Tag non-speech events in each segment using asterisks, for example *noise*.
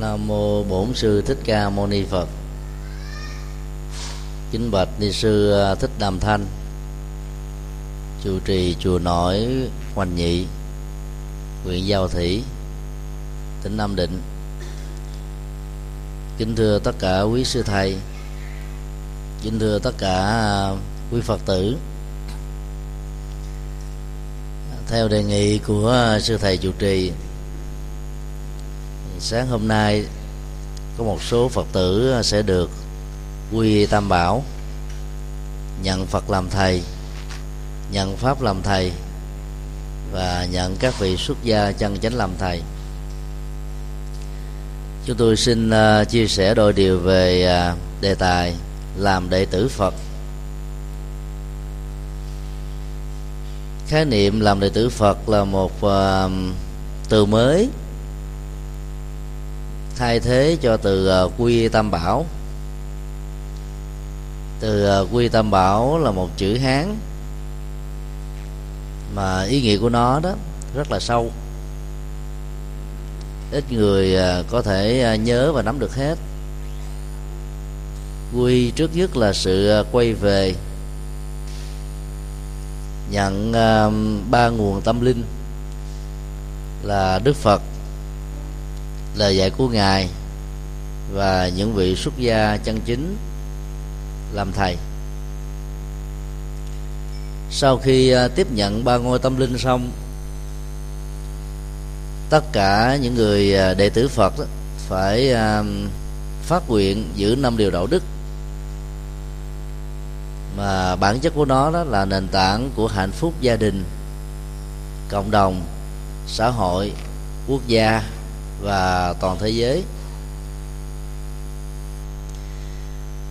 nam mô bổn sư thích ca mâu ni phật. Kính bạch ni sư à, thích đàm thanh. Chủ trì chùa nổi hoành nhị, huyện giao thủy, tỉnh nam định. Kính thưa tất cả quý sư thầy, kính thưa tất cả à, quý phật tử. Theo đề nghị của à, sư thầy chủ trì sáng hôm nay, có một số phật tử ờ, sẽ được quy tam bảo, nhận phật làm thầy, nhận pháp làm thầy, và nhận các vị xuất gia chân chánh làm thầy. Chúng tôi xin ờ, chia sẻ đôi điều về ờ, đề tài làm đệ tử phật. Khái niệm làm đệ tử phật là một từ mới thay thế cho từ ờ, quy tam bảo. Từ ờ, quy tam bảo là một chữ hán, mà ý nghĩa của nó đó rất là sâu. Ít người ờ, có thể nhớ và nắm được hết. Quy trước nhất là sự quay về, nhận ba nguồn tâm linh là đức phật lời dạy của ngài và những vị xuất gia chân chính làm thầy. Sau khi à, tiếp nhận ba ngôi tâm linh xong, tất cả những người à, đệ tử phật phải à, phát nguyện giữ năm điều đạo đức. Mà bản chất của nó đó là nền tảng của hạnh phúc gia đình, cộng đồng, xã hội, quốc gia và toàn thế giới.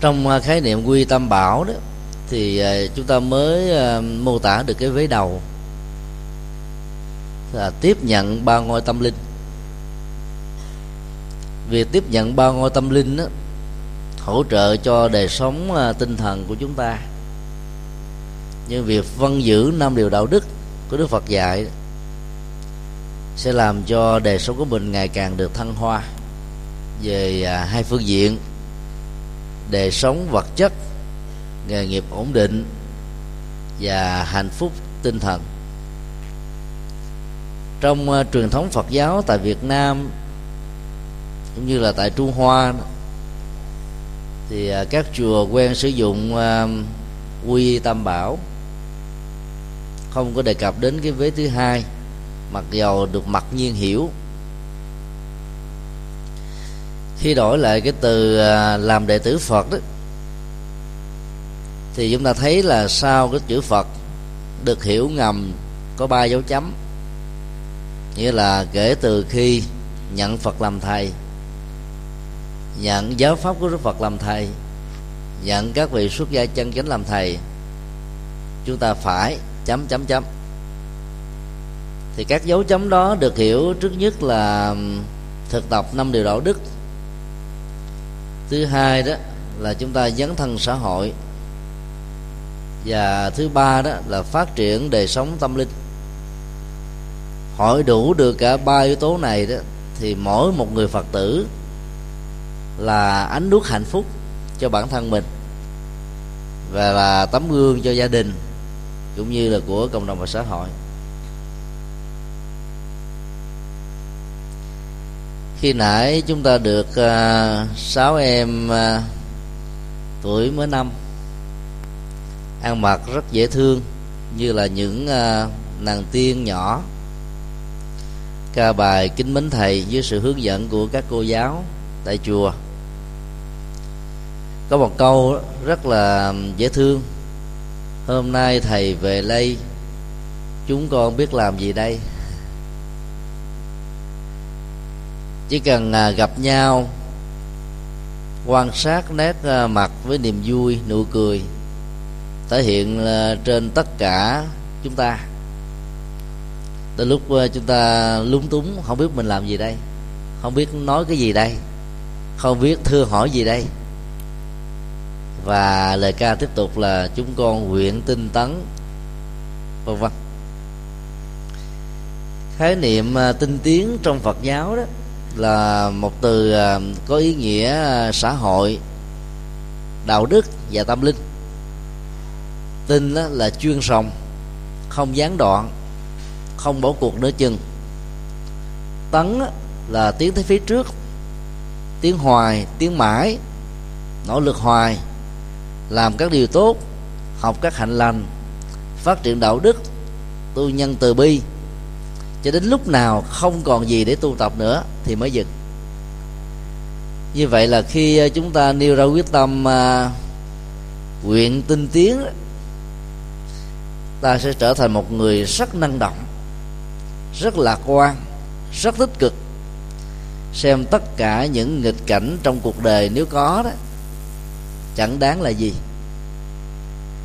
Trong à, khái niệm quy tâm bảo đó thì à, chúng ta mới à, mô tả được cái vế đầu. Là tiếp nhận ba ngôi tâm linh. Việc tiếp nhận ba ngôi tâm linh đó, hỗ trợ cho đời sống tinh thần của chúng ta. Nhưng việc vân giữ năm điều đạo đức của đức phật dạy sẽ làm cho đời sống của mình ngày càng được thăng hoa. Về à, hai phương diện đời sống vật chất nghề nghiệp ổn định và hạnh phúc tinh thần. Trong uh, truyền thống Phật giáo tại Việt Nam cũng như là tại Trung Hoa thì uh, các chùa quen sử dụng uh, quy tam bảo. Không có đề cập đến cái vế thứ hai mặc dầu được mặc nhiên hiểu. Khi đổi lại cái từ à, làm đệ tử phật đó, thì chúng ta thấy là sau cái chữ phật được hiểu ngầm, có ba dấu chấm. Nghĩa là kể từ khi nhận phật làm thầy, nhận giáo pháp của đức phật làm thầy, nhận các vị xuất gia chân chánh làm thầy, chúng ta phải chấm chấm chấm thì các dấu chấm đó được hiểu trước nhất là thực tập năm điều đạo đức. Thứ hai đó là chúng ta dấn thân xã hội. Và thứ ba đó là phát triển đời sống tâm linh. Hỏi đủ được cả ba yếu tố này đó, thì mỗi một người phật tử là ánh đuốc hạnh phúc cho bản thân mình và là tấm gương cho gia đình, cũng như là của cộng đồng và xã hội. Khi nãy chúng ta được uh, sáu em uh, tuổi mới năm. Ăn mặc rất dễ thương như là những uh, nàng tiên nhỏ. Ca bài kính mến thầy dưới sự hướng dẫn của các cô giáo tại chùa. Có một câu rất là dễ thương. Hôm nay thầy về đây chúng con biết làm gì đây? Chỉ cần à, gặp nhau, quan sát nét à, mặt với niềm vui, nụ cười thể hiện à, trên tất cả chúng ta. Tới lúc chúng ta lúng túng, không biết mình làm gì đây, không biết nói cái gì đây, không biết thưa hỏi gì đây. Và lời ca tiếp tục là chúng con nguyện tinh tấn, vân vân. Khái niệm tinh tiến trong phật giáo đó là một từ à, có ý nghĩa à, xã hội, đạo đức và tâm linh. Tin là chuyên sòng không gián đoạn, không bỏ cuộc nữa chừng. Tấn là tiến tới phía trước tiến hoài tiến mãi, nỗ lực hoài, làm các điều tốt, học các hạnh lành, phát triển đạo đức, tu nhân từ bi cho đến lúc nào không còn gì để tu tập nữa thì mới dừng. Như vậy là khi ờ, chúng ta nêu ra quyết tâm uh, nguyện tinh tiến ta sẽ trở thành một người rất năng động rất lạc quan rất tích cực. Xem tất cả những nghịch cảnh trong cuộc đời nếu có đó chẳng đáng là gì.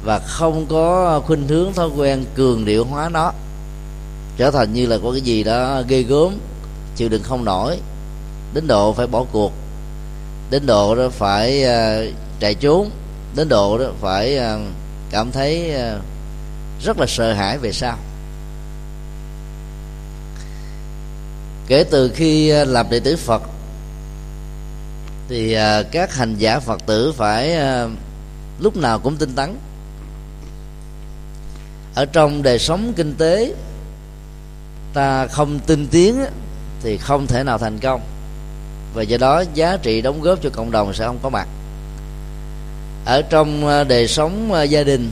Và không có khuynh hướng thói quen cường điệu hóa nó trở thành như là có cái gì đó ghê gớm chịu đựng không nổi. Đến độ phải bỏ cuộc. Đến độ đó phải uh, chạy trốn. Đến độ đó phải uh, cảm thấy uh, rất là sợ hãi về sau. Kể từ khi làm đệ tử phật thì các hành giả phật tử phải lúc nào cũng tinh tấn. Ở trong đời sống kinh tế ta không tinh tiến thì không thể nào thành công. Và do đó giá trị đóng góp cho cộng đồng sẽ không có mặt. Ở trong à, đời sống à, gia đình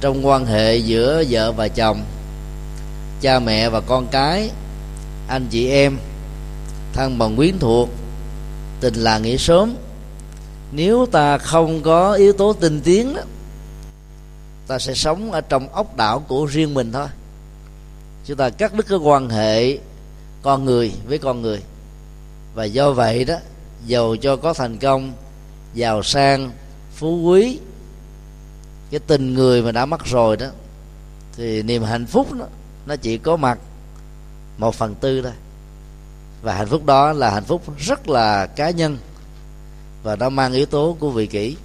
trong quan hệ giữa vợ và chồng cha mẹ và con cái anh chị em thân bằng quyến thuộc tình là nghĩa sớm nếu ta không có yếu tố tinh tiến đó, ta sẽ sống ở trong ốc đảo của riêng mình thôi chúng ta cắt đứt cái quan hệ con người với con người. Và do vậy đó giàu cho có thành công giàu sang phú quý cái tình người mà đã mất rồi đó thì niềm hạnh phúc đó, nó chỉ có mặt một phần tư thôi. Và hạnh phúc đó là hạnh phúc rất là cá nhân và nó mang yếu tố của vị kỷ.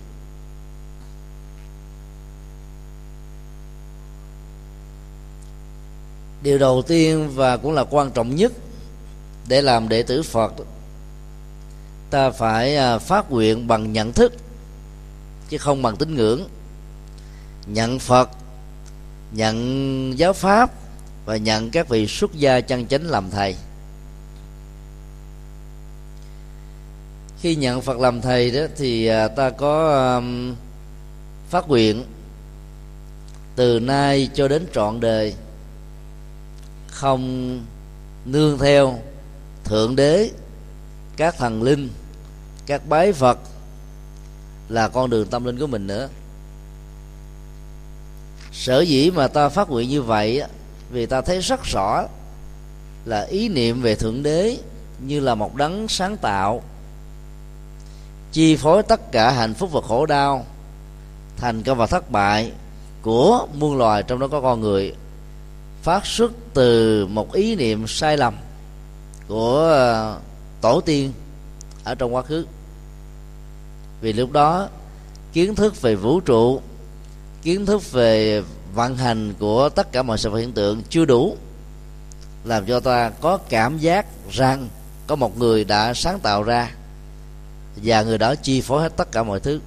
Điều đầu tiên và cũng là quan trọng nhất để làm đệ tử phật, ta phải à, phát nguyện bằng nhận thức, chứ không bằng tín ngưỡng. Nhận phật, nhận giáo pháp và nhận các vị xuất gia chân chánh làm thầy. Khi nhận phật làm thầy đó thì à, ta có phát nguyện từ nay cho đến trọn đời không nương theo thượng đế, các thần linh, các bái phật là con đường tâm linh của mình nữa. Sở dĩ mà ta phát nguyện như vậy vì ta thấy rất rõ là ý niệm về thượng đế như là một đấng sáng tạo, chi phối tất cả hạnh phúc và khổ đau, thành công và thất bại của muôn loài trong đó có con người phát xuất từ một ý niệm sai lầm của ờ, tổ tiên ở trong quá khứ. Vì lúc đó, kiến thức về vũ trụ, kiến thức về vận hành của tất cả mọi sự vật hiện tượng chưa đủ, làm cho ta có cảm giác rằng có một người đã sáng tạo ra và người đó chi phối hết tất cả mọi thứ.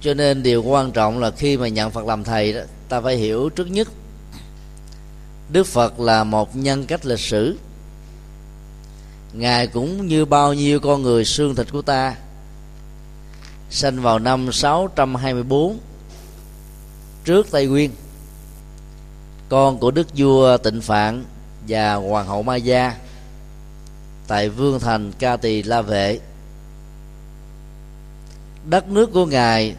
Cho nên điều quan trọng là khi mà nhận phật làm thầy đó, ta phải hiểu trước nhất, đức phật là một nhân cách lịch sử. Ngài cũng như bao nhiêu con người xương thịt của ta. Sinh vào năm 624 trước Tây Nguyên, con của đức vua Tịnh Phạn và hoàng hậu Ma Gia tại vương thành Ca Tỳ La Vệ. Đất nước của ngài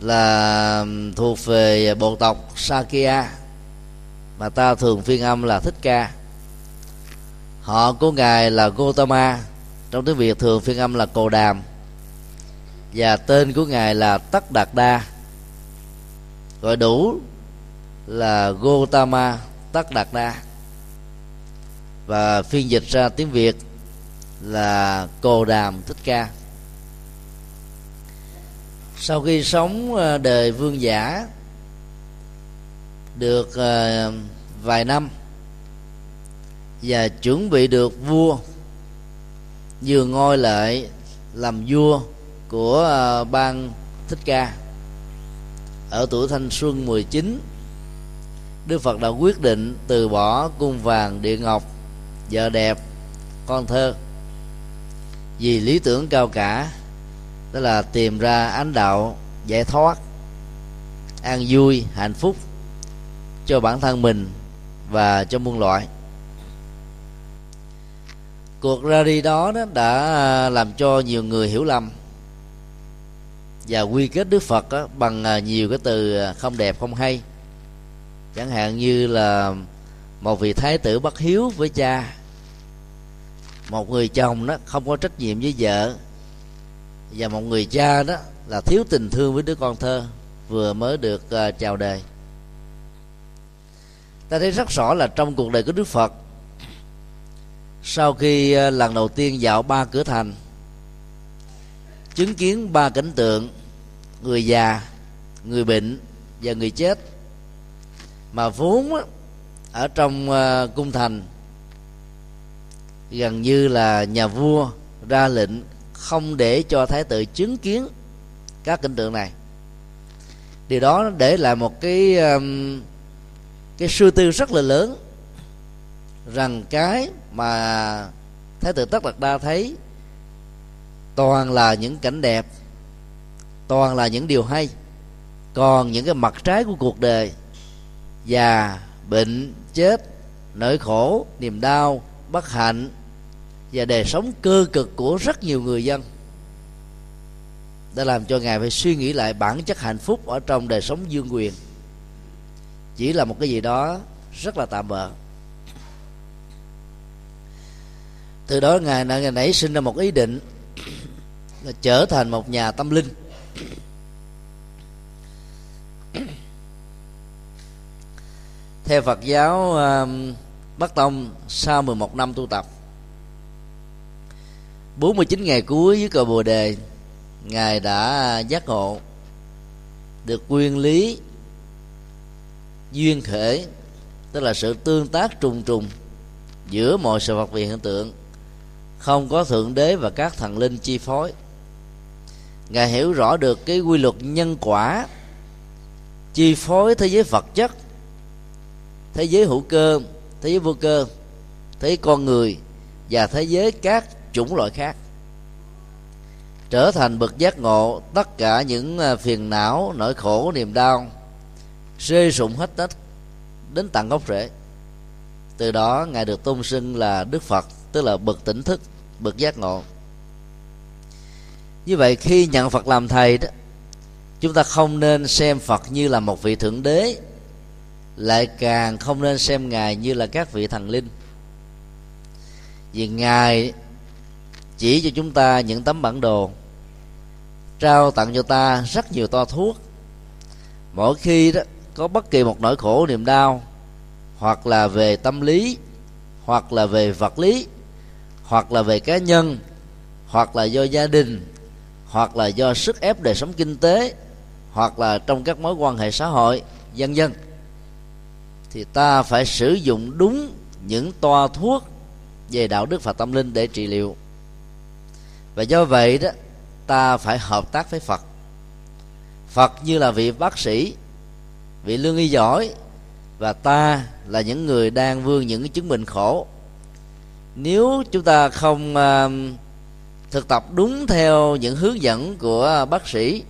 là thuộc về bộ tộc Sakya, mà ta thường phiên âm là Thích Ca. Họ của ngài là Gotama trong tiếng Việt thường phiên âm là Cồ Đàm, và tên của ngài là Tất Đạt Đa. Gọi đủ là Gotama Tất Đạt Đa. Và phiên dịch ra tiếng Việt là Cồ Đàm Thích Ca sau khi sống ờ, đời vương giả, được ờ, vài năm, và chuẩn bị được vua, nhường ngôi lại làm vua của ờ, bang thích ca. Ở tuổi thanh xuân 19 Đức Phật đã quyết định từ bỏ cung vàng địa ngọc, vợ đẹp, con thơ. Vì lý tưởng cao cả đó là tìm ra ánh đạo giải thoát an vui hạnh phúc cho bản thân mình và cho muôn loại cuộc ra đi đó, đó đã làm cho nhiều người hiểu lầm và quy kết đức phật đó, bằng à, nhiều cái từ à, không đẹp không hay. Chẳng hạn như là một vị thái tử bất hiếu với cha một người chồng đó không có trách nhiệm với vợ và một người cha đó là thiếu tình thương với đứa con thơ vừa mới được uh, chào đời. Ta thấy rất rõ là trong cuộc đời của đức phật sau khi uh, lần đầu tiên dạo ba cửa thành chứng kiến ba cảnh tượng người già người bệnh và người chết mà vốn ở trong uh, cung thành gần như là nhà vua ra lệnh không để cho thái tử chứng kiến các cảnh tượng này. Điều đó để lại một cái um, cái suy tư rất là lớn rằng cái mà thái tử tất đạt đa thấy toàn là những cảnh đẹp, toàn là những điều hay, còn những cái mặt trái của cuộc đời già, bệnh, chết, nỗi khổ, niềm đau, bất hạnh và đời sống cơ cực của rất nhiều người dân. Đã làm cho ngài phải suy nghĩ lại bản chất hạnh phúc ở trong đời sống dương quyền. Chỉ là một cái gì đó rất là tạm bợ. Từ đó ngài đã nảy sinh ra một ý định *coughs* là trở thành một nhà tâm linh. *coughs* Theo Phật giáo um, Bắc Tông sau 11 năm tu tập 49 ngày cuối dưới cội Bồ đề, ngài đã giác ngộ, được nguyên lý, duyên khể tức là sự tương tác trùng trùng giữa mọi sự vật và hiện tượng, không có thượng đế và các thần linh chi phối. Ngài hiểu rõ được cái quy luật nhân quả, chi phối thế giới vật chất, thế giới hữu cơ, thế giới vô cơ, thế giới con người và thế giới các chủng loại khác. Trở thành bậc giác ngộ, tất cả những à, phiền não, nỗi khổ, niềm đau, rơi rụng hết tất đến tận gốc rễ. Từ đó, ngài được tôn xưng là đức phật, tức là bậc tỉnh thức, bậc giác ngộ. Như vậy, khi nhận phật làm thầy đó, chúng ta không nên xem phật như là một vị thượng đế, lại càng không nên xem ngài như là các vị thần linh. Vì ngài chỉ cho chúng ta những tấm bản đồ. Trao tặng cho ta rất nhiều to thuốc. Mỗi khi đó, có bất kỳ một nỗi khổ, niềm đau, hoặc là về tâm lý, hoặc là về vật lý, hoặc là về cá nhân, hoặc là do gia đình, hoặc là do sức ép đời sống kinh tế, hoặc là trong các mối quan hệ xã hội dân dân thì ta phải sử dụng đúng những toa thuốc về đạo đức và tâm linh để trị liệu và do vậy đó ta phải hợp tác với phật. Phật như là vị bác sĩ vị lương y giỏi và ta là những người đang vương những cái chứng bệnh khổ. Nếu chúng ta không uh, thực tập đúng theo những hướng dẫn của bác sĩ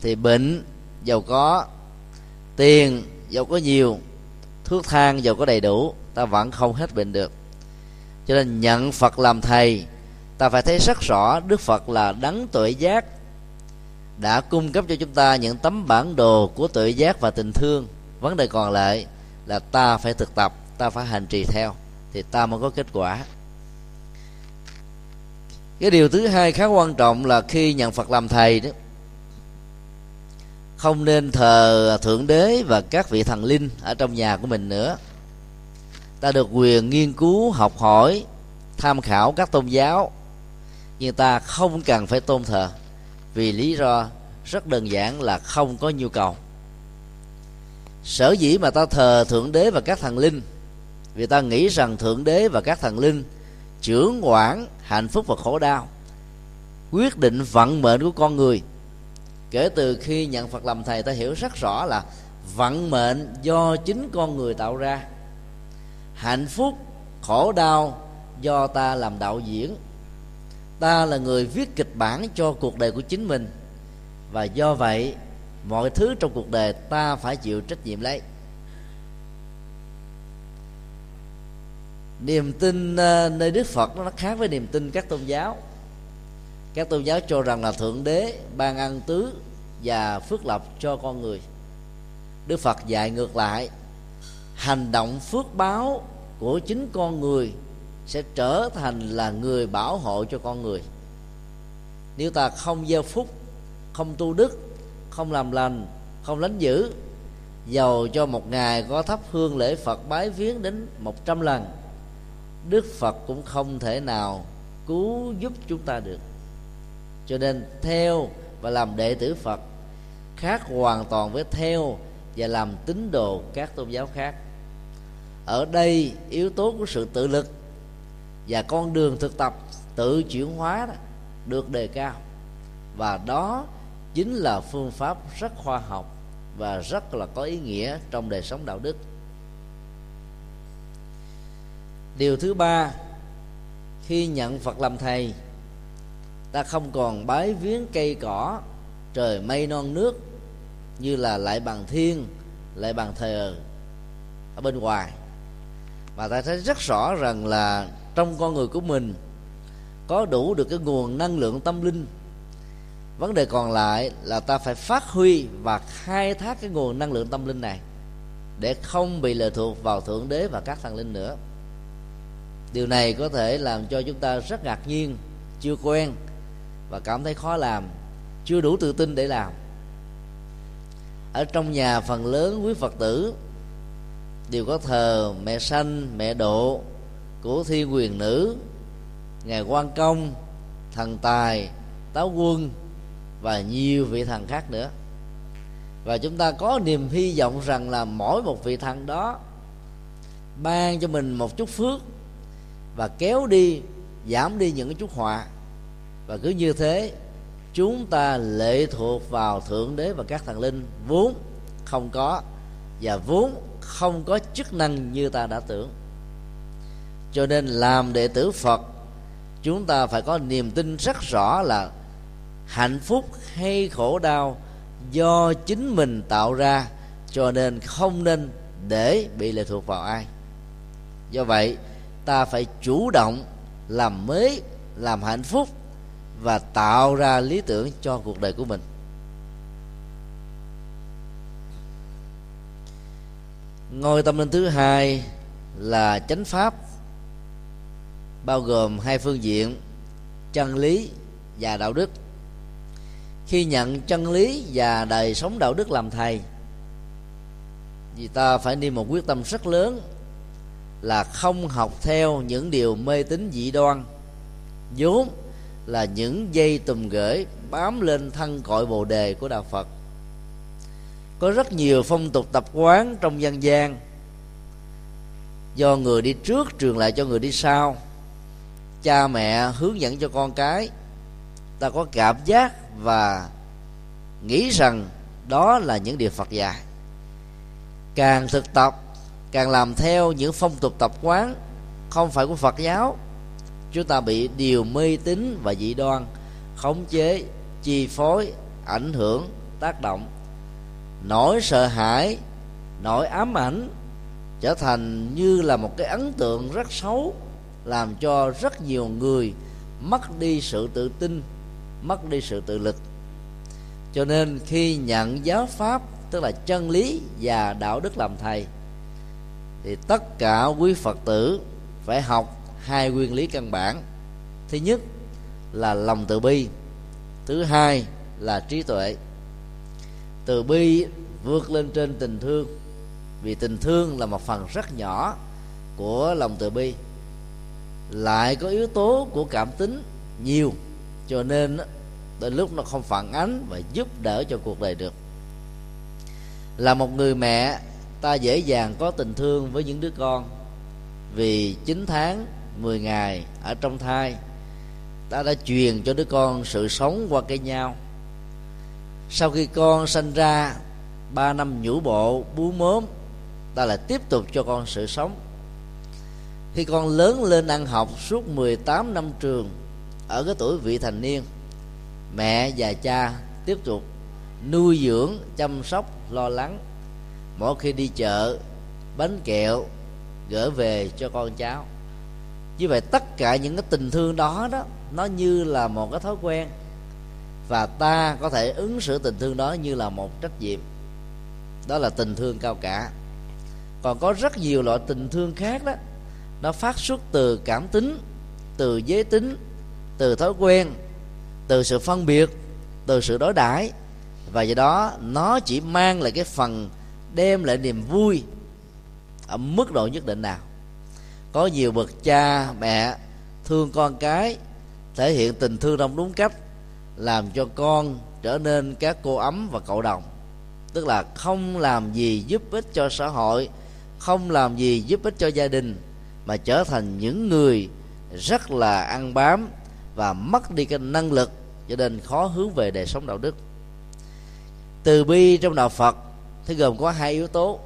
thì bệnh giàu có tiền giàu có nhiều thuốc thang giàu có đầy đủ ta vẫn không hết bệnh được. Cho nên nhận phật làm thầy ta phải thấy rất rõ đức phật là đấng tuệ giác, đã cung cấp cho chúng ta những tấm bản đồ của tuệ giác và tình thương. Vấn đề còn lại là ta phải thực tập, ta phải hành trì theo, thì ta mới có kết quả. Cái điều thứ hai khá quan trọng là khi nhận phật làm thầy đó, không nên thờ thượng đế và các vị thần linh ở trong nhà của mình nữa. Ta được quyền nghiên cứu, học hỏi, tham khảo các tôn giáo nhưng ta không cần phải tôn thờ, vì lý do rất đơn giản là không có nhu cầu. Sở dĩ mà ta thờ thượng đế và các thần linh, vì ta nghĩ rằng thượng đế và các thần linh trưởng quản hạnh phúc và khổ đau, quyết định vận mệnh của con người. Kể từ khi nhận phật làm thầy, ta hiểu rất rõ là vận mệnh do chính con người tạo ra. Hạnh phúc, khổ đau do ta làm đạo diễn ta là người viết kịch bản cho cuộc đời của chính mình. Và do vậy, mọi thứ trong cuộc đời ta phải chịu trách nhiệm lấy. Niềm tin ờ, nơi đức phật nó khác với niềm tin các tôn giáo. Các tôn giáo cho rằng là thượng đế ban ăn tứ và phước lộc cho con người. Đức phật dạy ngược lại, hành động phước báo của chính con người sẽ trở thành là người bảo hộ cho con người. Nếu ta không gieo phúc, không tu đức, không làm lành, không lánh dữ, giàu cho một ngày có thắp hương lễ phật bái viếng đến một trăm lần, đức phật cũng không thể nào cứu giúp chúng ta được. Cho nên theo và làm đệ tử phật khác hoàn toàn với theo và làm tín đồ các tôn giáo khác. Ở đây yếu tố của sự tự lực và con đường thực tập tự chuyển hóa đó được đề cao. Và đó chính là phương pháp rất khoa học và rất là có ý nghĩa trong đời sống đạo đức. Điều thứ ba, khi nhận phật làm thầy, ta không còn bái viếng cây cỏ, trời mây non nước như là lại bằng thiên, lại bằng thờ ở bên ngoài. Mà ta thấy rất rõ rằng là trong con người của mình, có đủ được cái nguồn năng lượng tâm linh. Vấn đề còn lại là ta phải phát huy và khai thác cái nguồn năng lượng tâm linh này để không bị lệ thuộc vào thượng đế và các thần linh nữa. Điều này có thể làm cho chúng ta rất ngạc nhiên, chưa quen và cảm thấy khó làm, chưa đủ tự tin để làm. Ở trong nhà phần lớn quý phật tử đều có thờ mẹ sanh, mẹ độ của thiên quyền nữ, ngài quan công, thần tài, táo quân và nhiều vị thần khác nữa. Và chúng ta có niềm hy vọng rằng là mỗi một vị thần đó ban cho mình một chút phước và kéo đi, giảm đi những cái chút họa. Và cứ như thế, chúng ta lệ thuộc vào thượng đế và các thần linh vốn không có và vốn không có chức năng như ta đã tưởng cho nên làm đệ tử phật, chúng ta phải có niềm tin rất rõ là hạnh phúc hay khổ đau do chính mình tạo ra, cho nên không nên để bị lệ thuộc vào ai. Do vậy, ta phải chủ động làm mới, làm hạnh phúc và tạo ra lý tưởng cho cuộc đời của mình. Ngôi tâm linh thứ hai là chánh pháp bao gồm hai phương diện, chân lý và đạo đức. Khi nhận chân lý và đời sống đạo đức làm thầy thì ta phải đi một quyết tâm rất lớn là không học theo những điều mê tín dị đoan. Vốn là những dây tùm gửi bám lên thân cội bồ đề của đạo phật. Có rất nhiều phong tục tập quán trong dân gian. Do người đi trước truyền lại cho người đi sau cha mẹ hướng dẫn cho con cái, ta có cảm giác và nghĩ rằng đó là những điều phật dạy. Càng thực tập, càng làm theo những phong tục tập quán không phải của phật giáo, chúng ta bị điều mê tín và dị đoan, khống chế, chi phối, ảnh hưởng, tác động. Nỗi sợ hãi, nỗi ám ảnh trở thành như là một cái ấn tượng rất xấu làm cho rất nhiều người mất đi sự tự tin, mất đi sự tự lực. Cho nên khi nhận giáo pháp, tức là chân lý và đạo đức làm thầy, thì tất cả quý phật tử phải học hai nguyên lý căn bản. Thứ nhất là lòng từ bi, thứ hai là trí tuệ. Từ bi vượt lên trên tình thương, vì tình thương là một phần rất nhỏ của lòng từ bi lại có yếu tố của cảm tính nhiều, cho nên đến lúc nó không phản ánh và giúp đỡ cho cuộc đời được. Là một người mẹ, ta dễ dàng có tình thương với những đứa con, vì 9 tháng 10 ngày ở trong thai, ta đã truyền cho đứa con sự sống qua cây nhau. Sau khi con sinh ra, ba năm nhũ bộ, bú mớm ta lại tiếp tục cho con sự sống khi con lớn lên ăn học suốt 18 năm trường, ở cái tuổi vị thành niên, mẹ và cha tiếp tục nuôi dưỡng, chăm sóc, lo lắng. Mỗi khi đi chợ, bánh kẹo gửi về cho con cháu. Như vậy tất cả những cái tình thương đó đó, nó như là một cái thói quen. Và ta có thể ứng xử tình thương đó như là một trách nhiệm. Đó là tình thương cao cả. Còn có rất nhiều loại tình thương khác đó nó phát xuất từ cảm tính, từ giới tính, từ thói quen, từ sự phân biệt, từ sự đối đãi. Và do đó, nó chỉ mang lại cái phần đem lại niềm vui ở mức độ nhất định nào. Có nhiều bậc cha, mẹ thương con cái, thể hiện tình thương trong đúng cách, làm cho con trở nên các cô ấm và cậu đồng. Tức là không làm gì giúp ích cho xã hội, không làm gì giúp ích cho gia đình mà trở thành những người rất là ăn bám và mất đi cái năng lực cho nên khó hướng về đời sống đạo đức. Từ bi trong đạo phật, thì gồm có hai yếu tố.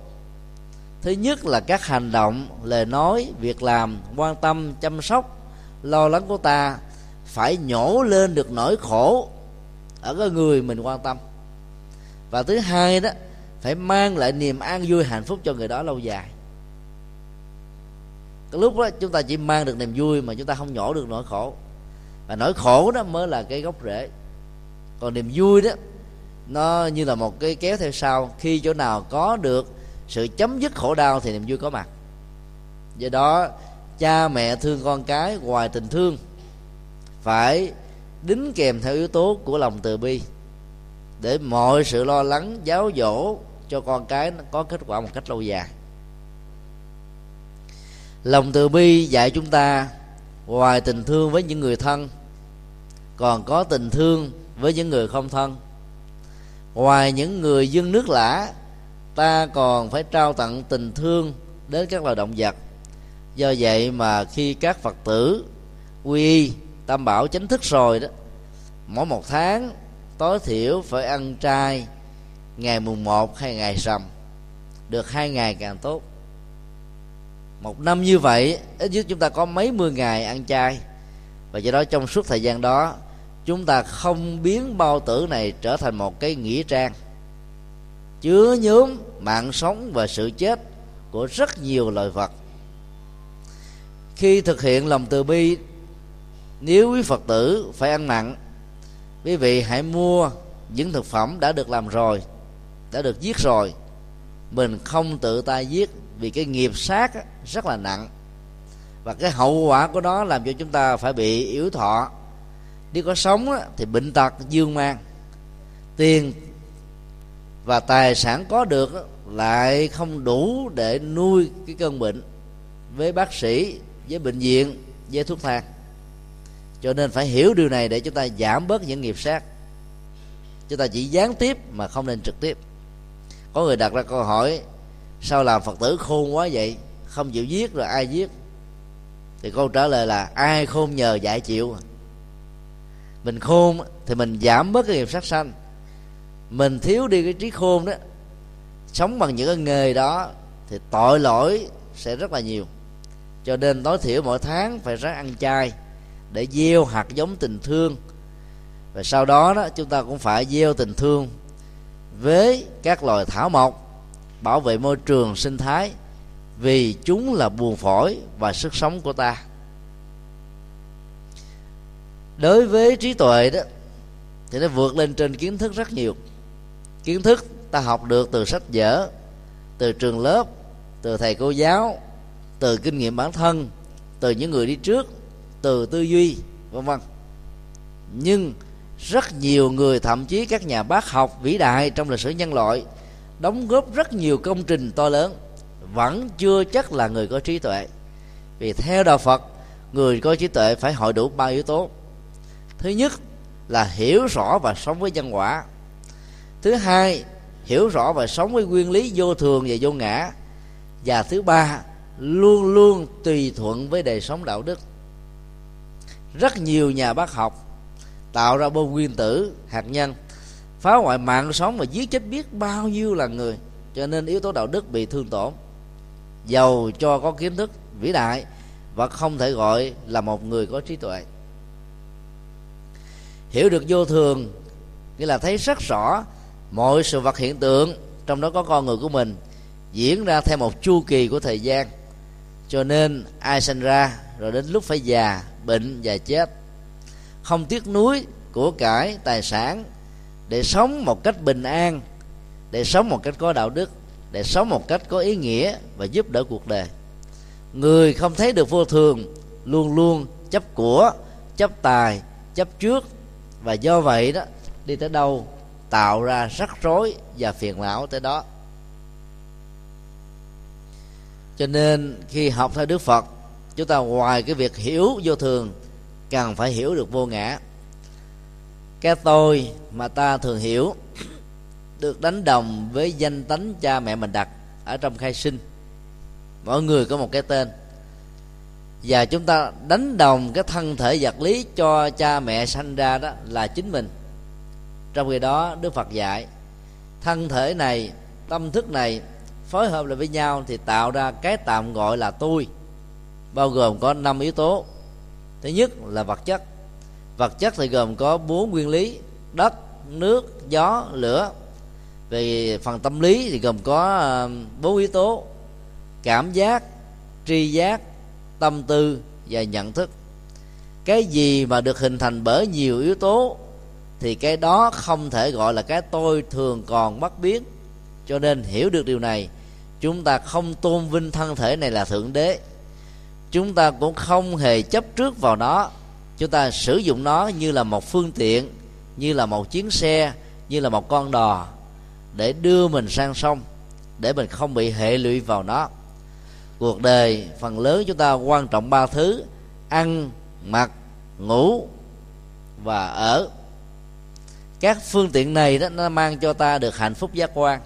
Thứ nhất là các hành động, lời nói, việc làm, quan tâm, chăm sóc, lo lắng của ta phải nhổ lên được nỗi khổ ở cái người mình quan tâm. Và thứ hai đó, phải mang lại niềm an vui hạnh phúc cho người đó lâu dài cái lúc đó chúng ta chỉ mang được niềm vui mà chúng ta không nhổ được nỗi khổ. Và nỗi khổ đó mới là cái gốc rễ. Còn niềm vui đó, nó như là một cái kéo theo sau. Khi chỗ nào có được sự chấm dứt khổ đau thì niềm vui có mặt. Do đó, cha mẹ thương con cái ngoài tình thương phải đính kèm theo yếu tố của lòng từ bi để mọi sự lo lắng, giáo dỗ cho con cái nó có kết quả một cách lâu dài lòng từ bi dạy chúng ta ngoài tình thương với những người thân, còn có tình thương với những người không thân. Ngoài những người dân nước lã, ta còn phải trao tặng tình thương đến các loài động vật. Do vậy mà khi các phật tử quy y, tam bảo chánh thức rồi đó, mỗi một tháng tối thiểu phải ăn trai ngày mùng một hay ngày rằm, được hai ngày càng tốt một năm như vậy, ít nhất chúng ta có mấy mươi ngày ăn chay. Và do đó trong suốt thời gian đó, chúng ta không biến bao tử này trở thành một cái nghĩa trang. Chứa nhóm mạng sống và sự chết của rất nhiều loài vật. Khi thực hiện lòng từ bi, nếu quý phật tử phải ăn mặn, quý vị hãy mua những thực phẩm đã được làm rồi, đã được giết rồi. Mình không tự tay giết vì cái nghiệp sát rất là nặng. Và cái hậu quả của nó làm cho chúng ta phải bị yếu thọ. Nếu có sống thì bệnh tật, dương mang. Tiền và tài sản có được lại không đủ để nuôi cái cơn bệnh với bác sĩ, với bệnh viện, với thuốc thang. Cho nên phải hiểu điều này để chúng ta giảm bớt những nghiệp sát. Chúng ta chỉ gián tiếp mà không nên trực tiếp. Có người đặt ra câu hỏi sao làm phật tử khôn quá vậy? Không chịu giết rồi ai giết? Thì câu trả lời là, ai khôn nhờ dạy chịu. Mình khôn thì mình giảm bớt cái nghiệp sát sanh. Mình thiếu đi cái trí khôn đó, sống bằng những cái nghề đó thì tội lỗi sẽ rất là nhiều. Cho nên tối thiểu mỗi tháng phải ráng ăn chay để gieo hạt giống tình thương. Và sau đó đó, chúng ta cũng phải gieo tình thương với các loài thảo mộc bảo vệ môi trường sinh thái, vì chúng là buồn phổi và sức sống của ta. Đối với trí tuệ đó, thì nó vượt lên trên kiến thức rất nhiều. Kiến thức ta học được từ sách vở, từ trường lớp, từ thầy cô giáo, từ kinh nghiệm bản thân, từ những người đi trước, từ tư duy, vân vân. Nhưng rất nhiều người, thậm chí các nhà bác học vĩ đại trong lịch sử nhân loại đóng góp rất nhiều công trình to lớn, vẫn chưa chắc là người có trí tuệ. Vì theo đạo phật, người có trí tuệ phải hội đủ ba yếu tố. Thứ nhất là hiểu rõ và sống với nhân quả. Thứ hai, hiểu rõ và sống với nguyên lý vô thường và vô ngã. Và thứ ba, luôn luôn tùy thuận với đời sống đạo đức. Rất nhiều nhà bác học tạo ra bom nguyên tử hạt nhân phá hoại mạng sống và giết chết biết bao nhiêu là người. Cho nên yếu tố đạo đức bị thương tổn. Giàu cho có kiến thức, vĩ đại, và không thể gọi là một người có trí tuệ. Hiểu được vô thường, nghĩa là thấy rất rõ mọi sự vật hiện tượng, trong đó có con người của mình, diễn ra theo một chu kỳ của thời gian. Cho nên ai sinh ra, rồi đến lúc phải già, bệnh và chết. Không tiếc nuối của cải tài sản để sống một cách bình an, để sống một cách có đạo đức, để sống một cách có ý nghĩa và giúp đỡ cuộc đời. Người không thấy được vô thường, luôn luôn chấp của, chấp tài, chấp trước. Và do vậy đó, đi tới đâu, tạo ra rắc rối và phiền não tới đó. Cho nên khi học theo đức phật, chúng ta ngoài cái việc hiểu vô thường cần phải hiểu được vô ngã cái tôi mà ta thường hiểu được đánh đồng với danh tánh cha mẹ mình đặt ở trong khai sinh. Mỗi người có một cái tên. Và chúng ta đánh đồng cái thân thể vật lý cho cha mẹ sanh ra đó là chính mình. Trong khi đó, đức phật dạy, thân thể này, tâm thức này phối hợp lại với nhau thì tạo ra cái tạm gọi là tôi, bao gồm có năm yếu tố. Thứ nhất là vật chất vật chất thì gồm có bốn nguyên lý, đất, nước, gió, lửa. Về phần tâm lý thì gồm có ờ, bốn yếu tố cảm giác, tri giác, tâm tư và nhận thức. Cái gì mà được hình thành bởi nhiều yếu tố thì cái đó không thể gọi là cái tôi thường còn bất biến. Cho nên hiểu được điều này, chúng ta không tôn vinh thân thể này là thượng đế. Chúng ta cũng không hề chấp trước vào nó chúng ta sử dụng nó như là một phương tiện, như là một chuyến xe, như là một con đò để đưa mình sang sông, để mình không bị hệ lụy vào nó. Cuộc đời, phần lớn chúng ta quan trọng ba thứ, ăn, mặc, ngủ và ở. Các phương tiện này đó, nó mang cho ta được hạnh phúc giác quan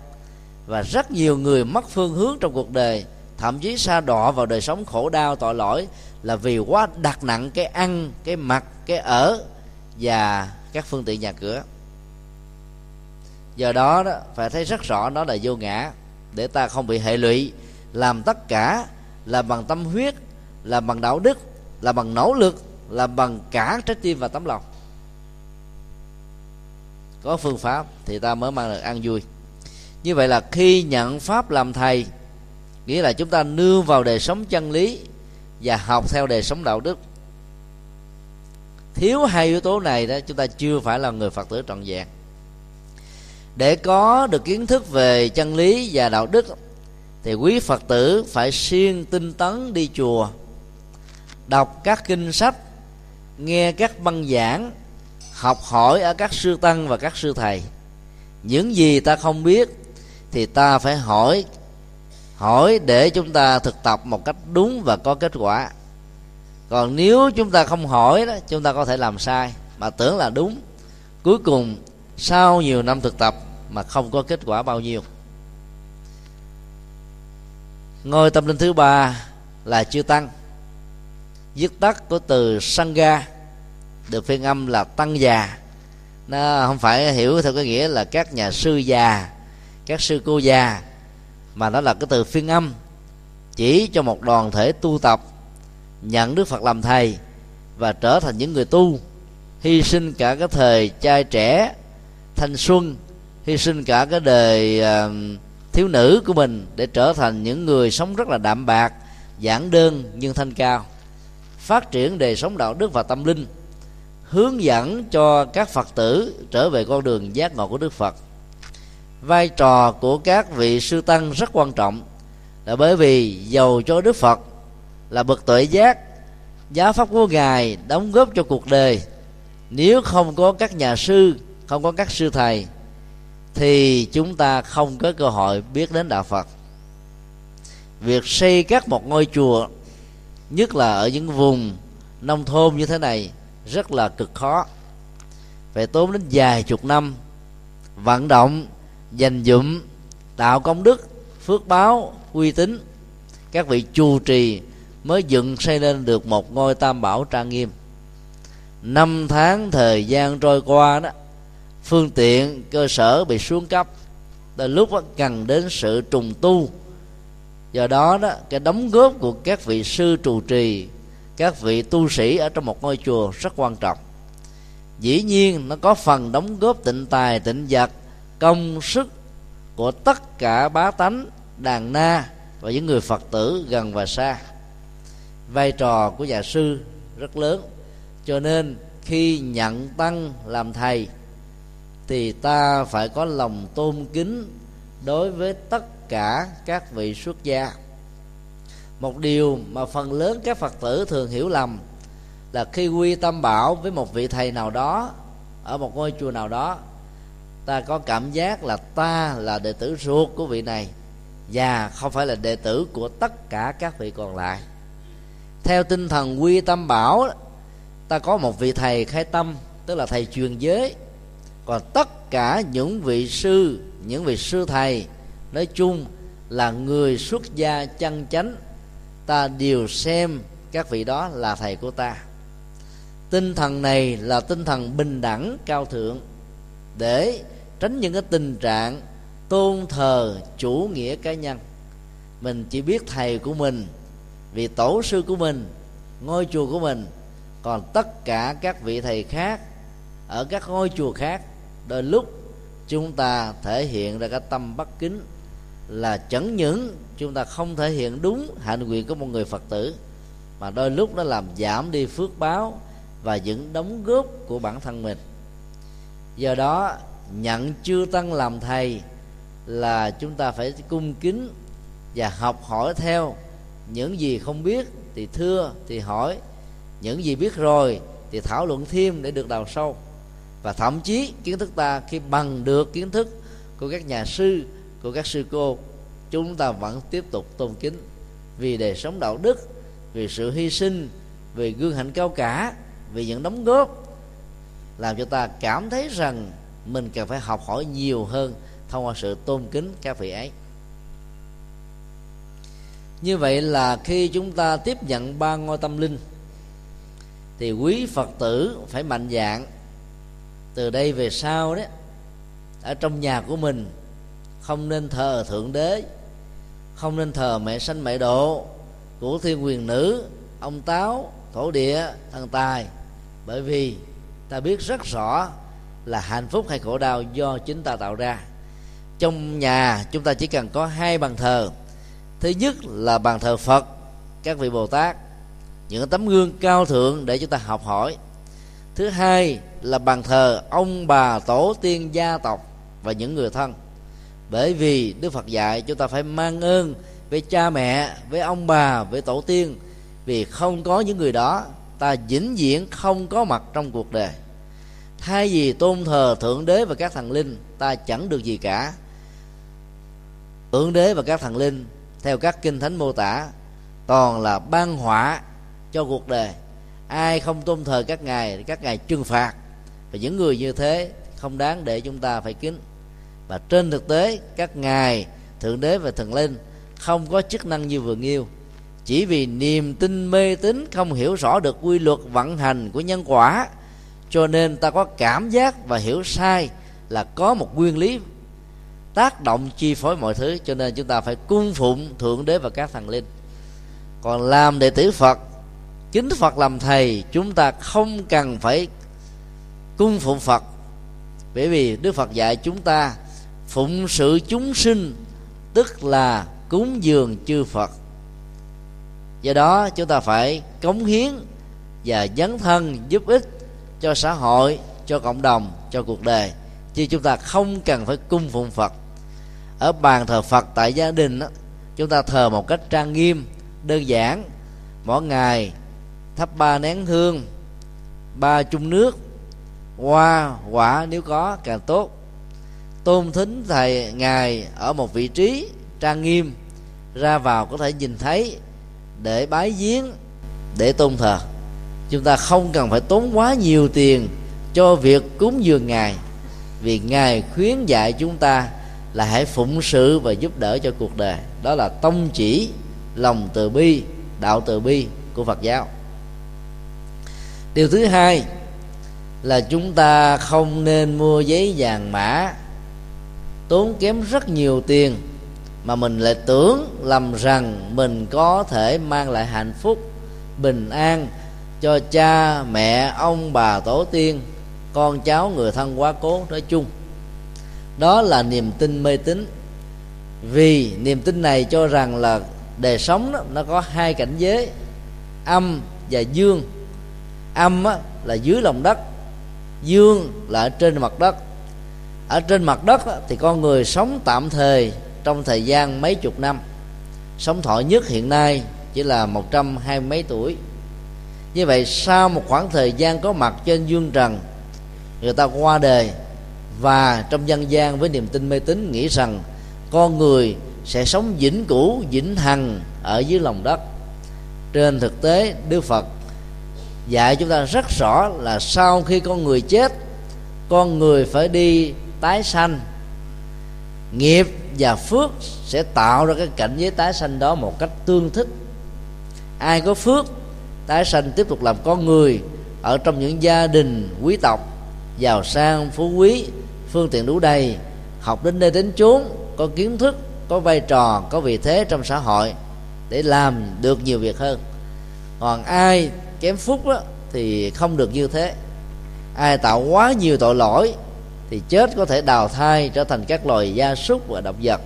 và rất nhiều người mất phương hướng trong cuộc đời, thậm chí xa đọa vào đời sống khổ đau, tội lỗi là vì quá đặt nặng cái ăn cái mặc cái ở và các phương tiện nhà cửa. Do đó, đó phải thấy rất rõ đó là vô ngã để ta không bị hệ lụy. Làm tất cả là bằng tâm huyết là bằng đạo đức là bằng nỗ lực là bằng cả trái tim và tấm lòng. Có phương pháp thì ta mới mang được an vui. Như vậy là khi nhận pháp làm thầy nghĩa là chúng ta nương vào đời sống chân lý và học theo đời sống đạo đức. Thiếu hai yếu tố này đó, chúng ta chưa phải là người phật tử trọn vẹn. Để có được kiến thức về chân lý và đạo đức, thì quý phật tử phải siêng tinh tấn đi chùa, đọc các kinh sách, nghe các băng giảng, học hỏi ở các sư tăng và các sư thầy. Những gì ta không biết thì ta phải hỏi hỏi để chúng ta thực tập một cách đúng và có kết quả. Còn nếu chúng ta không hỏi đó, chúng ta có thể làm sai mà tưởng là đúng. Cuối cùng, sau nhiều năm thực tập mà không có kết quả bao nhiêu? Ngôi tâm linh thứ ba là chư tăng. Viết tắt của từ sangha được phiên âm là tăng già. Nó không phải hiểu theo cái nghĩa là các nhà sư già, các sư cô già mà nó là cái từ phiên âm. Chỉ cho một đoàn thể tu tập nhận đức phật làm thầy và trở thành những người tu. Hy sinh cả cái thời trai trẻ thanh xuân hy sinh cả cái đời uh, thiếu nữ của mình để trở thành những người sống rất là đạm bạc giản đơn nhưng thanh cao. Phát triển đời sống đạo đức và tâm linh hướng dẫn cho các phật tử trở về con đường giác ngộ của đức phật vai trò của các vị sư tăng rất quan trọng là bởi vì giàu cho đức phật, là bậc tuệ giác giáo pháp của ngài đóng góp cho cuộc đời. Nếu không có các nhà sư, không có các sư thầy, thì chúng ta không có cơ hội biết đến đạo phật. Việc xây các một ngôi chùa, nhất là ở những vùng nông thôn như thế này, rất là cực khó. Phải tốn đến vài chục năm vận động dành dụm tạo công đức phước báo uy tín. Các vị chu trì mới dựng xây lên được một ngôi tam bảo trang nghiêm. Năm tháng thời gian trôi qua đó phương tiện cơ sở bị xuống cấp. Đến lúc đó, cần đến sự trùng tu. Do đó đó cái đóng góp của các vị sư trụ trì các vị tu sĩ ở trong một ngôi chùa rất quan trọng. Dĩ nhiên nó có phần đóng góp tịnh tài tịnh vật công sức của tất cả bá tánh, đàn na và những người phật tử gần và xa. Vai trò của nhà sư rất lớn, cho nên khi nhận tăng làm thầy thì ta phải có lòng tôn kính đối với tất cả các vị xuất gia. Một điều mà phần lớn các phật tử thường hiểu lầm là khi quy tâm bảo với một vị thầy nào đó, ở một ngôi chùa nào đó ta có cảm giác là ta là đệ tử ruột của vị này và không phải là đệ tử của tất cả các vị còn lại. Theo tinh thần quy tâm bảo ta có một vị thầy khai tâm, tức là thầy truyền giới. Còn tất cả những vị sư, những vị sư thầy nói chung là người xuất gia chân chánh, ta đều xem các vị đó là thầy của ta. Tinh thần này là tinh thần bình đẳng cao thượng để tránh những cái tình trạng tôn thờ chủ nghĩa cá nhân. Mình chỉ biết thầy của mình vì tổ sư của mình, ngôi chùa của mình, còn tất cả các vị thầy khác ở các ngôi chùa khác. Đôi lúc chúng ta thể hiện ra cái tâm bất kính là chẳng những chúng ta không thể hiện đúng hạnh nguyện của một người phật tử, mà đôi lúc nó làm giảm đi phước báo và những đóng góp của bản thân mình do đó, nhận chưa tăng làm thầy là chúng ta phải cung kính và học hỏi theo những gì không biết thì thưa thì hỏi, những gì biết rồi thì thảo luận thêm để được đào sâu. Và thậm chí kiến thức ta khi bằng được kiến thức của các nhà sư, của các sư cô, chúng ta vẫn tiếp tục tôn kính. Vì đời sống đạo đức, vì sự hy sinh, vì gương hạnh cao cả, vì những đóng góp làm cho ta cảm thấy rằng mình cần phải học hỏi nhiều hơn thông qua sự tôn kính các vị ấy. Như vậy là khi chúng ta tiếp nhận ba ngôi tâm linh, thì quý phật tử phải mạnh dạng từ đây về sau đó ở trong nhà của mình, không nên thờ thượng đế, không nên thờ mẹ sanh mẹ độ của thiên quyền nữ, ông táo, thổ địa, thần tài. Bởi vì ta biết rất rõ là hạnh phúc hay khổ đau do chính ta tạo ra. Trong nhà, chúng ta chỉ cần có hai bàn thờ. Thứ nhất là bàn thờ phật, các vị bồ tát, những tấm gương cao thượng để chúng ta học hỏi. Thứ hai là bàn thờ ông bà tổ tiên gia tộc và những người thân. Bởi vì đức phật dạy chúng ta phải mang ơn với cha mẹ, với ông bà, với tổ tiên, vì không có những người đó ta vĩnh viễn không có mặt trong cuộc đời. Thay vì tôn thờ thượng đế và các thần linh, ta chẳng được gì cả. Thượng đế và các thần linh, theo các kinh thánh mô tả, toàn là ban họa cho cuộc đời. Ai không tôn thờ các ngài, thì các ngài trừng phạt. Và những người như thế không đáng để chúng ta phải kính. Và trên thực tế, các ngài thượng đế và thần linh không có chức năng như vừa nghiêu chỉ vì niềm tin mê tín không hiểu rõ được quy luật vận hành của nhân quả, cho nên ta có cảm giác và hiểu sai là có một nguyên lý tác động chi phối mọi thứ, cho nên chúng ta phải cung phụng thượng đế và các thần linh. Còn làm đệ tử phật chính phật làm thầy, chúng ta không cần phải cung phụng phật. Bởi vì đức phật dạy chúng ta phụng sự chúng sinh, tức là cúng dường chư phật do đó chúng ta phải cống hiến và dấn thân giúp ích cho xã hội cho cộng đồng cho cuộc đời. Chứ chúng ta không cần phải cung phụng phật. Ở bàn thờ phật tại gia đình đó, chúng ta thờ một cách trang nghiêm đơn giản. Mỗi ngày thắp ba nén hương ba chung nước hoa quả nếu có càng tốt. Tôn thính thầy ngài ở một vị trí trang nghiêm ra vào có thể nhìn thấy để bái giếng, để tôn thờ. Chúng ta không cần phải tốn quá nhiều tiền cho việc cúng dường ngài, vì ngài khuyến dạy chúng ta là hãy phụng sự và giúp đỡ cho cuộc đời. Đó là tông chỉ lòng từ bi, đạo từ bi của phật giáo. Điều thứ hai là chúng ta không nên mua giấy vàng mã, tốn kém rất nhiều tiền mà mình lại tưởng lầm rằng mình có thể mang lại hạnh phúc bình an cho cha mẹ ông bà tổ tiên con cháu người thân quá cố. Nói chung đó là niềm tin mê tín. Vì niềm tin này cho rằng là đời sống đó, nó có hai cảnh giới âm và dương. Âm á, là dưới lòng đất dương là ở trên mặt đất. Ở trên mặt đất á, thì con người sống tạm thời trong thời gian mấy chục năm sống thọ nhất hiện nay chỉ là một trăm hai mấy tuổi. Như vậy, sau một khoảng thời gian có mặt trên dương trần, người ta qua đời và trong dân gian với niềm tin mê tín nghĩ rằng con người sẽ sống vĩnh cửu, vĩnh hằng ở dưới lòng đất. Trên thực tế, đức phật dạy chúng ta rất rõ là sau khi con người chết, con người phải đi tái sanh, nghiệp và phước sẽ tạo ra cái cảnh giới tái sanh đó một cách tương thích. Ai có phước tái sanh tiếp tục làm con người ở trong những gia đình quý tộc giàu sang phú quý phương tiện đủ đầy học đến nơi đến chốn có kiến thức có vai trò có vị thế trong xã hội để làm được nhiều việc hơn. Còn ai kém phúc đó, thì không được như thế. Ai tạo quá nhiều tội lỗi thì chết có thể đào thai trở thành các loài gia súc và động vật.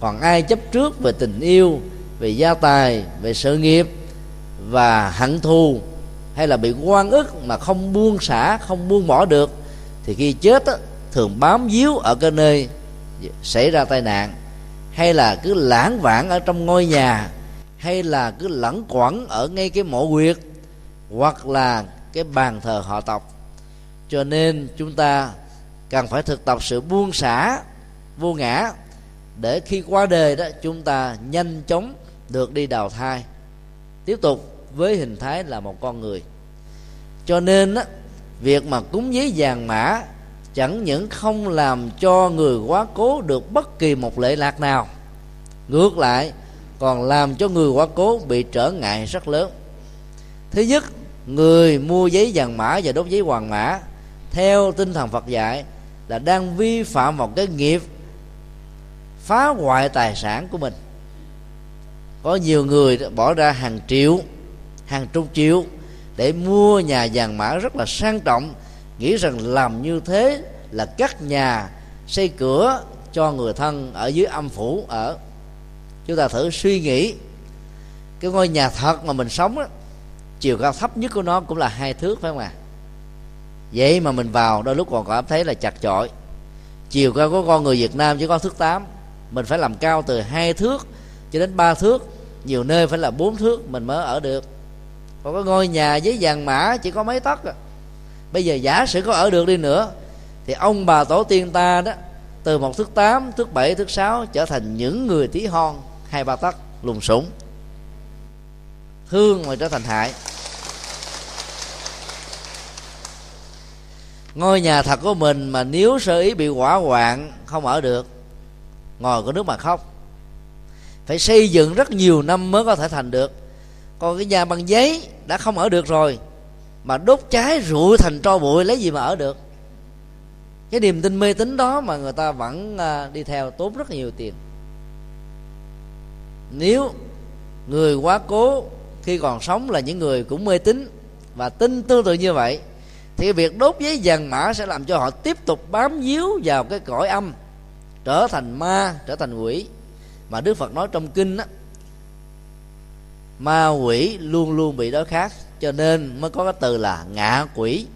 Còn ai chấp trước về tình yêu về gia tài về sự nghiệp và hận thù hay là bị quan ức mà không buông xả không buông bỏ được thì khi chết á, thường bám víu ở cái nơi xảy ra tai nạn hay là cứ lãng vãng ở trong ngôi nhà hay là cứ lẩn quẩn ở ngay cái mộ huyệt hoặc là cái bàn thờ họ tộc. Cho nên chúng ta cần phải thực tập sự buông xả vô ngã để khi qua đời đó chúng ta nhanh chóng được đi đào thai. Tiếp tục với hình thái là một con người. Cho nên á, việc mà cúng giấy vàng mã chẳng những không làm cho người quá cố được bất kỳ một lệ lạc nào ngược lại còn làm cho người quá cố bị trở ngại rất lớn. Thứ nhất người mua giấy vàng mã và đốt giấy hoàng mã theo tinh thần phật dạy là đang vi phạm một cái nghiệp phá hoại tài sản của mình có nhiều người bỏ ra hàng triệu, hàng chục triệu để mua nhà vàng mã rất là sang trọng, nghĩ rằng làm như thế là cắt nhà, xây cửa cho người thân ở dưới âm phủ ở chúng ta thử suy nghĩ, cái ngôi nhà thật mà mình sống á, chiều cao thấp nhất của nó cũng là hai thước phải không ạ à? Vậy mà mình vào, đôi lúc còn cảm thấy là chặt chội. Chiều cao của con người Việt Nam chỉ có thước tám. Mình phải làm cao từ hai thước cho đến ba thước. Nhiều nơi phải là bốn thước mình mới ở được. Còn có ngôi nhà với vàng mã chỉ có mấy tấc à. bây giờ giả sử có ở được đi nữa, thì ông bà tổ tiên ta đó, từ một thước tám, thước bảy, thước sáu trở thành những người tí hon, hai ba tấc lùng sủng. Thương mà trở thành hại. Ngôi nhà thật của mình mà nếu sơ ý bị hỏa hoạn, không ở được. Ngồi có nước mà khóc. Phải xây dựng rất nhiều năm mới có thể thành được. Còn cái nhà bằng giấy đã không ở được rồi, mà đốt cháy rụi thành tro bụi, lấy gì mà ở được? Cái niềm tin mê tín đó mà người ta vẫn à, đi theo tốn rất nhiều tiền. Nếu người quá cố, khi còn sống là những người cũng mê tín và tin tương tự như vậy thì việc đốt giấy vàng mã sẽ làm cho họ tiếp tục bám víu vào cái cõi âm, trở thành ma, trở thành quỷ. Mà đức phật nói trong kinh á, ma quỷ luôn luôn bị đối khác cho nên mới có cái từ là ngạ quỷ.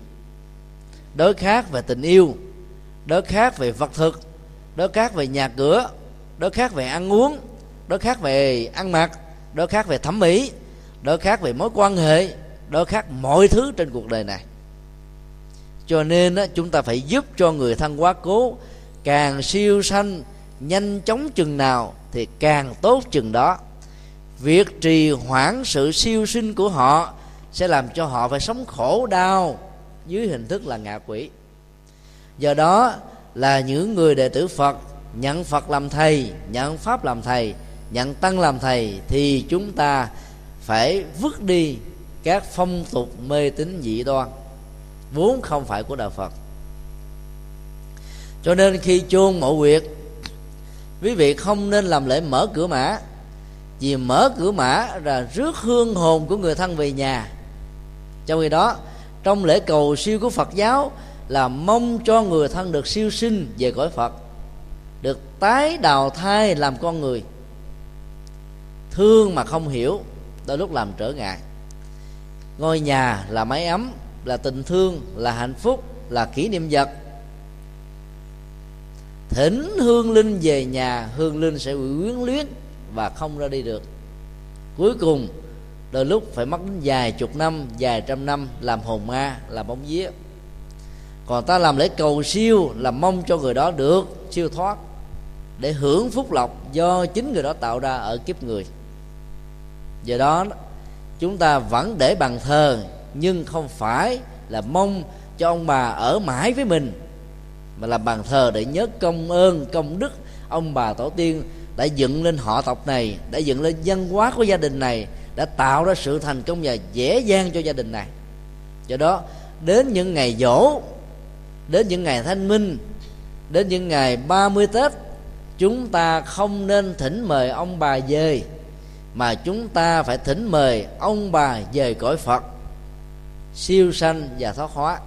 Đối khác về tình yêu, đối khác về vật thực, đối khác về nhà cửa, đối khác về ăn uống, đối khác về ăn mặc, đối khác về thẩm mỹ, đối khác về mối quan hệ, đối khác mọi thứ trên cuộc đời này cho nên á, chúng ta phải giúp cho người thân quá cố. Càng siêu sanh nhanh chóng chừng nào thì càng tốt chừng đó. Việc trì hoãn sự siêu sinh của họ sẽ làm cho họ phải sống khổ đau dưới hình thức là ngạ quỷ. Do đó là những người đệ tử phật nhận phật làm thầy nhận pháp làm thầy nhận tăng làm thầy thì chúng ta phải vứt đi các phong tục mê tín dị đoan vốn không phải của đạo phật. Cho nên khi chôn mộ quyệt quý vị không nên làm lễ mở cửa mã, vì mở cửa mã là rước hương hồn của người thân về nhà. Trong khi đó, trong lễ cầu siêu của phật giáo là mong cho người thân được siêu sinh về cõi phật, được tái đào thai làm con người. Thương mà không hiểu, đôi lúc làm trở ngại. Ngôi nhà là mái ấm là tình thương, là hạnh phúc, là kỷ niệm vật. Thỉnh hương linh về nhà, hương linh sẽ bị quyến luyến và không ra đi được. Cuối cùng, đôi lúc phải mất đến vài chục năm, vài trăm năm làm hồn ma, làm bóng vía. Còn ta làm lễ cầu siêu là mong cho người đó được, siêu thoát, để hưởng phúc lộc do chính người đó tạo ra ở kiếp người. Do đó, chúng ta vẫn để bàn thờ nhưng không phải là mong cho ông bà ở mãi với mình, mà làm bàn thờ để nhớ công ơn, công đức ông bà tổ tiên đã dựng lên họ tộc này, đã dựng lên văn hóa của gia đình này, đã tạo ra sự thành công và dễ dàng cho gia đình này. Do đó, đến những ngày dỗ đến những ngày thanh minh, đến những ngày 30 Tết, chúng ta không nên thỉnh mời ông bà về, mà chúng ta phải thỉnh mời ông bà về cõi Phật siêu sanh và thoát hóa.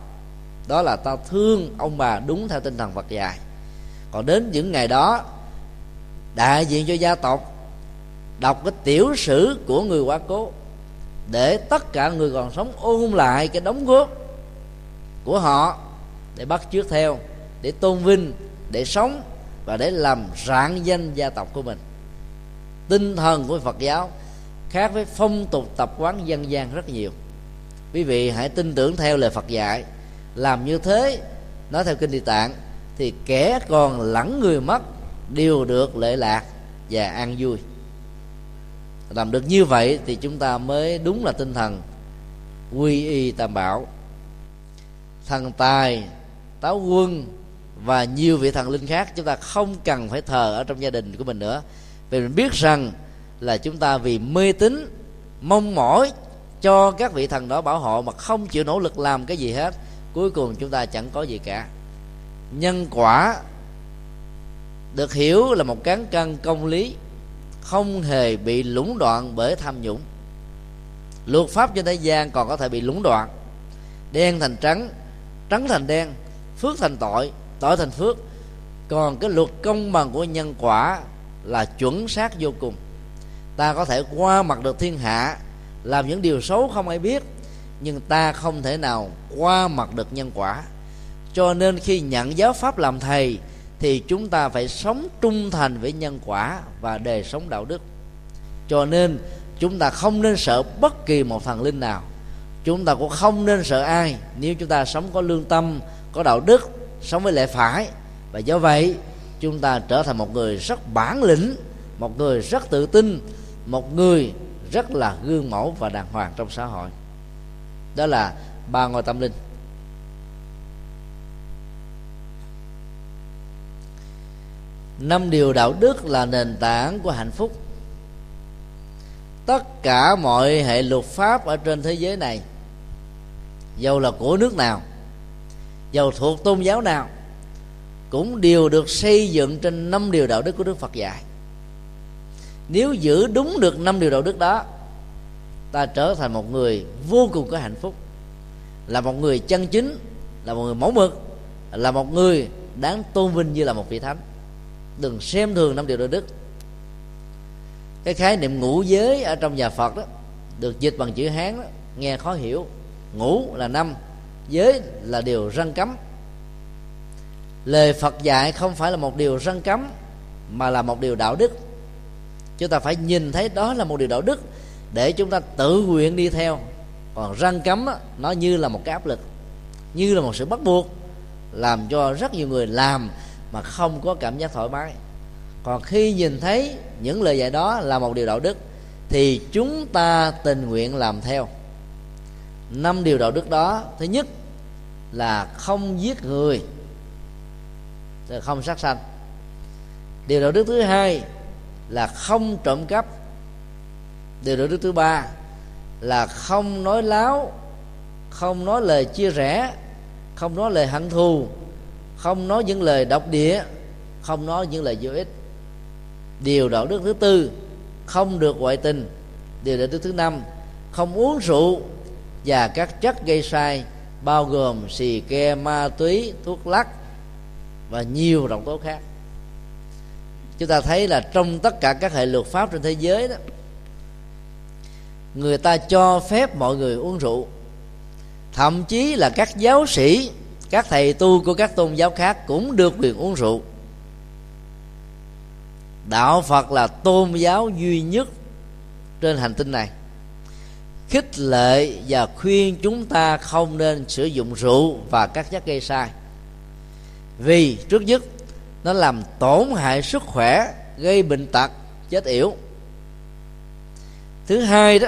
Đó là ta thương ông bà đúng theo tinh thần Phật dạy. Còn đến những ngày đó, đại diện cho gia tộc, đọc cái tiểu sử của người quá cố, để tất cả người còn sống ôn lại cái đóng góp của họ để bắt chước theo, để tôn vinh, để sống và để làm rạng danh gia tộc của mình. Tinh thần của phật giáo khác với phong tục tập quán dân gian rất nhiều quý vị hãy tin tưởng theo lời phật dạy. Làm như thế, nói theo kinh địa tạng, thì kẻ còn lẫn người mất, đều được lệ lạc và an vui. Làm được như vậy thì chúng ta mới đúng là tinh thần quy y tam bảo. Thần tài, táo quân và nhiều vị thần linh khác chúng ta không cần phải thờ ở trong gia đình của mình nữa. Vì mình biết rằng là chúng ta vì mê tín, mong mỏi cho các vị thần đó bảo hộ mà không chịu nỗ lực làm cái gì hết. Cuối cùng chúng ta chẳng có gì cả. Nhân quả được hiểu là một cán cân công lý, không hề bị lũng đoạn bởi tham nhũng. Luật pháp trên thế gian còn có thể bị lũng đoạn. Đen thành trắng trắng thành đen, phước thành tội tội thành phước. Còn cái luật công bằng của nhân quả là chuẩn xác vô cùng. Ta có thể qua mặt được thiên hạ làm những điều xấu không ai biết, nhưng ta không thể nào qua mặt được nhân quả. Cho nên khi nhận giáo pháp làm thầy, thì chúng ta phải sống trung thành với nhân quả và đề sống đạo đức. Cho nên, chúng ta không nên sợ bất kỳ một thần linh nào. Chúng ta cũng không nên sợ ai nếu chúng ta sống có lương tâm, có đạo đức, sống với lẽ phải. Và do vậy, chúng ta trở thành một người rất bản lĩnh, một người rất tự tin, một người rất là gương mẫu và đàng hoàng trong xã hội. Đó là ba ngôi tâm linh. Năm điều đạo đức là nền tảng của hạnh phúc. Tất cả mọi hệ luật pháp ở trên thế giới này, dầu là của nước nào, dầu thuộc tôn giáo nào, cũng đều được xây dựng trên năm điều đạo đức của Đức Phật dạy nếu giữ đúng được năm điều đạo đức đó ta trở thành một người vô cùng có hạnh phúc. Là một người chân chính là một người mẫu mực là một người đáng tôn vinh như là một vị thánh. Đừng xem thường năm điều đạo đức. Cái khái niệm ngũ giới ở trong nhà phật đó được dịch bằng chữ hán đó, nghe khó hiểu. Ngũ là năm giới là điều răng cấm. Lời phật dạy không phải là một điều răng cấm mà là một điều đạo đức chúng ta phải nhìn thấy đó là một điều đạo đức để chúng ta tự nguyện đi theo. Còn răng cấm đó, nó như là một cái áp lực như là một sự bắt buộc làm cho rất nhiều người làm mà không có cảm giác thoải mái. Còn khi nhìn thấy những lời dạy đó là một điều đạo đức thì chúng ta tình nguyện làm theo. Năm điều đạo đức đó thứ nhất là không giết người không sát sanh. Điều đạo đức thứ hai là không trộm cắp. Điều đạo đức thứ ba là không nói láo, không nói lời chia rẽ, không nói lời hận thù, không nói những lời độc địa, không nói những lời vô ích. Điều đạo đức thứ tư, không được ngoại tình. Điều đạo đức thứ năm, không uống rượu và các chất gây sai, bao gồm xì ke, ma túy, thuốc lắc và nhiều độc tố khác chúng ta thấy là trong tất cả các hệ luật pháp trên thế giới đó, người ta cho phép mọi người uống rượu. Thậm chí là các giáo sĩ, các thầy tu của các tôn giáo khác cũng được quyền uống rượu. Đạo phật là tôn giáo duy nhất trên hành tinh này. Khích lệ và khuyên chúng ta không nên sử dụng rượu và các chất gây sai. Vì trước nhất nó làm tổn hại sức khỏe gây bệnh tật chết yểu. Thứ hai đó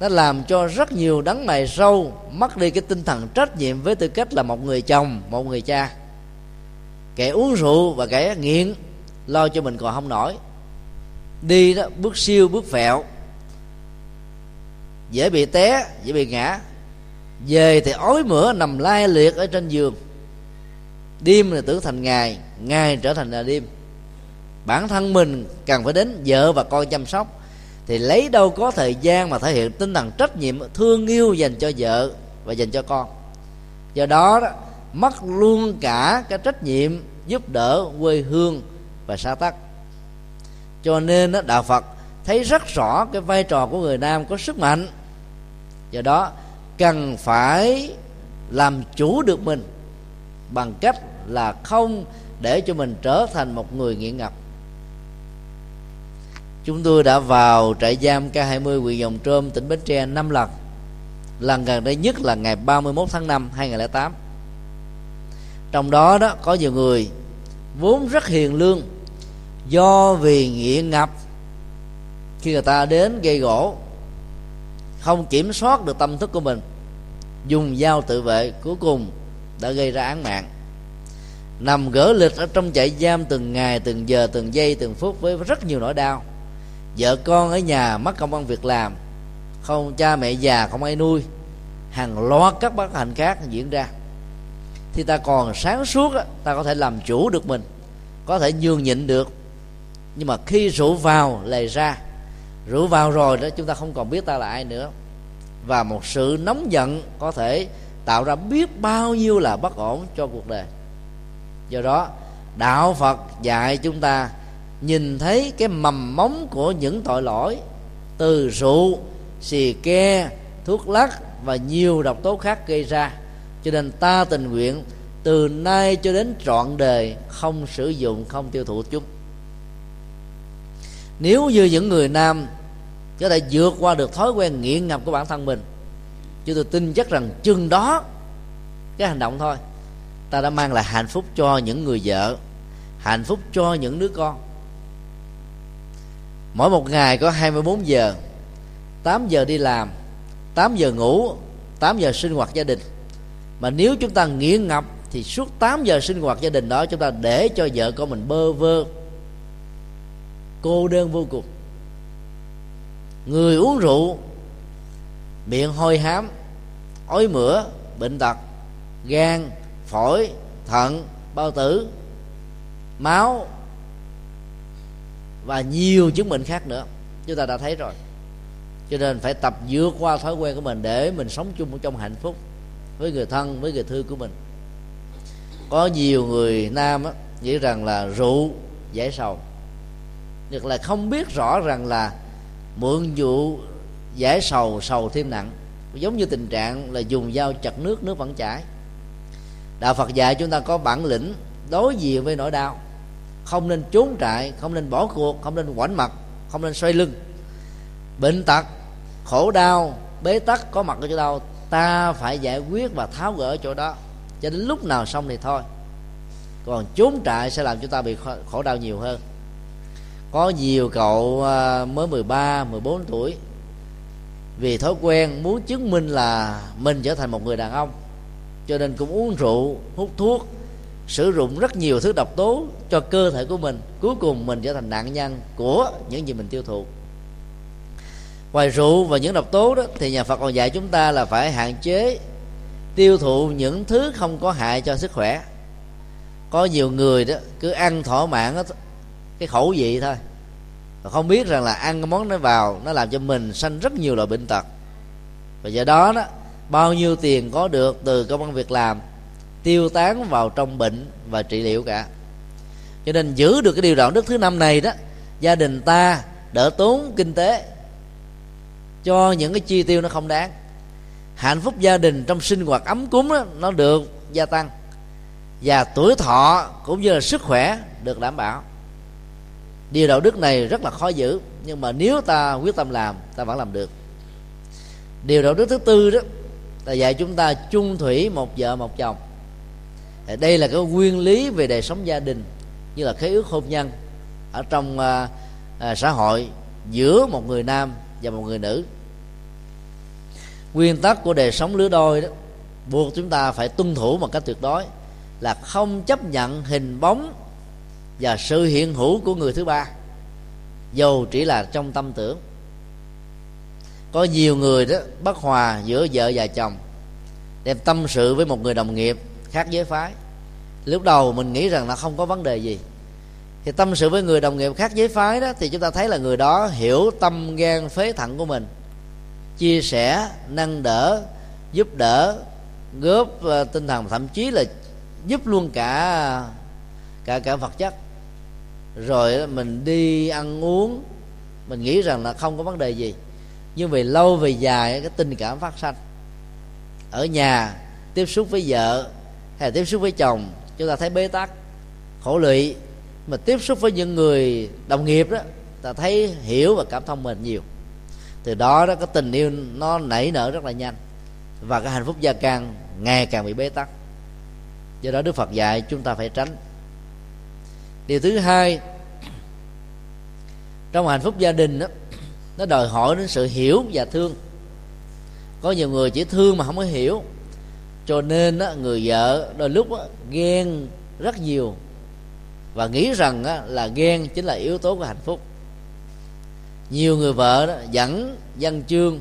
nó làm cho rất nhiều đấng mày sâu mất đi cái tinh thần trách nhiệm với tư cách là một người chồng một người cha. Kẻ uống rượu và kẻ nghiện lo cho mình còn không nổi. Đi đó bước siêu bước vẹo, dễ bị té dễ bị ngã. Về thì ói mửa nằm lai liệt ở trên giường. Đêm là tưởng thành ngày ngày trở thành là đêm. Bản thân mình cần phải đến vợ và con chăm sóc. Thì lấy đâu có thời gian mà thể hiện tinh thần trách nhiệm thương yêu dành cho vợ và dành cho con. Do đó, đó mất luôn cả cái trách nhiệm giúp đỡ quê hương và xã tắc. Cho nên đó, đạo phật thấy rất rõ cái vai trò của người nam có sức mạnh. Do đó cần phải làm chủ được mình bằng cách là không để cho mình trở thành một người nghiện ngập. Chúng tôi đã vào trại giam K20 huyện Dòng Trôm, tỉnh Bến Tre năm lần. Lần gần đây nhất là ngày 31 tháng 5 2008 trong đó đó, có nhiều người vốn rất hiền lương do vì nghiện ngập. Khi người ta đến gây gỗ, không kiểm soát được tâm thức của mình, dùng dao tự vệ, cuối cùng đã gây ra án mạng nằm gỡ lịch ở trong trại giam từng ngày, từng giờ, từng giây, từng phút với rất nhiều nỗi đau. Vợ con ở nhà mất công ăn việc làm. Không, cha mẹ già không ai nuôi. Hàng loạt các bất hạnh khác diễn ra. Thì ta còn sáng suốt ta có thể làm chủ được mình, có thể nhường nhịn được. Nhưng mà khi rượu vào lề ra rượu vào rồi đó chúng ta không còn biết ta là ai nữa. Và một sự nóng giận có thể tạo ra biết bao nhiêu là bất ổn cho cuộc đời do đó, đạo phật dạy chúng ta nhìn thấy cái mầm móng của những tội lỗi, từ rượu, xì ke, thuốc lắc và nhiều độc tố khác gây ra. Cho nên ta tình nguyện từ nay cho đến trọn đời không sử dụng, không tiêu thụ chúng. Nếu như những người nam có thể vượt qua được thói quen nghiện ngập của bản thân mình chúng tôi tin chắc rằng chừng đó cái hành động thôi ta đã mang lại hạnh phúc cho những người vợ, hạnh phúc cho những đứa con. Mỗi một ngày có 24 giờ 8 giờ đi làm 8 giờ ngủ 8 giờ sinh hoạt gia đình. Mà nếu chúng ta nghiện ngập thì suốt 8 giờ sinh hoạt gia đình đó chúng ta để cho vợ con mình bơ vơ, cô đơn vô cùng. Người uống rượu, miệng hôi hám, ói mửa, bệnh tật, gan phổi thận bao tử máu và nhiều chứng bệnh khác nữa. Chúng ta đã thấy rồi. Cho nên phải tập vượt qua thói quen của mình để mình sống chung trong hạnh phúc với người thân với người thương của mình. Có nhiều người nam á, nghĩ rằng là rượu giải sầu. Ngược là không biết rõ rằng là mượn rượu giải sầu sầu thêm nặng. Giống như tình trạng là dùng dao chặt nước nước vẫn chảy đạo phật dạy chúng ta có bản lĩnh đối diện với nỗi đau. Không nên trốn trại không nên bỏ cuộc không nên quảnh mặt không nên xoay lưng. Bệnh tật khổ đau bế tắc có mặt ở chỗ đâu ta phải giải quyết và tháo gỡ ở chỗ đó. Cho đến lúc nào xong thì thôi. Còn trốn trại sẽ làm chúng ta bị khổ đau nhiều hơn. Có nhiều cậu à, mới 13, 14 tuổi vì thói quen muốn chứng minh là mình trở thành một người đàn ông cho nên cũng uống rượu, hút thuốc, sử dụng rất nhiều thứ độc tố cho cơ thể của mình. Cuối cùng mình trở thành nạn nhân của những gì mình tiêu thụ. Ngoài rượu và những độc tố đó, thì nhà Phật còn dạy chúng ta là phải hạn chế tiêu thụ những thứ không có hại cho sức khỏe. Có nhiều người đó, cứ ăn thỏa mãn cái khẩu vị thôi. Và không biết rằng là ăn cái món nó vào, nó làm cho mình sanh rất nhiều loại bệnh tật. Và do đó đó bao nhiêu tiền có được từ công ăn việc làm tiêu tán vào trong bệnh và trị liệu cả. Cho nên giữ được cái điều đạo đức thứ năm này đó gia đình ta đỡ tốn kinh tế cho những cái chi tiêu nó không đáng. Hạnh phúc gia đình trong sinh hoạt ấm cúng đó, nó được gia tăng. Và tuổi thọ cũng như là sức khỏe được đảm bảo. Điều đạo đức này rất là khó giữ nhưng mà nếu ta quyết tâm làm ta vẫn làm được. Điều đạo đức thứ tư đó là dạy chúng ta chung thủy một vợ một chồng. Đây là cái nguyên lý về đời sống gia đình như là khế ước hôn nhân ở trong à, à, xã hội giữa một người nam và một người nữ. Nguyên tắc của đời sống lứa đôi đó buộc chúng ta phải tuân thủ một cách tuyệt đối là không chấp nhận hình bóng và sự hiện hữu của người thứ ba dù chỉ là trong tâm tưởng có nhiều người đó bất hòa giữa vợ và chồng, đem tâm sự với một người đồng nghiệp khác giới phái. Lúc đầu mình nghĩ rằng là không có vấn đề gì. Thì tâm sự với người đồng nghiệp khác giới phái đó, thì chúng ta thấy là người đó hiểu tâm gan phế thận của mình, chia sẻ, nâng đỡ, giúp đỡ, góp ờ, tinh thần, thậm chí là giúp luôn cả cả cả vật chất. Rồi mình đi ăn uống, mình nghĩ rằng là không có vấn đề gì nhưng về lâu, về dài, cái tình cảm phát sanh. Ở nhà, tiếp xúc với vợ hay là tiếp xúc với chồng, chúng ta thấy bế tắc, khổ lụy. Mà tiếp xúc với những người đồng nghiệp đó, ta thấy hiểu và cảm thông mình nhiều. Từ đó đó, cái tình yêu nó nảy nở rất là nhanh. Và cái hạnh phúc gia càng ngày càng bị bế tắc. Do đó, đức phật dạy chúng ta phải tránh. Điều thứ hai, trong hạnh phúc gia đình đó nó đòi hỏi đến sự hiểu và thương. Có nhiều người chỉ thương mà không có hiểu. Cho nên đó, người vợ đôi lúc đó, ghen rất nhiều. Và nghĩ rằng đó, là ghen chính là yếu tố của hạnh phúc. Nhiều người vợ đó dẫn văn chương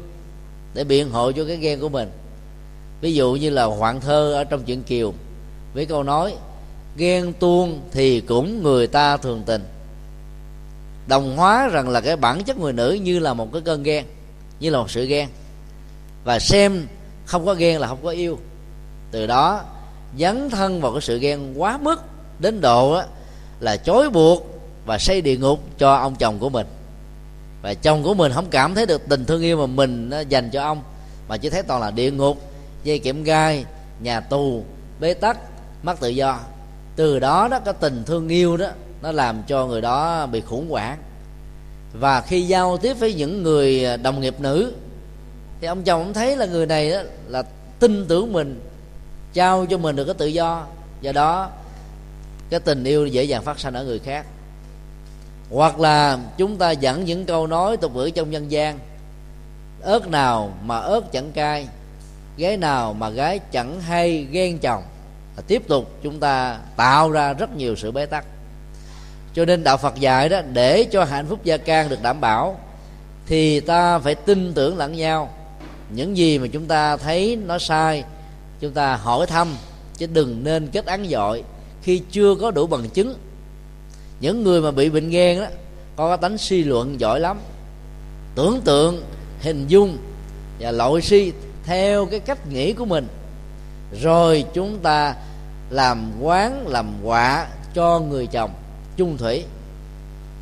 để biện hộ cho cái ghen của mình. Ví dụ như là hoạn thơ ở trong chuyện kiều với câu nói ghen tuông thì cũng người ta thường tình đồng hóa rằng là cái bản chất người nữ như là một cái cơn ghen như là một sự ghen. Và xem không có ghen là không có yêu. Từ đó dấn thân vào cái sự ghen quá mức đến độ á, là chối buộc và xây địa ngục cho ông chồng của mình. Và chồng của mình không cảm thấy được tình thương yêu mà mình dành cho ông mà chỉ thấy toàn là địa ngục dây kiểm gai nhà tù bế tắc mất tự do. Từ đó đó cái tình thương yêu đó nó làm cho người đó bị khủng hoảng. Và khi giao tiếp với những người à, đồng nghiệp nữ, thì ông chồng ông thấy là người này đó là tin tưởng mình, trao cho mình được cái tự do. Do đó, cái tình yêu dễ dàng phát sinh ở người khác. Hoặc là chúng ta dẫn những câu nói tục ngữ trong dân gian, ớt nào mà ớt chẳng cay gái nào mà gái chẳng hay ghen chồng. Tiếp tục chúng ta tạo ra rất nhiều sự bế tắc cho nên đạo phật dạy đó, để cho hạnh phúc gia can được đảm bảo, thì ta phải tin tưởng lẫn nhau. Những gì mà chúng ta thấy nó sai, chúng ta hỏi thăm, chứ đừng nên kết án dội khi chưa có đủ bằng chứng. Những người mà bị bệnh ghen đó, có cái tánh suy luận giỏi lắm. Tưởng tượng, hình dung và lội suy theo cái cách nghĩ của mình. Rồi chúng ta làm quán làm quạ cho người chồng chung thủy.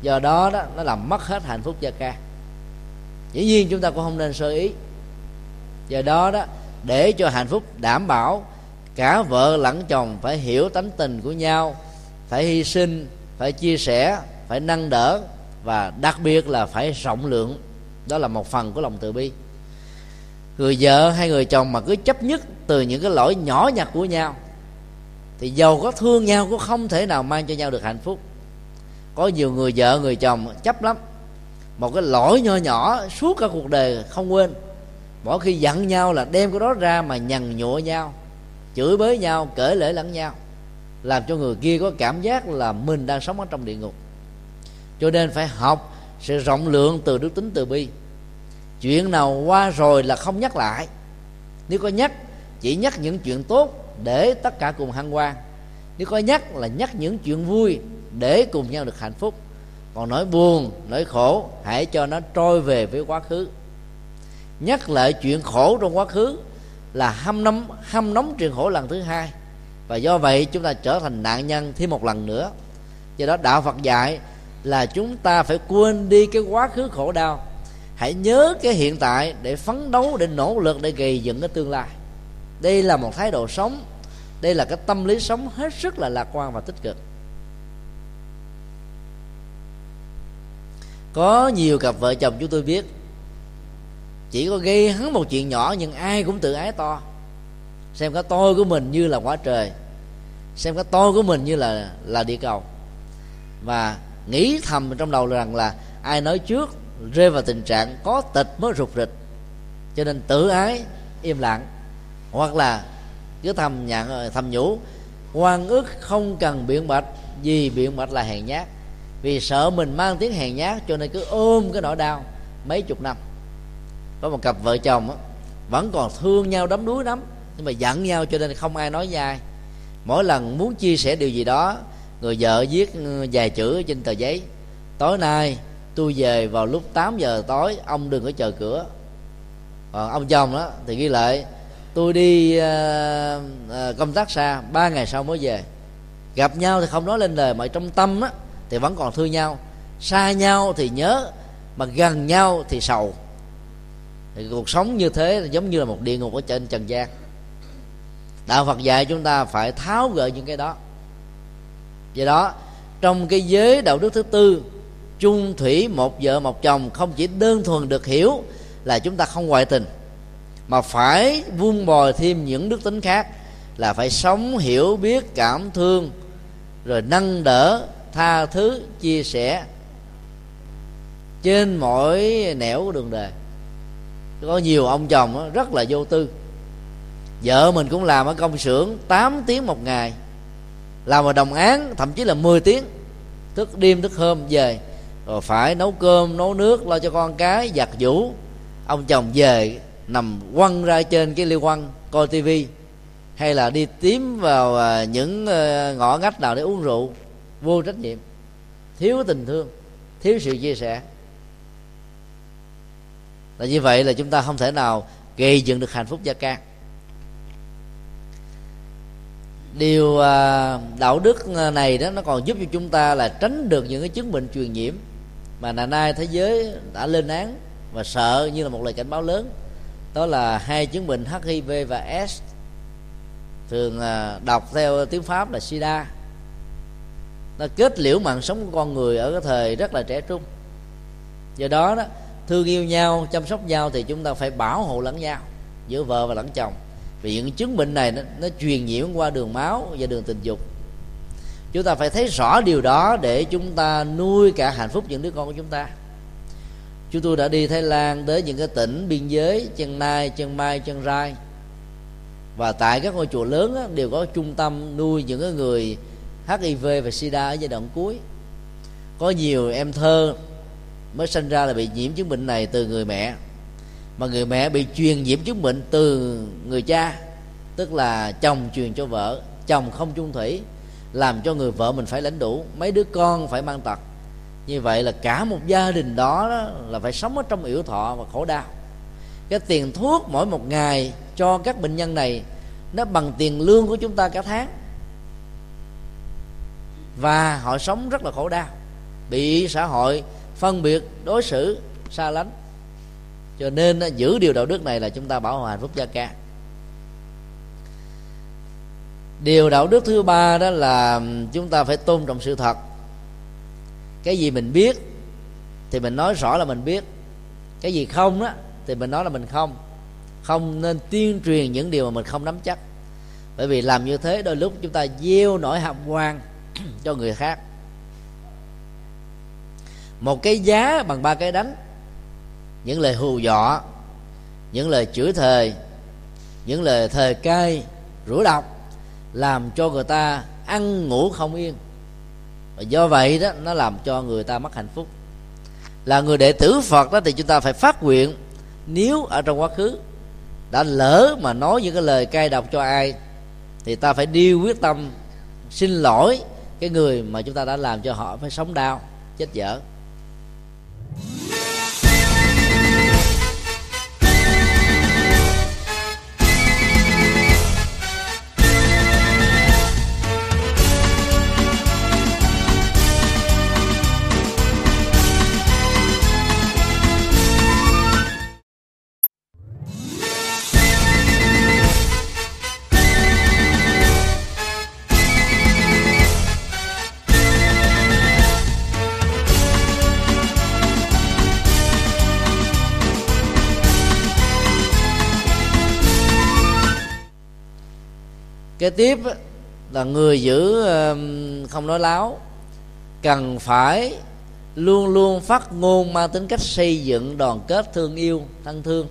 Do đó đó, nó làm mất hết hạnh phúc gia ca. Dĩ nhiên chúng ta cũng không nên sơ ý. Do đó đó, để cho hạnh phúc đảm bảo, cả vợ lẫn chồng phải hiểu tánh tình của nhau, phải hy sinh, phải chia sẻ, phải nâng đỡ và đặc biệt là phải rộng lượng. Đó là một phần của lòng từ bi. Người vợ hay người chồng mà cứ chấp nhất từ những cái lỗi nhỏ nhặt của nhau, thì giàu có thương nhau cũng không thể nào mang cho nhau được hạnh phúc có nhiều người vợ, người chồng chấp lắm. Một cái lỗi nho nhỏ suốt cả cuộc đời không quên. Mỗi khi giận nhau là đem cái đó ra mà nhằn nhụa nhau, chửi bới nhau cởi lễ lẫn nhau, làm cho người kia có cảm giác là mình đang sống ở trong địa ngục. Cho nên phải học sự rộng lượng từ đức tính từ bi. Chuyện nào qua rồi là không nhắc lại. Nếu có nhắc, chỉ nhắc những chuyện tốt để tất cả cùng hăng hoan nếu có nhắc là nhắc những chuyện vui để cùng nhau được hạnh phúc. Còn nỗi buồn, nỗi khổ, hãy cho nó trôi về với quá khứ. Nhắc lại chuyện khổ trong quá khứ là hâm nóng hâm nóng chuyện khổ lần thứ hai. Và do vậy chúng ta trở thành nạn nhân thêm một lần nữa. Do đó đạo phật dạy là chúng ta phải quên đi cái quá khứ khổ đau. Hãy nhớ cái hiện tại để phấn đấu, để nỗ lực, để gây dựng cái tương lai. Đây là một thái độ sống. Đây là cái tâm lý sống hết sức là lạc quan và tích cực. Có nhiều cặp vợ chồng chúng tôi biết. Chỉ có gây hắn một chuyện nhỏ nhưng ai cũng tự ái to. Xem cái tôi của mình như là quả trời. Xem cái tôi của mình như là là địa cầu. Và nghĩ thầm trong đầu rằng là ai nói trước rơi vào tình trạng có tịch mới rụt rịch. Cho nên tự ái, im lặng. Hoặc là cứ thầm nhận thầm nhủ quan ức không cần biện bạch vì biện bạch là hèn nhát vì sợ mình mang tiếng hèn nhát cho nên cứ ôm cái nỗi đau mấy chục năm. Có một cặp vợ chồng vẫn còn thương nhau đấm đuối lắm nhưng mà giận nhau cho nên không ai nói dai mỗi lần muốn chia sẻ điều gì đó người vợ viết ừ, vài chữ trên tờ giấy tối nay tôi về vào lúc 8 giờ tối ông đừng có chờ cửa. Còn ông chồng đó thì ghi lại tôi đi uh, uh, công tác xa ba ngày sau mới về. Gặp nhau thì không nói lên lời mà trong tâm á thì vẫn còn thương nhau. Xa nhau thì nhớ, mà gần nhau thì sầu. Thì cuộc sống như thế là giống như là một địa ngục ở trên trần gian. Đạo phật dạy chúng ta phải tháo gỡ những cái đó. Do đó, trong cái giới đạo đức thứ tư, chung thủy, một vợ, một chồng không chỉ đơn thuần được hiểu là chúng ta không ngoại tình, mà phải vun bồi thêm những đức tính khác là phải sống hiểu biết, cảm thương, rồi nâng đỡ tha thứ, chia sẻ trên mỗi nẻo của đường đời. Có nhiều ông chồng rất là vô tư. Vợ mình cũng làm ở công xưởng 8 tiếng một ngày, làm ở đồng án thậm chí là 10 tiếng, thức đêm thức hôm về. Rồi phải nấu cơm, nấu nước, lo cho con cái, giặt giũ. Ông chồng về nằm quăng ra trên cái liêu quăng, coi tivi, hay là đi tím vào à, những à, ngõ ngách nào để uống rượu vô trách nhiệm, thiếu tình thương, thiếu sự chia sẻ. Là như vậy là chúng ta không thể nào gây dựng được hạnh phúc gia can. Điều à, đạo đức à, này đó, nó còn giúp cho chúng ta là tránh được những cái chứng bệnh truyền nhiễm mà ngày nay thế giới đã lên án và sợ như là một lời cảnh báo lớn. Đó là hai chứng bệnh HIV và S, thường à, đọc theo tiếng Pháp là SIDA nó kết liễu mạng sống của con người ở cái thời rất là trẻ trung. Do đó đó thương yêu nhau chăm sóc nhau thì chúng ta phải bảo hộ lẫn nhau giữa vợ và lẫn chồng. Vì những chứng bệnh này nó, nó truyền nhiễm qua đường máu và đường tình dục. Chúng ta phải thấy rõ điều đó để chúng ta nuôi cả hạnh phúc những đứa con của chúng ta. Chúng tôi đã đi thái lan tới những cái tỉnh biên giới chân nai chân mai chân rai. Và tại các ngôi chùa lớn á, đều có trung tâm nuôi những cái người hiv và sida ở giai đoạn cuối. Có nhiều em thơ mới sinh ra là bị nhiễm chứng bệnh này từ người mẹ mà người mẹ bị truyền nhiễm chứng bệnh từ người cha tức là chồng truyền cho vợ chồng không chung thủy làm cho người vợ mình phải lãnh đủ mấy đứa con phải mang tật. Như vậy là cả một gia đình đó, đó là phải sống ở trong yểu thọ và khổ đau. Cái tiền thuốc mỗi một ngày cho các bệnh nhân này nó bằng tiền lương của chúng ta cả tháng và họ sống rất là khổ đau. Bị xã hội phân biệt, đối xử, xa lánh. Cho nên giữ điều đạo đức này là chúng ta bảo hộ hạnh phúc gia ca. Điều đạo đức thứ ba đó là chúng ta phải tôn trọng sự thật. Cái gì mình biết thì mình nói rõ là mình biết. Cái gì không đó thì mình nói là mình không. Không nên tuyên truyền những điều mà mình không nắm chắc. Bởi vì làm như thế đôi lúc chúng ta gieo nỗi hàm quan cho người khác. Một cái giá bằng ba cái đánh. Những lời hù dọa, những lời chửi thề, những lời thề cay, rủa độc, làm cho người ta ăn ngủ không yên. Và do vậy đó, nó làm cho người ta mất hạnh phúc. Là người đệ tử phật đó thì chúng ta phải phát nguyện nếu ở trong quá khứ đã lỡ mà nói những cái lời cay độc cho ai thì ta phải đi quyết tâm xin lỗi cái người mà chúng ta đã làm cho họ phải sống đau chết dở. Kế tiếp là người giữ không nói láo, cần phải luôn luôn phát ngôn mang tính cách xây dựng, đoàn kết, thương yêu, thân thương.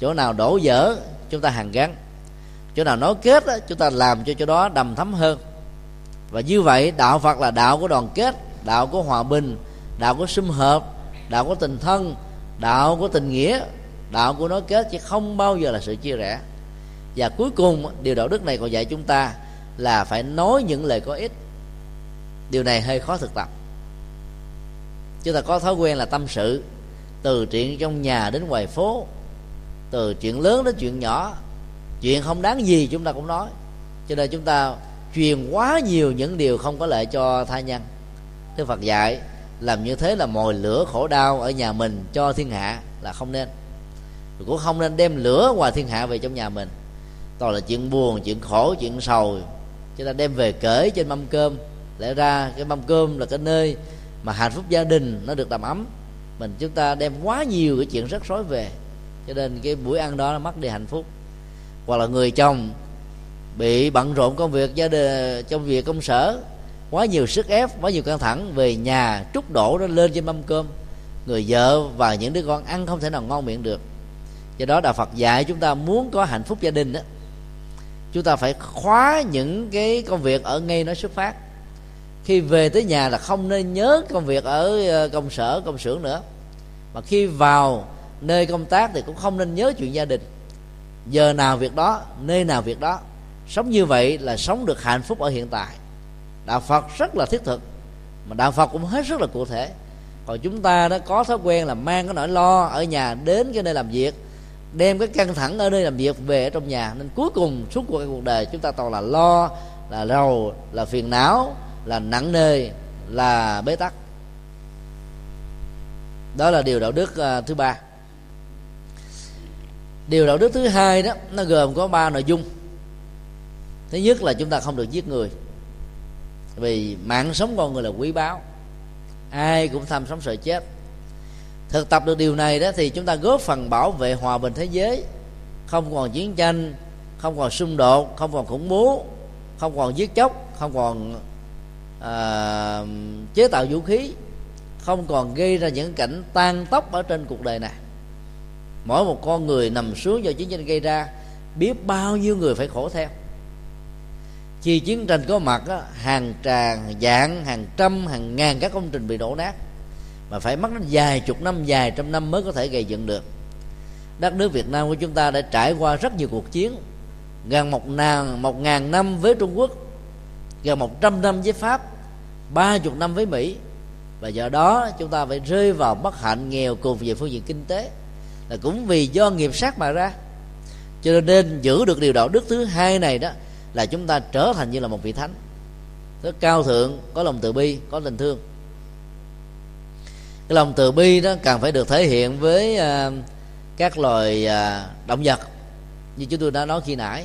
Chỗ nào đổ dở, chúng ta hàn gắn. Chỗ nào nói kết chúng ta làm cho chỗ đó đầm thấm hơn. Và như vậy, đạo phật là đạo của đoàn kết, đạo của hòa bình, đạo của sum hợp đạo của tình thân, đạo của tình nghĩa. Đạo của nói kết chứ không bao giờ là sự chia rẽ và cuối cùng, điều đạo đức này còn dạy chúng ta là phải nói những lời có ích. Điều này hơi khó thực tập. Chúng ta có thói quen là tâm sự, từ chuyện trong nhà đến ngoài phố, từ chuyện lớn đến chuyện nhỏ. Chuyện không đáng gì chúng ta cũng nói. Cho nên chúng ta truyền quá nhiều những điều không có lợi cho tha nhân. Đức Phật dạy, làm như thế là mồi lửa khổ đau ở nhà mình cho thiên hạ là không nên. Cũng không nên đem lửa ngoài thiên hạ về trong nhà mình toàn là chuyện buồn, chuyện khổ, chuyện sầu. Chúng ta đem về kể trên mâm cơm. Lẽ ra cái mâm cơm là cái nơi mà hạnh phúc gia đình nó được đầm ấm. Mình chúng ta đem quá nhiều cái chuyện rắc rối về. Cho nên cái buổi ăn đó nó mất đi hạnh phúc. Hoặc là người chồng bị bận rộn công việc gia đình, trong việc công sở, quá nhiều sức ép, quá nhiều căng thẳng, về nhà trút đổ nó lên trên mâm cơm. Người vợ và những đứa con ăn không thể nào ngon miệng được. Do đó đạo phật dạy chúng ta muốn có hạnh phúc gia đình đó chúng ta phải khóa những cái công việc ở ngay nó xuất phát. Khi về tới nhà là không nên nhớ công việc ở ờ, công sở, công xưởng nữa. Mà khi vào nơi công tác thì cũng không nên nhớ chuyện gia đình. Giờ nào việc đó, nơi nào việc đó, sống như vậy là sống được hạnh phúc ở hiện tại. Đạo phật rất là thiết thực, mà đạo phật cũng hết rất là cụ thể. Còn chúng ta đó có thói quen là mang cái nỗi lo ở nhà đến cái nơi làm việc đem cái căng thẳng ở nơi làm việc về ở trong nhà. Nên cuối cùng suốt cuộc cuộc đời chúng ta toàn là lo là rầu là phiền não là nặng nề là bế tắc. Đó là điều đạo đức uh, thứ ba. Điều đạo đức thứ hai đó nó gồm có ba nội dung. Thứ nhất là chúng ta không được giết người. Vì mạng sống con người là quý báu. Ai cũng tham sống sợ chết thực tập được điều này đó thì chúng ta góp phần bảo vệ hòa bình thế giới. Không còn chiến tranh không còn xung đột không còn khủng bố không còn giết chóc không còn à, chế tạo vũ khí không còn gây ra những cảnh tan tóc ở trên cuộc đời này. Mỗi một con người nằm xuống do chiến tranh gây ra biết bao nhiêu người phải khổ theo. Khi chiến tranh có mặt hàng tràng dạng hàng trăm hàng ngàn các công trình bị đổ nát mà phải mất đến vài chục năm, vài trăm năm mới có thể gây dựng được. Đất nước Việt Nam của chúng ta đã trải qua rất nhiều cuộc chiến. Gần một ngàn một ngàn năm với Trung Quốc, gần một trăm năm với Pháp, ba chục năm với Mỹ. Và do đó, chúng ta phải rơi vào bất hạnh, nghèo cùng về phương diện kinh tế. Là cũng vì do nghiệp sát mà ra. Cho nên giữ được điều đạo đức thứ hai này đó, là chúng ta trở thành như là một vị thánh. Rất cao thượng, có lòng từ bi, có tình thương cái lòng từ bi đó càng phải được thể hiện với uh, các loài uh, động vật như chúng tôi đã nói khi nãy.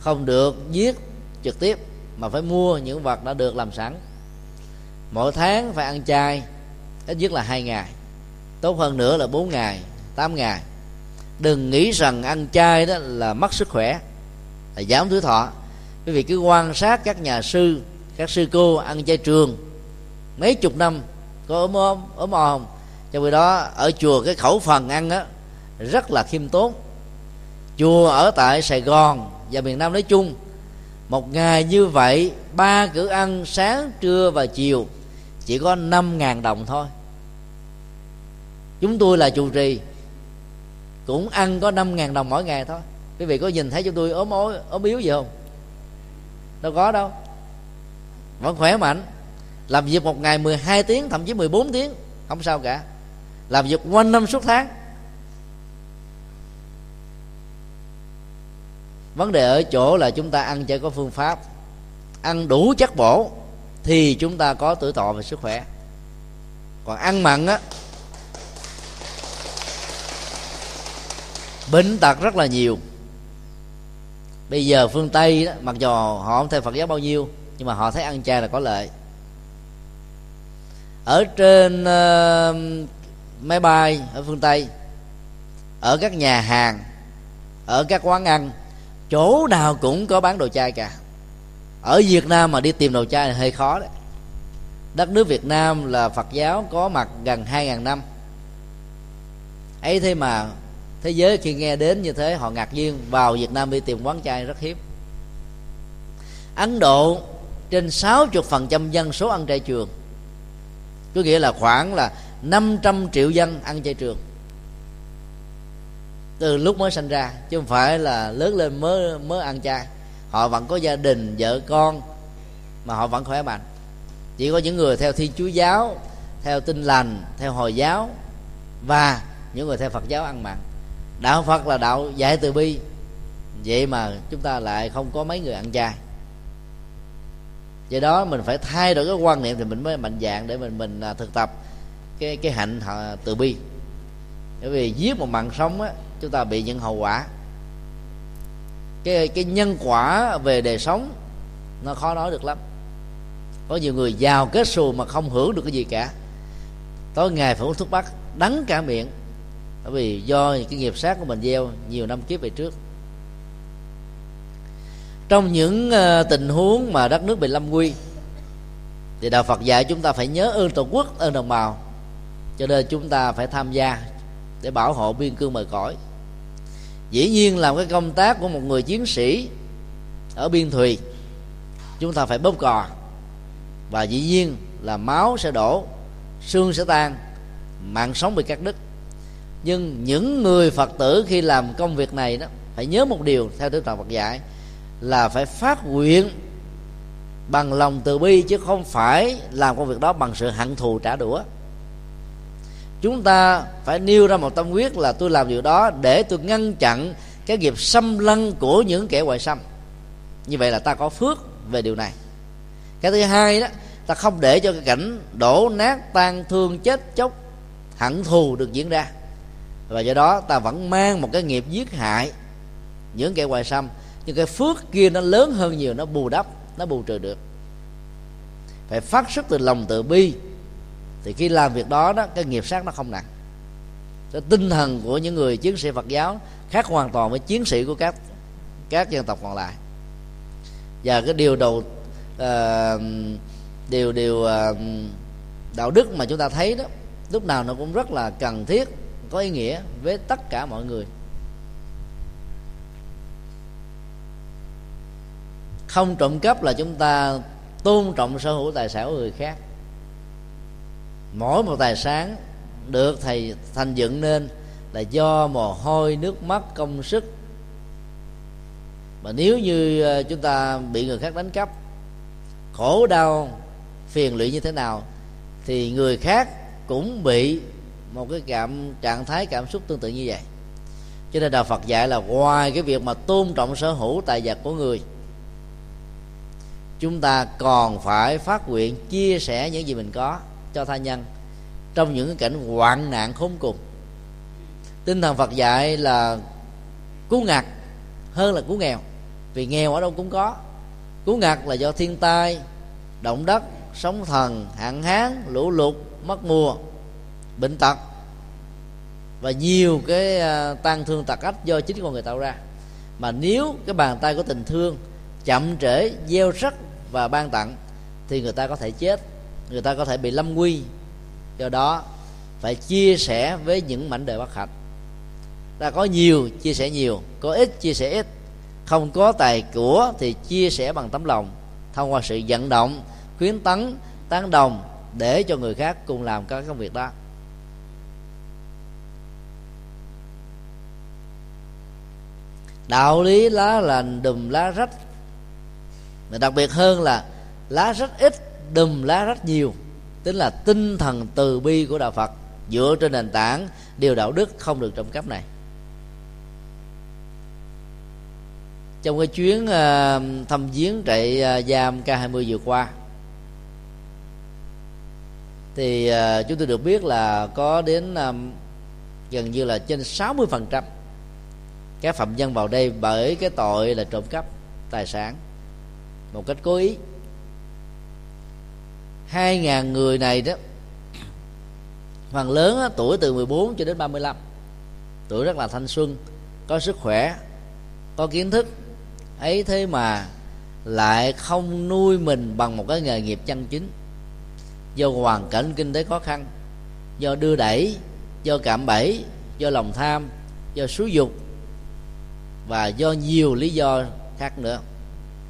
Không được giết trực tiếp mà phải mua những vật đã được làm sẵn. Mỗi tháng phải ăn chay ít nhất là hai ngày tốt hơn nữa là bốn ngày tám ngày. Đừng nghĩ rằng ăn chay đó là mất sức khỏe là giảm tuổi thọ. Quý vị cứ quan sát các nhà sư các sư cô ăn chay trường mấy chục năm có ốm ốm ốm ồm trong khi đó, ở chùa cái khẩu phần ăn á, rất là khiêm tốn. Chùa ở tại sài gòn và miền nam nói chung, một ngày như vậy, ba cử ăn sáng, trưa và chiều, chỉ có năm ngàn đồng thôi. Chúng tôi là chủ trì, cũng ăn có năm ngàn đồng mỗi ngày thôi. Quý vị có nhìn thấy chúng tôi ốm ốm ốm yếu gì không? Đâu có đâu. Vẫn khỏe mạnh làm việc một ngày 12 tiếng thậm chí 14 tiếng không sao cả. Làm việc quanh năm suốt tháng. Vấn đề ở chỗ là chúng ta ăn cho có phương pháp. Ăn đủ chất bổ thì chúng ta có tuổi thọ và sức khỏe. Còn ăn mặn á bệnh tật rất là nhiều. Bây giờ phương tây đó, mặc dù họ không theo phật giáo bao nhiêu nhưng mà họ thấy ăn chay là có lợi ở trên uh, máy bay ở phương tây ở các nhà hàng ở các quán ăn chỗ nào cũng có bán đồ chai cả. Ở việt nam mà đi tìm đồ chai là hơi khó đấy. Đất nước việt nam là phật giáo có mặt gần hai ngàn năm. Ấy thế mà thế giới khi nghe đến như thế họ ngạc nhiên vào việt nam đi tìm quán chai rất hiếm. Ấn độ trên 60% dân số ăn chay trường có nghĩa là khoảng là 500 triệu dân ăn chay trường. Từ lúc mới sinh ra, chứ không phải là lớn lên mới mới ăn chay. Họ vẫn có gia đình, vợ con, mà họ vẫn khỏe mạnh. Chỉ có những người theo thiên chúa giáo, theo tinh lành, theo hồi giáo, và những người theo phật giáo ăn mặn. Đạo phật là đạo dạy từ bi. Vậy mà chúng ta lại không có mấy người ăn chay do đó, mình phải thay đổi cái quan niệm thì mình mới mạnh dạng để mình mình à, thực tập cái cái hạnh à, từ bi. Bởi vì giết một mạng sống á, chúng ta bị những hậu quả. Cái cái nhân quả về đời sống, nó khó nói được lắm. Có nhiều người giàu kết xù mà không hưởng được cái gì cả. Tối ngày phải uống thuốc bắc, đắng cả miệng. Bởi vì do cái nghiệp sát của mình gieo nhiều năm kiếp về trước trong những ờ, tình huống mà đất nước bị lâm nguy, thì đạo Phật dạy chúng ta phải nhớ ơn tổ quốc, ơn đồng bào. Cho nên chúng ta phải tham gia để bảo hộ biên cương bờ cõi. Dĩ nhiên làm cái công tác của một người chiến sĩ ở biên thùy, chúng ta phải bóp cò. Và dĩ nhiên là máu sẽ đổ, xương sẽ tan, mạng sống bị cắt đứt. Nhưng những người phật tử khi làm công việc này đó, phải nhớ một điều theo đức phật dạy là phải phát nguyện bằng lòng từ bi, chứ không phải làm công việc đó bằng sự hận thù trả đũa. Chúng ta phải nêu ra một tâm quyết là tôi làm điều đó để tôi ngăn chặn cái nghiệp xâm lăng của những kẻ ngoại xâm. Như vậy là ta có phước về điều này. Cái thứ hai đó, ta không để cho cái cảnh đổ nát, tan thương, chết chóc, hận thù được diễn ra. Và do đó ta vẫn mang một cái nghiệp giết hại những kẻ ngoại xâm nhưng cái phước kia nó lớn hơn nhiều nó bù đắp nó bù trừ được. Phải phát xuất từ lòng từ bi. Thì khi làm việc đó đó cái nghiệp sát nó không nặng. Cái tinh thần của những người chiến sĩ Phật giáo khác hoàn toàn với chiến sĩ của các các dân tộc còn lại. Và cái điều đầu uh, điều điều uh, đạo đức mà chúng ta thấy đó lúc nào nó cũng rất là cần thiết có ý nghĩa với tất cả mọi người. Không trộm cắp là chúng ta tôn trọng sở hữu tài sản của người khác. Mỗi một tài sản được thầy thành dựng nên là do mồ hôi, nước mắt, công sức. Mà nếu như ờ, chúng ta bị người khác đánh cắp, khổ đau, phiền lụy như thế nào, thì người khác cũng bị một cái cảm, trạng thái cảm xúc tương tự như vậy. Cho nên đạo Phật dạy là ngoài cái việc mà tôn trọng sở hữu tài vật của người chúng ta còn phải phát nguyện chia sẻ những gì mình có cho tha nhân trong những cảnh hoạn nạn khốn cùng. Tinh thần phật dạy là cứu ngặt hơn là cứu nghèo, vì nghèo ở đâu cũng có. Cứu ngặt là do thiên tai, động đất, sóng thần, hạn hán, lũ lụt, mất mùa, bệnh tật và nhiều cái à, tan thương tật ách do chính con người tạo ra. Mà nếu cái bàn tay của tình thương chậm trễ, gieo rắc và ban tặng, thì người ta có thể chết, người ta có thể bị lâm nguy. Do đó, phải chia sẻ với những mảnh đời bất hạnh. Ta có nhiều, chia sẻ nhiều, có ít, chia sẻ ít. Không có tài của thì chia sẻ bằng tấm lòng, thông qua sự vận động, khuyến tấn, tán đồng để cho người khác cùng làm các công việc đó. Đạo lý lá lành đùm lá rách mà đặc biệt hơn là lá rất ít, đùm lá rất nhiều tức là tinh thần từ bi của đạo phật dựa trên nền tảng điều đạo đức không được trộm cắp này. Trong cái chuyến ờ, thăm viếng trại ờ, giam K20 vừa qua, thì ờ, chúng tôi được biết là có đến gần như là trên 60 phần trăm các phạm nhân vào đây bởi cái tội là trộm cắp tài sản một cách cố ý. Hai ngàn người này đó phần lớn đó, tuổi từ 14 cho đến 35 tuổi rất là thanh xuân có sức khỏe có kiến thức. Ấy thế mà lại không nuôi mình bằng một cái nghề nghiệp chân chính. Do hoàn cảnh kinh tế khó khăn do đưa đẩy do cạm bẫy do lòng tham do xúi dục và do nhiều lý do khác nữa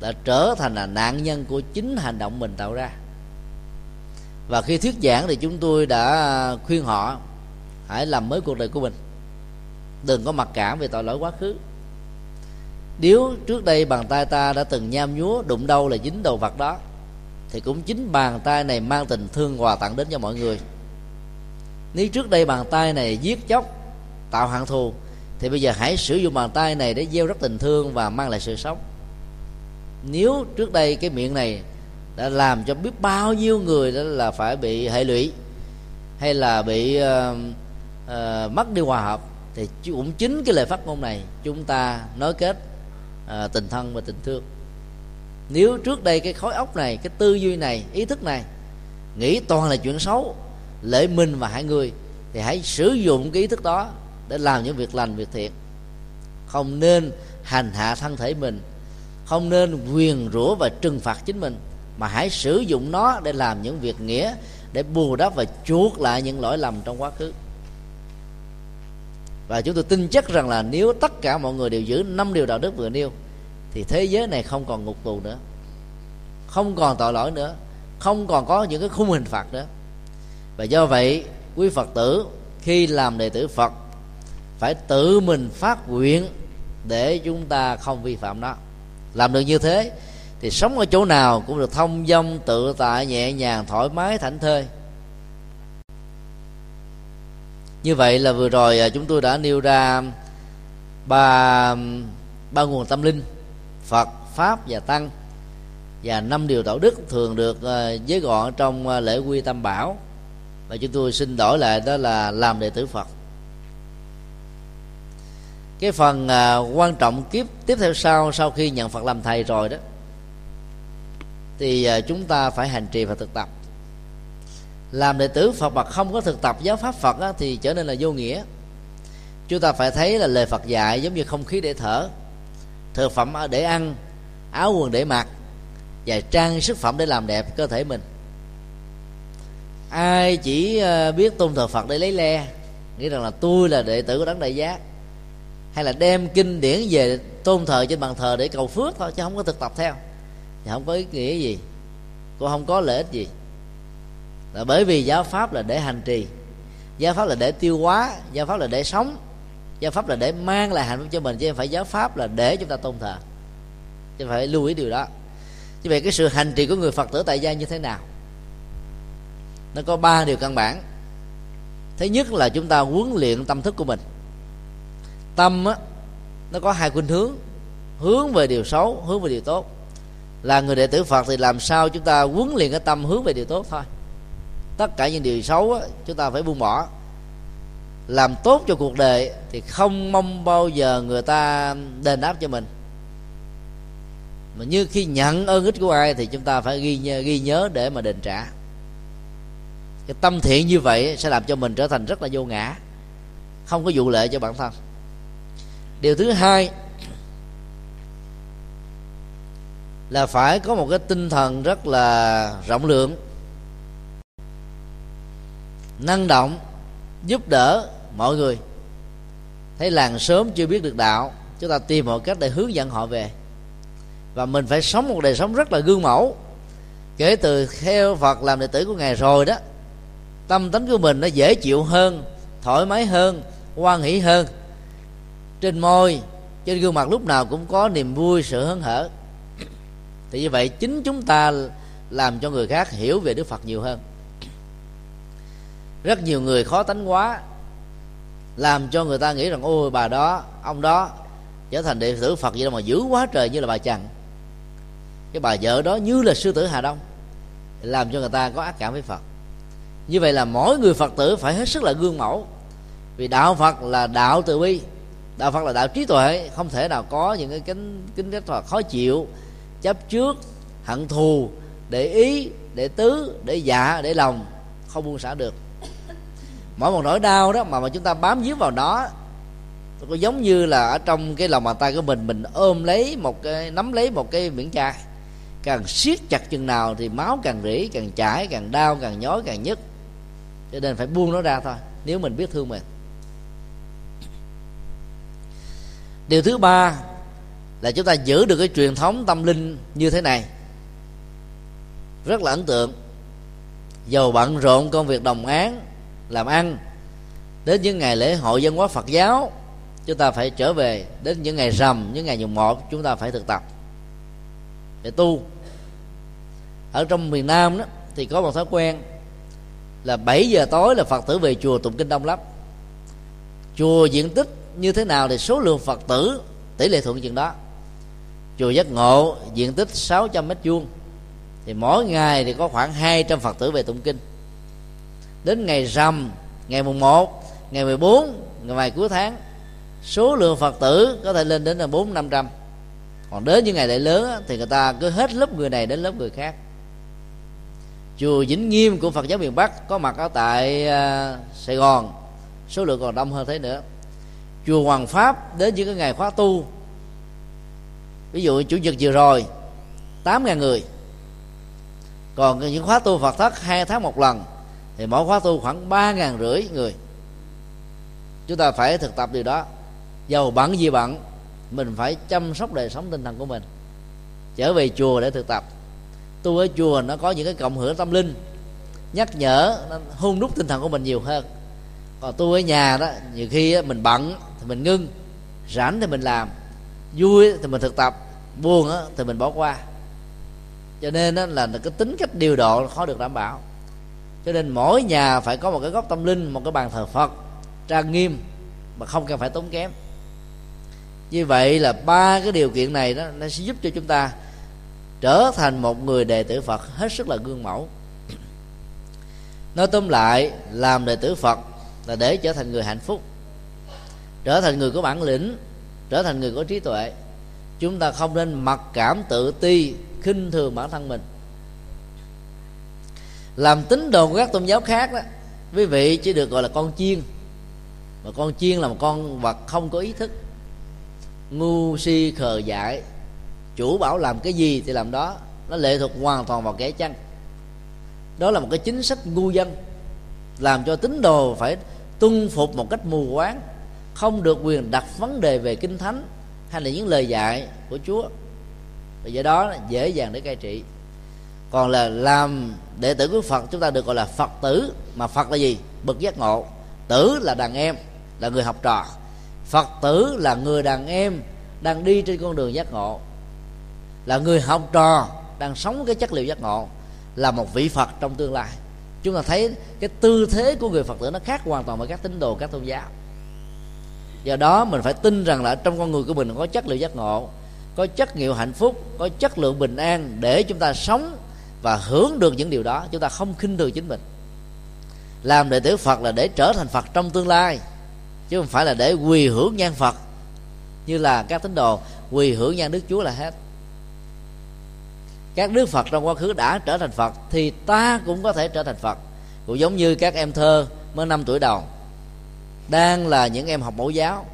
đã trở thành là nạn nhân của chính hành động mình tạo ra. Và khi thuyết giảng thì chúng tôi đã khuyên họ, hãy làm mới cuộc đời của mình. Đừng có mặc cảm về tội lỗi quá khứ. Nếu trước đây bàn tay ta đã từng nham nhúa, đụng đâu là dính đầu vật đó, thì cũng chính bàn tay này mang tình thương quà tặng đến cho mọi người. Nếu trước đây bàn tay này giết chóc, tạo hận thù, thì bây giờ hãy sử dụng bàn tay này để gieo rất tình thương và mang lại sự sống nếu trước đây cái miệng này đã làm cho biết bao nhiêu người đó là phải bị hệ lụy hay là bị uh, uh, mất đi hòa hợp thì cũng chính cái lời phát ngôn này chúng ta nối kết uh, tình thân và tình thương. Nếu trước đây cái khối óc này cái tư duy này ý thức này nghĩ toàn là chuyện xấu lễ mình và hại người thì hãy sử dụng cái ý thức đó để làm những việc lành việc thiện. Không nên hành hạ thân thể mình không nên quyền rủa và trừng phạt chính mình, mà hãy sử dụng nó để làm những việc nghĩa, để bù đắp và chuộc lại những lỗi lầm trong quá khứ. Và chúng tôi tin chắc rằng là nếu tất cả mọi người đều giữ năm điều đạo đức vừa nêu, thì thế giới này không còn ngục tù nữa, không còn tội lỗi nữa, không còn có những cái khung hình phạt nữa. Và do vậy, quý phật tử khi làm đệ tử phật, phải tự mình phát nguyện để chúng ta không vi phạm nó làm được như thế, thì sống ở chỗ nào cũng được thông dong, tự tại, nhẹ nhàng, thoải mái, thảnh thơi. Như vậy là vừa rồi à, chúng tôi đã nêu ra ba ba nguồn tâm linh, phật, pháp và tăng, và năm điều đạo đức thường được à, giới gọn trong à, lễ quy tâm bảo. Và chúng tôi xin đổi lại đó là làm đệ tử phật cái phần à, quan trọng kiếp tiếp theo sau sau khi nhận phật làm thầy rồi đó thì à, chúng ta phải hành trì và thực tập. Làm đệ tử phật mà không có thực tập giáo pháp phật á, thì trở nên là vô nghĩa. Chúng ta phải thấy là lời phật dạy giống như không khí để thở thực phẩm để ăn áo quần để mặc và trang sức phẩm để làm đẹp cơ thể mình. Ai chỉ à, biết tôn thờ phật để lấy le nghĩ rằng là tôi là đệ tử của đấng đại giác hay là đem kinh điển về tôn thờ trên bàn thờ để cầu phước thôi, chứ không có thực tập theo. Thì không có ý nghĩa gì. Cũng không có lợi ích gì. Là bởi vì giáo pháp là để hành trì. Giáo pháp là để tiêu hóa. Giáo pháp là để sống. Giáo pháp là để mang lại hạnh phúc cho mình, chứ không phải giáo pháp là để chúng ta tôn thờ. Chứ phải lưu ý điều đó. Như vậy cái sự hành trì của người phật tử tại gia như thế nào? Nó có ba điều căn bản. Thứ nhất là chúng ta huấn luyện tâm thức của mình tâm á, nó có hai khuynh hướng hướng về điều xấu hướng về điều tốt. Là người đệ tử phật thì làm sao chúng ta huấn luyện cái tâm hướng về điều tốt thôi. Tất cả những điều xấu á, chúng ta phải buông bỏ. Làm tốt cho cuộc đời thì không mong bao giờ người ta đền đáp cho mình. Mà như khi nhận ơn ích của ai thì chúng ta phải ghi nhớ, ghi nhớ để mà đền trả. Cái tâm thiện như vậy sẽ làm cho mình trở thành rất là vô ngã không có vụ lệ cho bản thân điều thứ hai là phải có một cái tinh thần rất là rộng lượng, năng động, giúp đỡ mọi người. Thấy làng sớm chưa biết được đạo, chúng ta tìm mọi cách để hướng dẫn họ về. Và mình phải sống một đời sống rất là gương mẫu. Kể từ theo Phật làm đệ tử của ngài rồi đó, tâm tính của mình nó dễ chịu hơn, thoải mái hơn, hoan hỷ hơn trên môi, trên gương mặt lúc nào cũng có niềm vui, sự hớn hở. Thì như vậy, chính chúng ta làm cho người khác hiểu về đức phật nhiều hơn. Rất nhiều người khó tánh quá làm cho người ta nghĩ rằng, ôi, bà đó, ông đó trở thành đệ tử phật vậy đâu mà dữ quá trời như là bà chằn cái bà vợ đó như là sư tử hà đông, làm cho người ta có ác cảm với phật. Như vậy là mỗi người phật tử phải hết sức là gương mẫu, vì đạo phật là đạo từ bi đạo phật là đạo trí tuệ, không thể nào có những cái kính kính rất là khó chịu. Chấp trước, hận thù, để ý, để tứ, để dạ để lòng, không buông xả được. Mỗi một nỗi đau đó mà mà chúng ta bám víu vào nó có giống như là ở trong cái lòng bàn tay của mình mình ôm lấy một cái, nắm lấy một cái miệng chai. Càng siết chặt chừng nào thì máu càng rỉ, càng chảy, càng đau, càng nhói, càng nhức. Cho nên phải buông nó ra thôi, nếu mình biết thương mình. Điều thứ ba là chúng ta giữ được cái truyền thống tâm linh như thế này. Rất là ấn tượng. Dầu bận rộn công việc đồng án làm ăn. Đến những ngày lễ hội dân hóa phật giáo, chúng ta phải trở về. Đến những ngày rằm, những ngày mùng một, chúng ta phải thực tập để tu. Ở trong miền nam đó, thì có một thói quen là 7 giờ tối là phật tử về chùa tụng kinh đông lắm chùa diện tích như thế nào thì số lượng phật tử, tỷ lệ thuận chừng đó. Chùa giác ngộ diện tích 600 mét vuông, thì mỗi ngày thì có khoảng 200 phật tử về tụng kinh. Đến ngày rằm, ngày mùng 1 ngày 14 ngày vài cuối tháng, số lượng phật tử có thể lên đến là bốn năm trăm. Còn đến những ngày lễ lớn thì người ta cứ hết lớp người này đến lớp người khác. Chùa Vĩnh Nghiêm của Phật giáo miền Bắc có mặt ở tại à, Sài Gòn, số lượng còn đông hơn thế nữa chùa Hoàng Pháp đến những cái ngày khóa tu. Ví dụ chủ nhật vừa rồi, tám ngàn người. Còn những khóa tu Phật thất hai tháng một lần, thì mỗi khóa tu khoảng ba ngàn rưỡi người. Chúng ta phải thực tập điều đó. Giàu bận gì bận, mình phải chăm sóc đời sống tinh thần của mình. Trở về chùa để thực tập. Tu ở chùa nó có những cái cộng hưởng tâm linh, nhắc nhở, nó hôn đúc tinh thần của mình nhiều hơn. Còn tu ở nhà đó, nhiều khi mình bận thì mình ngưng, rảnh thì mình làm, vui thì mình thực tập, buồn thì mình bỏ qua. Cho nên là cái tính cách điều độ khó được đảm bảo. Cho nên mỗi nhà phải có một cái góc tâm linh, một cái bàn thờ phật trang nghiêm mà không cần phải tốn kém. Như vậy là ba cái điều kiện này đó, nó sẽ giúp cho chúng ta trở thành một người đệ tử phật hết sức là gương mẫu. Nói tóm lại, làm đệ tử phật là để trở thành người hạnh phúc trở thành người có bản lĩnh, trở thành người có trí tuệ. Chúng ta không nên mặc cảm tự ti, khinh thường bản thân mình. Làm tín đồ của các tôn giáo khác đó, quý vị chỉ được gọi là con chiên. Mà con chiên là một con vật không có ý thức. Ngu si khờ dại, chủ bảo làm cái gì thì làm đó. Nó lệ thuộc hoàn toàn vào kẻ chăng. Đó là một cái chính sách ngu dân, làm cho tín đồ phải tuân phục một cách mù quáng không được quyền đặt vấn đề về kinh thánh hay là những lời dạy của chúa. Và do đó dễ dàng để cai trị. Còn là làm đệ tử của phật, chúng ta được gọi là phật tử. Mà phật là gì? Bậc giác ngộ. Tử là đàn em, là người học trò. Phật tử là người đàn em đang đi trên con đường giác ngộ. Là người học trò đang sống cái chất liệu giác ngộ. Là một vị phật trong tương lai. Chúng ta thấy cái tư thế của người phật tử nó khác hoàn toàn với các tín đồ, các tôn giáo do đó mình phải tin rằng là trong con người của mình có chất liệu giác ngộ, có chất liệu hạnh phúc, có chất lượng bình an để chúng ta sống và hưởng được những điều đó. Chúng ta không khinh thường chính mình. Làm đệ tử phật là để trở thành phật trong tương lai, chứ không phải là để quỳ hưởng nhan phật, như là các tín đồ quỳ hưởng nhan đức chúa là hết. Các đức phật trong quá khứ đã trở thành phật thì ta cũng có thể trở thành phật. Cũng giống như các em thơ mới năm tuổi đầu đang là những em học mẫu giáo.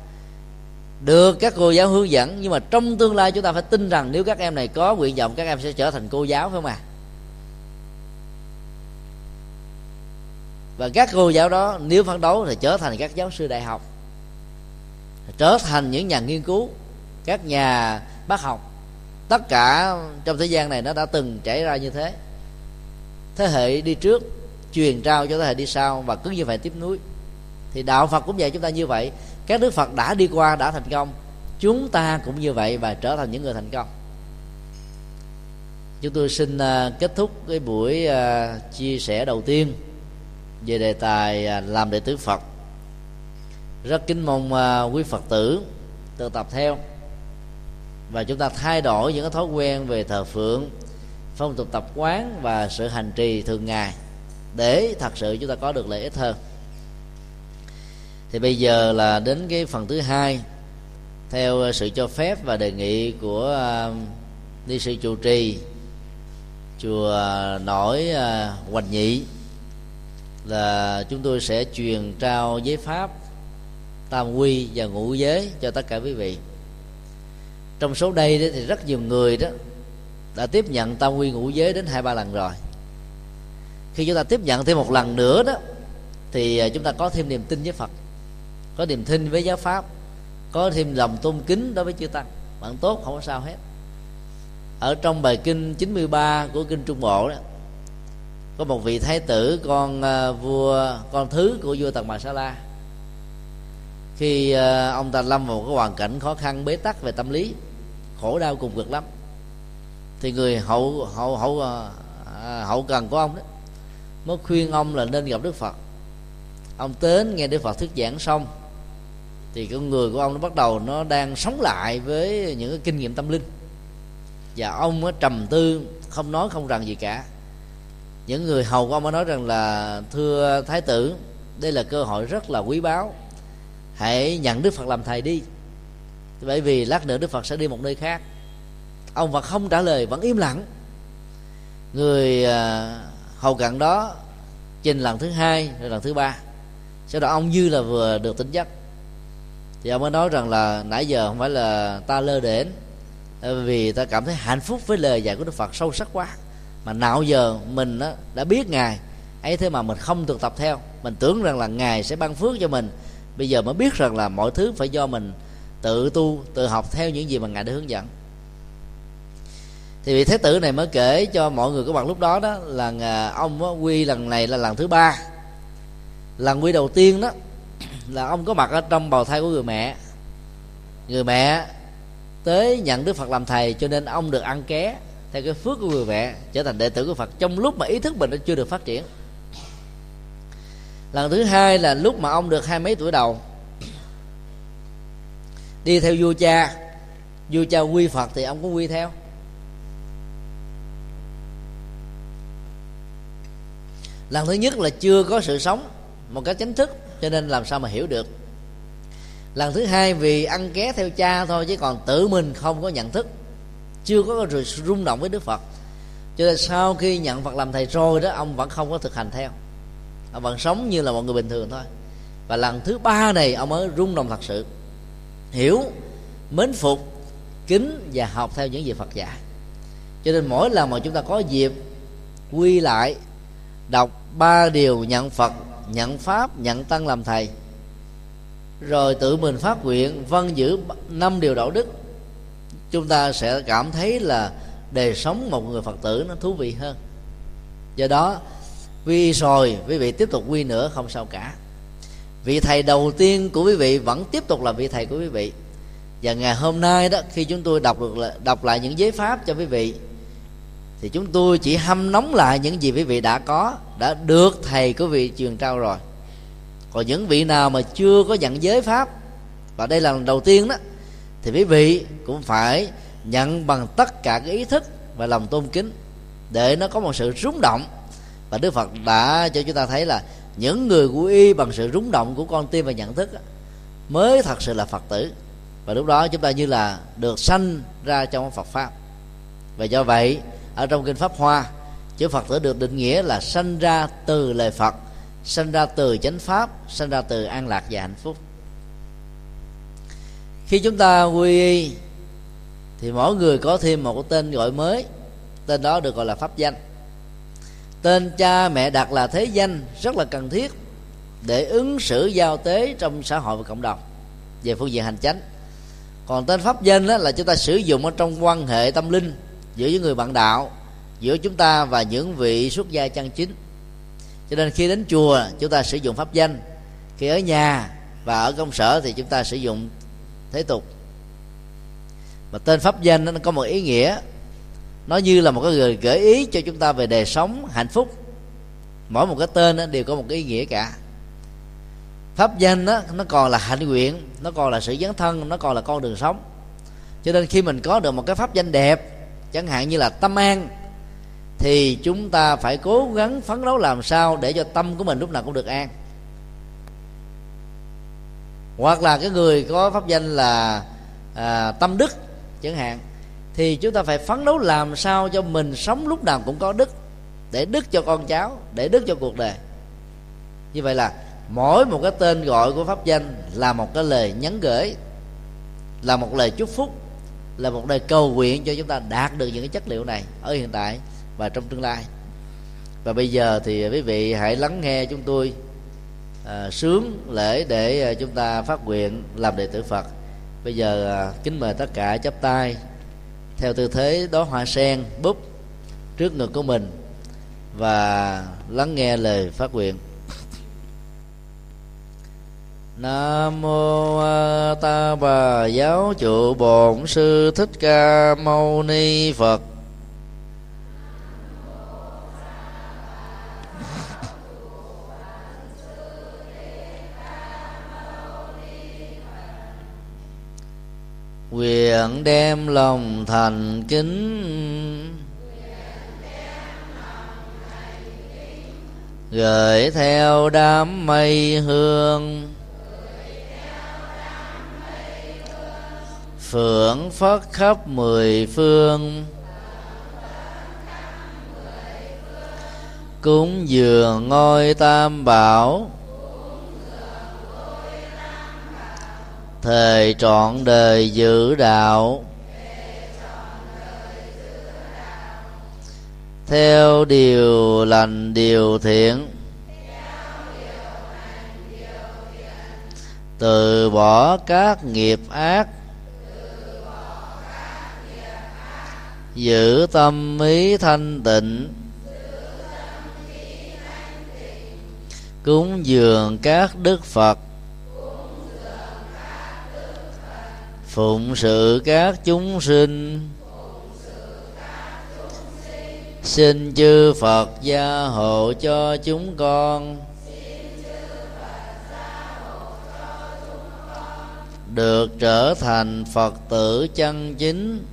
Được các cô giáo hướng dẫn, nhưng mà trong tương lai chúng ta phải tin rằng nếu các em này có nguyện vọng, các em sẽ trở thành cô giáo, phải không à và các cô giáo đó nếu phấn đấu thì trở thành các giáo sư đại học, trở thành những nhà nghiên cứu, các nhà bác học. Tất cả trong thế gian này nó đã từng trải ra như thế. Thế hệ đi trước, truyền trao cho thế hệ đi sau và cứ như vậy tiếp nối thì đạo phật cũng vậy chúng ta như vậy. Các đức phật đã đi qua, đã thành công. Chúng ta cũng như vậy và trở thành những người thành công. Chúng tôi xin à, kết thúc cái buổi à, chia sẻ đầu tiên về đề tài à, làm đệ tử phật. Rất kính mong quý phật tử tự tập theo và chúng ta thay đổi những cái thói quen về thờ phượng, phong tục tập quán và sự hành trì thường ngày để thật sự chúng ta có được lợi ích hơn thì bây giờ là đến cái phần thứ hai theo ờ, sự cho phép và đề nghị của uh, ni sư trụ trì chùa ờ, nổi uh, hoành nhị là chúng tôi sẽ truyền trao giấy pháp tam quy và ngũ giới cho tất cả quý vị. Trong số đây thì rất nhiều người đó đã tiếp nhận tam quy ngũ giới đến hai ba lần rồi. Khi chúng ta tiếp nhận thêm một lần nữa đó thì chúng ta có thêm niềm tin với phật có niềm tin với giáo pháp có thêm lòng tôn kính đối với chư tăng. Bạn tốt không có sao hết. Ở trong bài kinh 93 của kinh Trung Bộ đó có một vị thái tử con uh, vua con thứ của vua Tần Bà Sa La. Khi uh, ông ta lâm vào một cái hoàn cảnh khó khăn bế tắc về tâm lý khổ đau cùng cực lắm. Thì người hậu hậu hậu uh, hậu cần của ông đó mới khuyên ông là nên gặp Đức Phật. Ông đến nghe Đức Phật thuyết giảng xong thì con người của ông nó bắt đầu nó đang sống lại với những cái kinh nghiệm tâm linh. Và ông á, trầm tư không nói không rằng gì cả. Những người hầu của ông mới nói rằng là thưa thái tử đây là cơ hội rất là quý báu. Hãy nhận đức phật làm thầy đi. Bởi vì lát nữa đức phật sẽ đi một nơi khác. Ông phật không trả lời vẫn im lặng. Người à, hầu cận đó trình lần thứ hai rồi lần thứ ba. Sau đó ông như là vừa được tính giấc thì ông mới nói rằng là nãy giờ không phải là ta lơ đễnh ờ, vì ta cảm thấy hạnh phúc với lời dạy của đức phật sâu sắc quá. Mà nào giờ mình đã biết ngài ấy thế mà mình không thực tập theo. Mình tưởng rằng là ngài sẽ ban phước cho mình. Bây giờ mới biết rằng là mọi thứ phải do mình tự tu, tự học theo những gì mà ngài đã hướng dẫn. Thì vị thế tử này mới kể cho mọi người có mặt lúc đó đó là ờ, ông quy lần này là lần thứ ba. Lần quy đầu tiên đó là ông có mặt ở trong bào thai của người mẹ. Người mẹ tới nhận đức phật làm thầy cho nên ông được ăn ké theo cái phước của người mẹ, trở thành đệ tử của phật trong lúc mà ý thức mình nó chưa được phát triển. Lần thứ hai là lúc mà ông được hai mấy tuổi đầu. Đi theo vua cha. Vua cha quy phật thì ông cũng quy theo. Lần thứ nhất là chưa có sự sống, một cách chính thức cho nên làm sao mà hiểu được? Lần thứ hai vì ăn ké theo cha thôi, chứ còn tự mình không có nhận thức. Chưa có rồi rung động với đức phật. Cho nên sau khi nhận phật làm thầy rồi đó, ông vẫn không có thực hành theo. Ông vẫn sống như là một người bình thường thôi. Và lần thứ ba này, ông mới rung động thật sự. Hiểu, mến phục, kính và học theo những gì phật dạy. Cho nên mỗi lần mà chúng ta có dịp quy lại, đọc ba điều nhận phật nhận pháp, nhận tăng làm thầy. Rồi tự mình phát nguyện vân giữ năm điều đạo đức. Chúng ta sẽ cảm thấy là đời sống một người phật tử nó thú vị hơn. Do đó quy rồi quý vị tiếp tục quy nữa, không sao cả. Vị thầy đầu tiên của quý vị vẫn tiếp tục là vị thầy của quý vị. Và ngày hôm nay đó, khi chúng tôi đọc được đọc lại những giấy pháp cho quý vị thì chúng tôi chỉ hâm nóng lại những gì quý vị đã có, đã được thầy của vị truyền trao rồi. Còn những vị nào mà chưa có nhận giới pháp, và đây là lần đầu tiên đó, thì quý vị cũng phải nhận bằng tất cả cái ý thức và lòng tôn kính để nó có một sự rúng động. Và đức phật đã cho chúng ta thấy là những người quy y bằng sự rúng động của con tim và nhận thức mới thật sự là phật tử. Và lúc đó chúng ta như là được sanh ra trong phật pháp. Và do vậy ở trong kinh pháp hoa, chữ phật tử được định nghĩa là sanh ra từ lời phật, sanh ra từ chánh pháp, sanh ra từ an lạc và hạnh phúc. Khi chúng ta quy y, thì mỗi người có thêm một cái tên gọi mới, tên đó được gọi là pháp danh. Tên cha mẹ đặt là thế danh, rất là cần thiết để ứng xử giao tế trong xã hội và cộng đồng về phương diện hành chánh. Còn tên pháp danh đó là chúng ta sử dụng ở trong quan hệ tâm linh giữa những người bạn đạo giữa chúng ta và những vị xuất gia chân chính. Cho nên khi đến chùa chúng ta sử dụng pháp danh. Khi ở nhà và ở công sở thì chúng ta sử dụng thế tục. Mà tên pháp danh nó có một ý nghĩa. Nó như là một cái người gợi ý cho chúng ta về đời sống hạnh phúc. Mỗi một cái tên đều có một cái ý nghĩa cả. Pháp danh đó, nó còn là hạnh nguyện nó còn là sự dấn thân nó còn là con đường sống. Cho nên khi mình có được một cái pháp danh đẹp chẳng hạn như là tâm an thì chúng ta phải cố gắng phấn đấu làm sao để cho tâm của mình lúc nào cũng được an. Hoặc là cái người có pháp danh là à, tâm đức chẳng hạn thì chúng ta phải phấn đấu làm sao cho mình sống lúc nào cũng có đức để đức cho con cháu để đức cho cuộc đời. Như vậy là mỗi một cái tên gọi của pháp danh là một cái lời nhắn gửi là một lời chúc phúc là một lời cầu nguyện cho chúng ta đạt được những cái chất liệu này ở hiện tại và trong tương lai. Và bây giờ thì quý vị hãy lắng nghe chúng tôi à, sướng lễ để à, chúng ta phát nguyện làm đệ tử Phật. Bây giờ à, kính mời tất cả chắp tay theo tư thế đó hoa sen búp trước ngực của mình và lắng nghe lời phát nguyện. Nam mô Ta Bà Giáo chủ Bổn Sư Thích Ca Mâu Ni Phật. Nguyện đem lòng thành kính. Gửi theo đám mây hương. Phượng phất khắp mười phương. Cúng dường ngôi tam bảo. Thời trọn đời giữ đạo. Theo điều lành điều thiện. Từ bỏ các nghiệp ác. Giữ tâm ý thanh tịnh. Cúng dường các đức phật. Phụng sự các chúng sinh. Xin chư phật gia hộ cho chúng con. Được trở thành phật tử chân chính.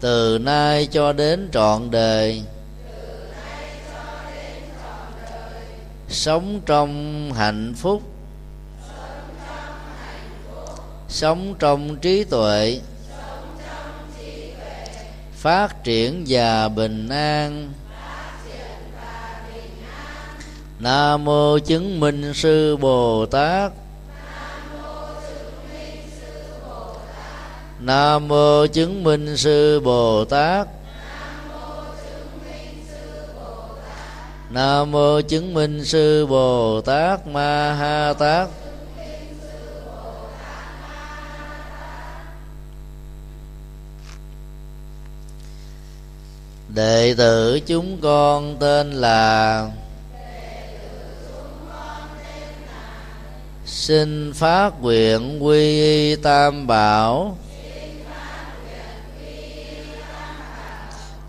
Từ nay cho đến trọn đời. Sống trong hạnh phúc. Sống trong trí tuệ. Phát triển và bình an. Nam mô chứng minh sư bồ tát. Nam mô chứng minh sư bồ tát. Nam mô chứng minh sư bồ tát ma ha tát. Đệ tử chúng con tên là xin phát nguyện quy y tam bảo.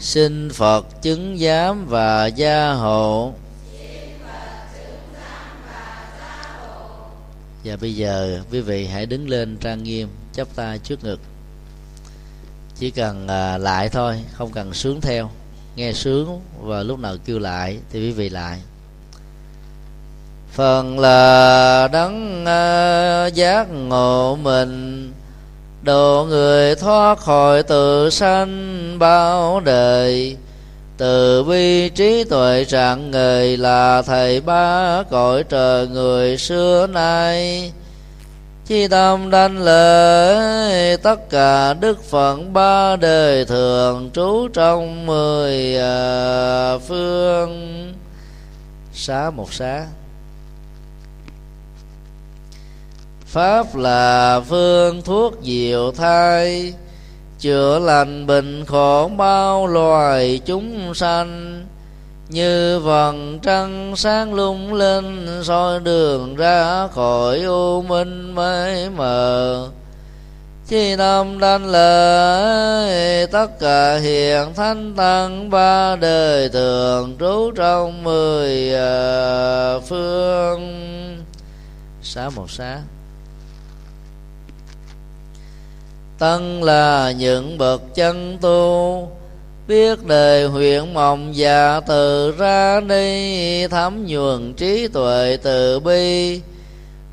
Xin phật chứng giám và gia hộ. Và bây giờ quý vị hãy đứng lên trang nghiêm chắp tay trước ngực. Chỉ cần à, lại thôi không cần sướng theo. Nghe sướng và lúc nào kêu lại thì quý vị lại. Phần là đấng à, giác ngộ mình độ người thoát khỏi tự sanh bao đời, từ bi trí tuệ trạng người là thầy ba cõi trời người xưa nay. Chi tâm đanh lễ, tất cả đức phận ba đời thường trú trong mười à, phương. Xá một xá. Pháp là phương thuốc diệu thai, chữa lành bệnh khổ bao loài chúng sanh. Như vầng trăng sáng lung linh soi đường ra khỏi u minh mây mờ. Chi tâm đanh lễ tất cả hiện thánh tăng ba đời thường trú trong mười à, phương. Xá một xá. Tân là những bậc chân tu, biết đời huyện mộng và từ ra đi thấm nhuần trí tuệ từ bi.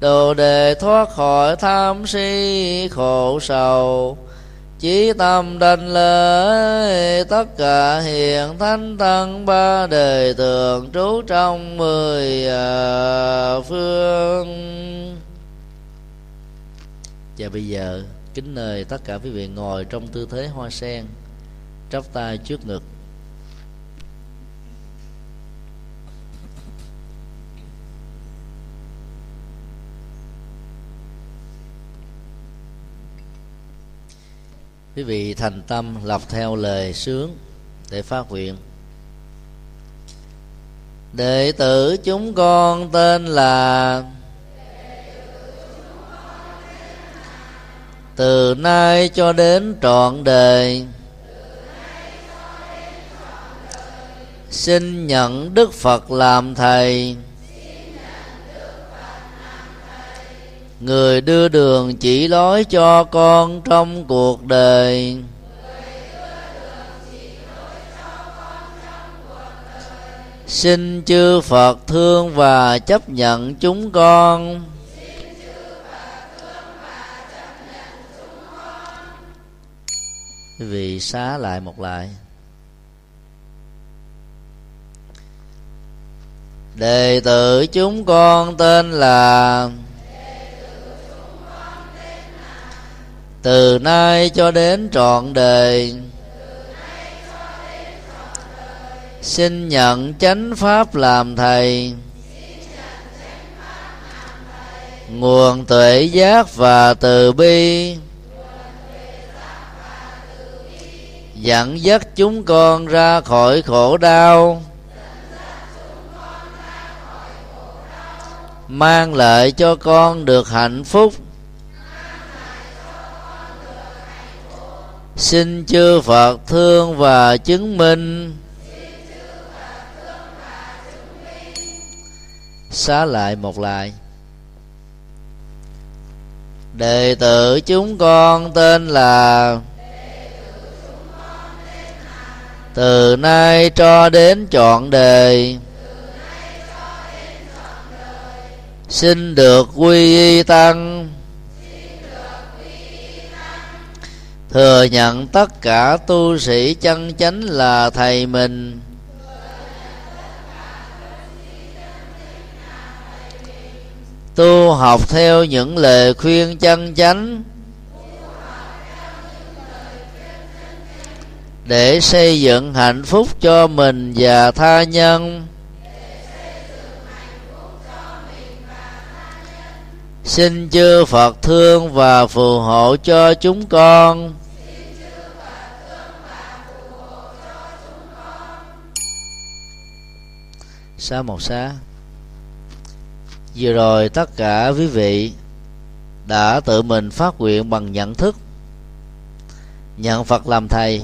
Đồ đề thoát khỏi tham si khổ sầu, chí tâm đành lễ, tất cả hiện thánh tăng ba đề tượng trú trong mười à, phương. Và bây giờ kính mời tất cả quý vị ngồi trong tư thế hoa sen, chắp tay trước ngực. Quý vị thành tâm lập theo lời sướng để phát nguyện. Đệ tử chúng con tên là từ nay cho đến trọn đời. Xin nhận đức phật làm thầy. Người đưa đường chỉ lối cho con trong cuộc đời. Xin chư phật thương và chấp nhận chúng con. Quý vị xá lại một lại. Đệ tử chúng con tên là từ nay cho đến trọn đời. Xin nhận chánh pháp làm thầy. Nguồn tuệ giác và từ bi. Dẫn dắt chúng con ra khỏi khổ đau. Mang lại cho con được hạnh phúc. Xin chư phật thương và chứng minh. Xá lại một lại. Đệ tử chúng con tên là từ nay cho đến trọn đời. Xin được quy y tăng. Thừa nhận tất cả tu sĩ chân chánh là thầy mình. Tu học theo những lời khuyên chân chánh. Để xây dựng hạnh phúc cho mình và tha nhân. Xin chư phật thương và phù hộ cho chúng con. Sa một xá. Vừa rồi tất cả quý vị đã tự mình phát nguyện bằng nhận thức, nhận phật làm thầy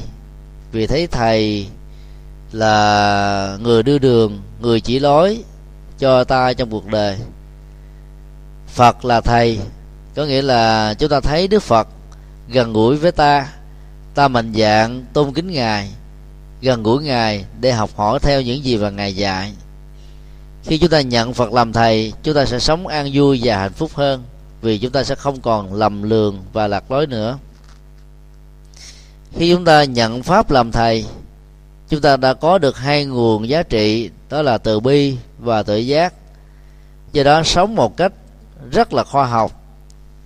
vì thấy thầy là người đưa đường, người chỉ lối cho ta trong cuộc đời. Phật là thầy, có nghĩa là chúng ta thấy đức phật gần gũi với ta. Ta mạnh dạng tôn kính ngài, gần gũi ngài để học hỏi theo những gì mà ngài dạy. Khi chúng ta nhận phật làm thầy, chúng ta sẽ sống an vui và hạnh phúc hơn, vì chúng ta sẽ không còn lầm lường và lạc lối nữa khi chúng ta nhận pháp làm thầy, chúng ta đã có được hai nguồn giá trị, đó là từ bi và tự giác. Do đó sống một cách rất là khoa học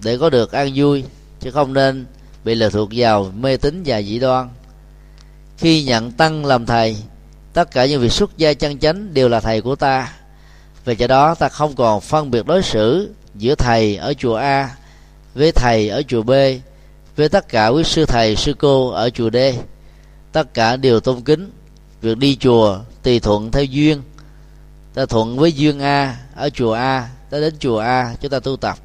để có được an vui, chứ không nên bị lệ thuộc vào mê tín và dị đoan. Khi nhận tăng làm thầy, tất cả những việc xuất gia chân chánh đều là thầy của ta. Về do đó, ta không còn phân biệt đối xử giữa thầy ở chùa A với thầy ở chùa b với tất cả quý sư thầy, sư cô ở chùa đê tất cả đều tôn kính. Việc đi chùa tùy thuận theo duyên. Ta thuận với duyên a, ở chùa a, ta đến chùa a chúng ta tu tập.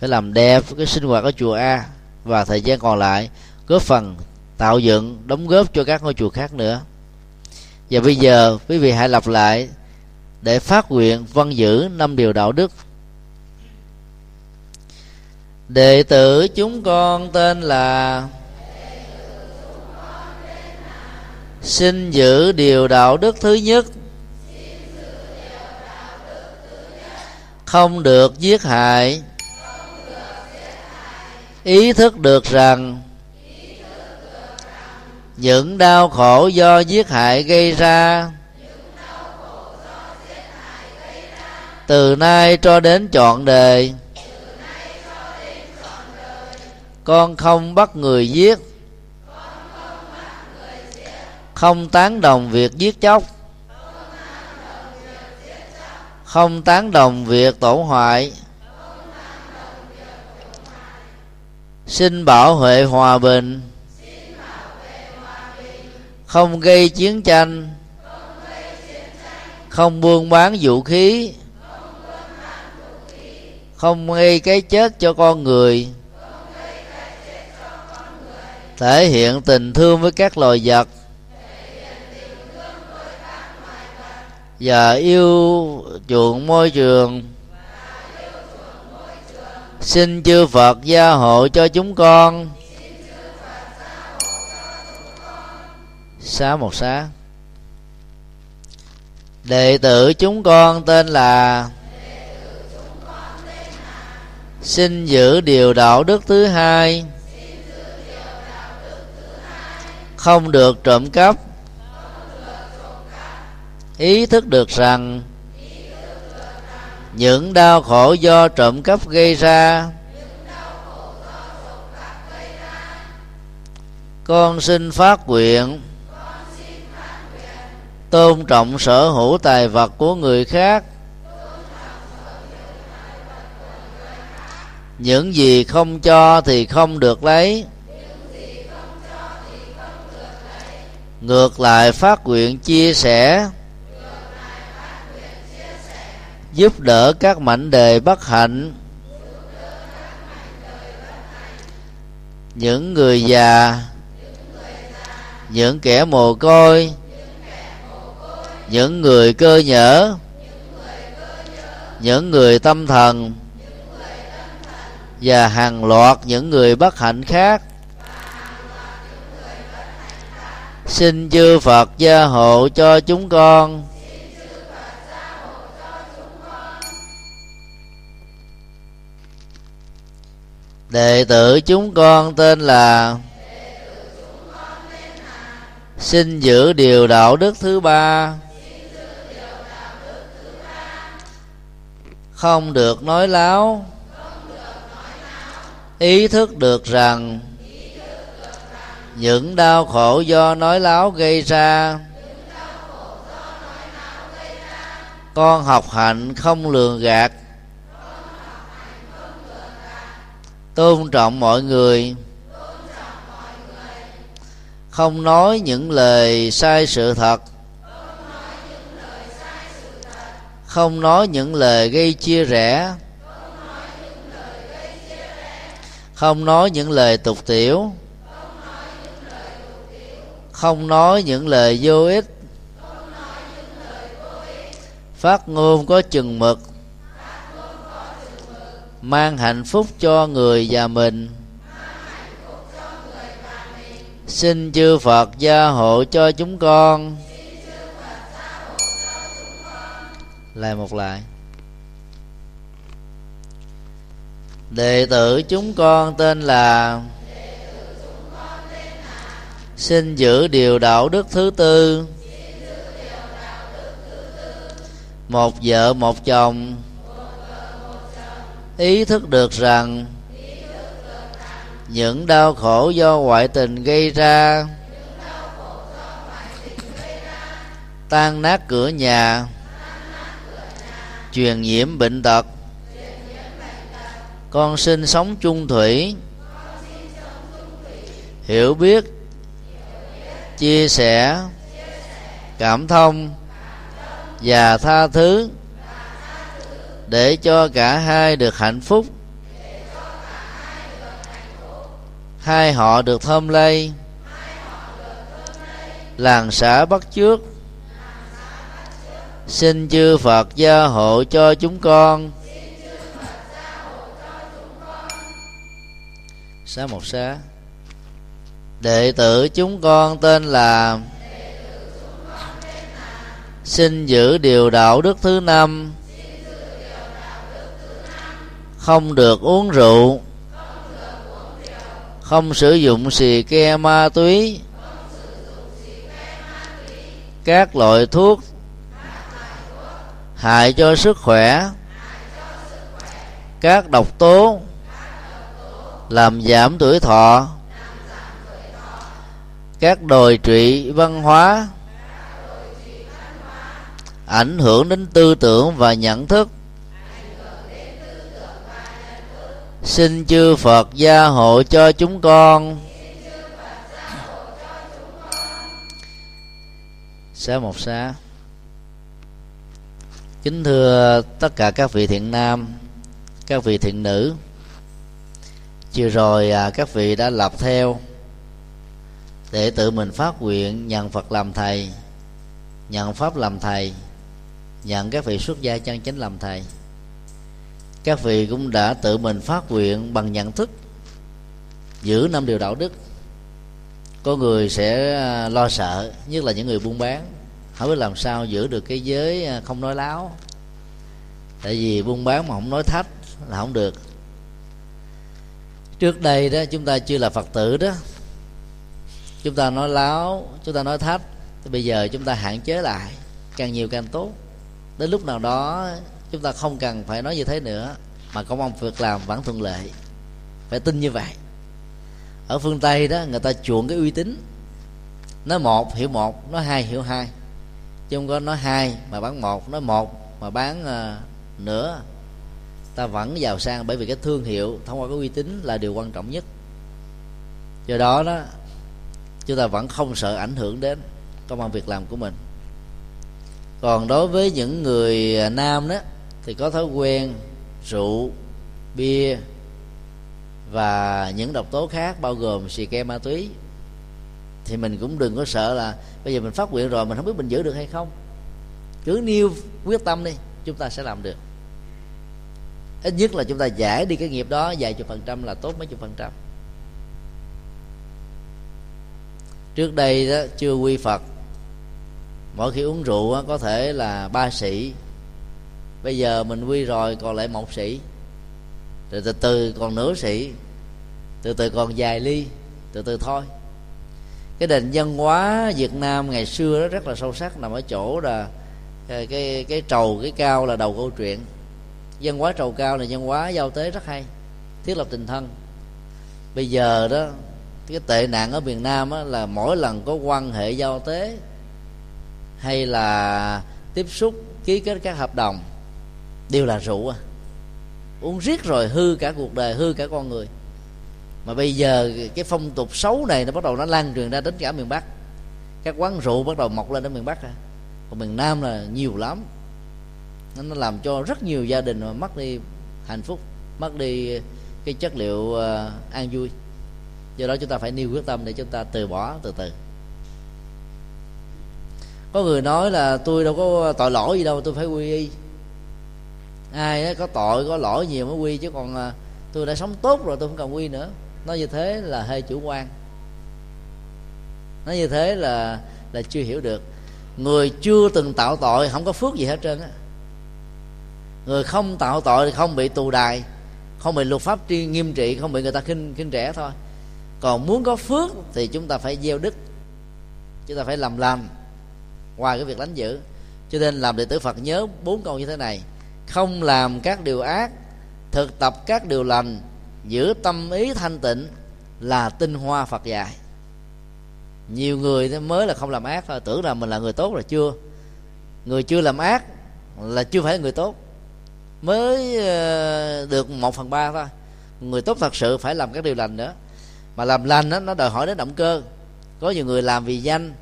Phải làm đẹp cái sinh hoạt ở chùa a và thời gian còn lại, góp phần tạo dựng, đóng góp cho các ngôi chùa khác nữa. Và bây giờ quý vị hãy lặp lại để phát nguyện văn giữ năm điều đạo đức đệ tử chúng con tên là xin giữ điều đạo đức thứ nhất. Không được giết hại. Ý thức được rằng những đau khổ do giết hại gây ra, từ nay cho đến trọn đời con không bắt người giết. Không tán đồng việc giết chóc. Không tán đồng việc tổn hoại xin bảo vệ hòa bình. Không gây chiến tranh. Không buôn bán vũ khí. Không gây cái chết cho con người thể hiện tình thương với các loài vật. Và yêu chuộng môi trường. Xin chư phật gia hộ cho chúng con. Xá một xá. Đệ tử chúng con tên là xin giữ điều đạo đức thứ hai không được trộm cắp. Ý thức được rằng những đau khổ do trộm cắp gây ra, con xin phát nguyện tôn trọng sở hữu tài vật của người khác. Những gì không cho thì không được lấy. Ngược lại phát nguyện chia sẻ. Giúp đỡ các mảnh đề bất hạnh. Những người già. Những kẻ mồ côi. Những người cơ nhở. Những người tâm thần. Và hàng loạt những người bất hạnh khác. Xin chư phật gia hộ cho chúng con. Đệ tử chúng con tên là xin giữ điều đạo đức thứ ba. Không được nói láo. Ý thức được rằng những đau khổ do nói láo gây ra. Con học hạnh không lường gạt. Tôn trọng mọi người. Không nói những lời sai sự thật. Không nói những lời gây chia rẽ. Không nói những lời tục tiểu không nói những lời vô ích. Phát ngôn có chừng mực. Mang hạnh phúc cho người và mình. Xin chư phật gia hộ cho chúng con. Lại một lại. Đệ tử chúng con tên là xin giữ điều đạo đức thứ tư. Một vợ, một chồng. Ý thức được rằng những đau khổ do ngoại tình gây ra tan nát cửa nhà, truyền nhiễm bệnh tật. Con xin sống chung thủy. Hiểu biết chia sẻ cảm thông và tha thứ để cho cả hai được hạnh phúc. Hai họ được thơm lây. Làng xã bắt trước xin chư phật gia hộ cho chúng con. Xá một xá đệ tử chúng con tên là xin giữ điều đạo đức thứ năm. Không được uống rượu. Không sử dụng xì ke ma túy. Các loại thuốc hại cho sức khỏe. Các độc tố làm giảm tuổi thọ các đồi trụy văn hóa ảnh hưởng đến tư tưởng và nhận thức. Xin chư phật gia hộ cho chúng con. Xá một xá. Kính thưa tất cả các vị thiện nam, các vị thiện nữ. Chiều rồi à, các vị đã lập theo để tự mình phát nguyện, nhận phật làm thầy, nhận pháp làm thầy, nhận các vị xuất gia chân chính làm thầy. Các vị cũng đã tự mình phát nguyện bằng nhận thức, giữ năm điều đạo đức. Có người sẽ à, lo sợ, nhất là những người buôn bán. Không biết làm sao giữ được cái giới à, không nói láo. Tại vì buôn bán mà không nói thách là không được. Trước đây đó, chúng ta chưa là phật tử đó chúng ta nói láo chúng ta nói thách thì bây giờ chúng ta hạn chế lại càng nhiều càng tốt. Đến lúc nào đó chúng ta không cần phải nói như thế nữa mà công ông việc làm vẫn thuận lợi. Phải tin như vậy. Ở phương tây đó người ta chuộng cái uy tín. Nói một hiểu một nói hai hiểu hai. Chứ không có nói hai mà bán một nói một mà bán ờ, uh, nữa ta vẫn giàu sang bởi vì cái thương hiệu thông qua cái uy tín là điều quan trọng nhất. Do đó đó chúng ta vẫn không sợ ảnh hưởng đến công an việc làm của mình. Còn đối với những người à, nam đó, thì có thói quen rượu, bia và những độc tố khác, bao gồm xì ke, ma túy. Thì mình cũng đừng có sợ là bây giờ mình phát nguyện rồi, mình không biết mình giữ được hay không. Cứ nêu quyết tâm đi, chúng ta sẽ làm được. Ít nhất là chúng ta giải đi cái nghiệp đó, vài chục phần trăm là tốt mấy chục phần trăm. Trước đây đó chưa quy phật. Mỗi khi uống rượu đó, có thể là ba sĩ. Bây giờ mình quy rồi còn lại một sĩ. Rồi từ từ còn nửa sĩ. Từ từ còn vài ly. Từ từ thôi. Cái nền văn hóa Việt Nam ngày xưa đó rất là sâu sắc nằm ở chỗ là cái cái, cái trầu cái cao là đầu câu chuyện. Văn hóa trầu cao là văn hóa giao tế rất hay thiết lập tình thân. Bây giờ đó cái tệ nạn ở miền nam á, là mỗi lần có quan hệ giao tế hay là tiếp xúc ký kết các hợp đồng đều là rượu à. Uống riết rồi hư cả cuộc đời hư cả con người. Mà bây giờ cái phong tục xấu này nó bắt đầu nó lan truyền ra đến cả miền bắc. Các quán rượu bắt đầu mọc lên ở miền bắc à. còn miền nam là nhiều lắm. Nó làm cho rất nhiều gia đình mà mất đi hạnh phúc mất đi cái chất liệu uh, an vui do đó chúng ta phải nêu quyết tâm để chúng ta từ bỏ từ từ. Có người nói là tôi đâu có tội lỗi gì đâu, tôi phải quy y. Ai đó có tội, có lỗi nhiều mới quy, chứ còn à, tôi đã sống tốt rồi tôi không cần quy nữa. Nói như thế là hơi chủ quan. Nói như thế là là chưa hiểu được. Người chưa từng tạo tội không có phước gì hết trơn á. Người không tạo tội thì không bị tù đài, không bị luật pháp tri, nghiêm trị, không bị người ta khinh khinh rẻ thôi còn muốn có phước thì chúng ta phải gieo đức. Chúng ta phải làm lành ngoài cái việc đánh giữ. Cho nên làm đệ tử phật nhớ bốn câu như thế này. Không làm các điều ác, thực tập các điều lành, giữ tâm ý thanh tịnh là tinh hoa phật dạy. Nhiều người mới là không làm ác thôi. Tưởng là mình là người tốt là chưa? Người chưa làm ác là chưa phải là người tốt. Mới ờ, được một phần ba thôi. Người tốt thật sự phải làm các điều lành nữa mà làm lành đó, nó đòi hỏi đến động cơ. Có nhiều người làm vì danh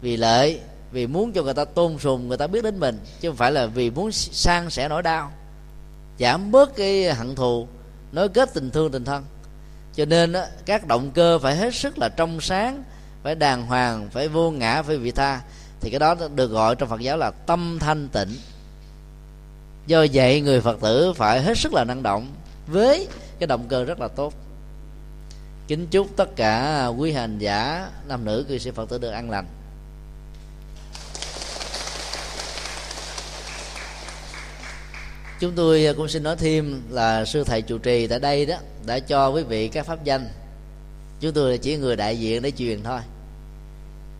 vì lợi vì muốn cho người ta tôn sùng người ta biết đến mình chứ không phải là vì muốn sang sẻ nỗi đau. Giảm bớt cái hận thù nối kết tình thương tình thân. Cho nên đó, các động cơ phải hết sức là trong sáng phải đàng hoàng phải vô ngã phải vị tha. Thì cái đó được gọi trong phật giáo là tâm thanh tịnh. Do vậy người phật tử phải hết sức là năng động với cái động cơ rất là tốt kính chúc tất cả quý hành giả, nam nữ, cư sĩ phật tử được an lành. Chúng tôi cũng xin nói thêm là sư thầy chủ trì tại đây đó đã cho quý vị các pháp danh. Chúng tôi là chỉ người đại diện để truyền thôi.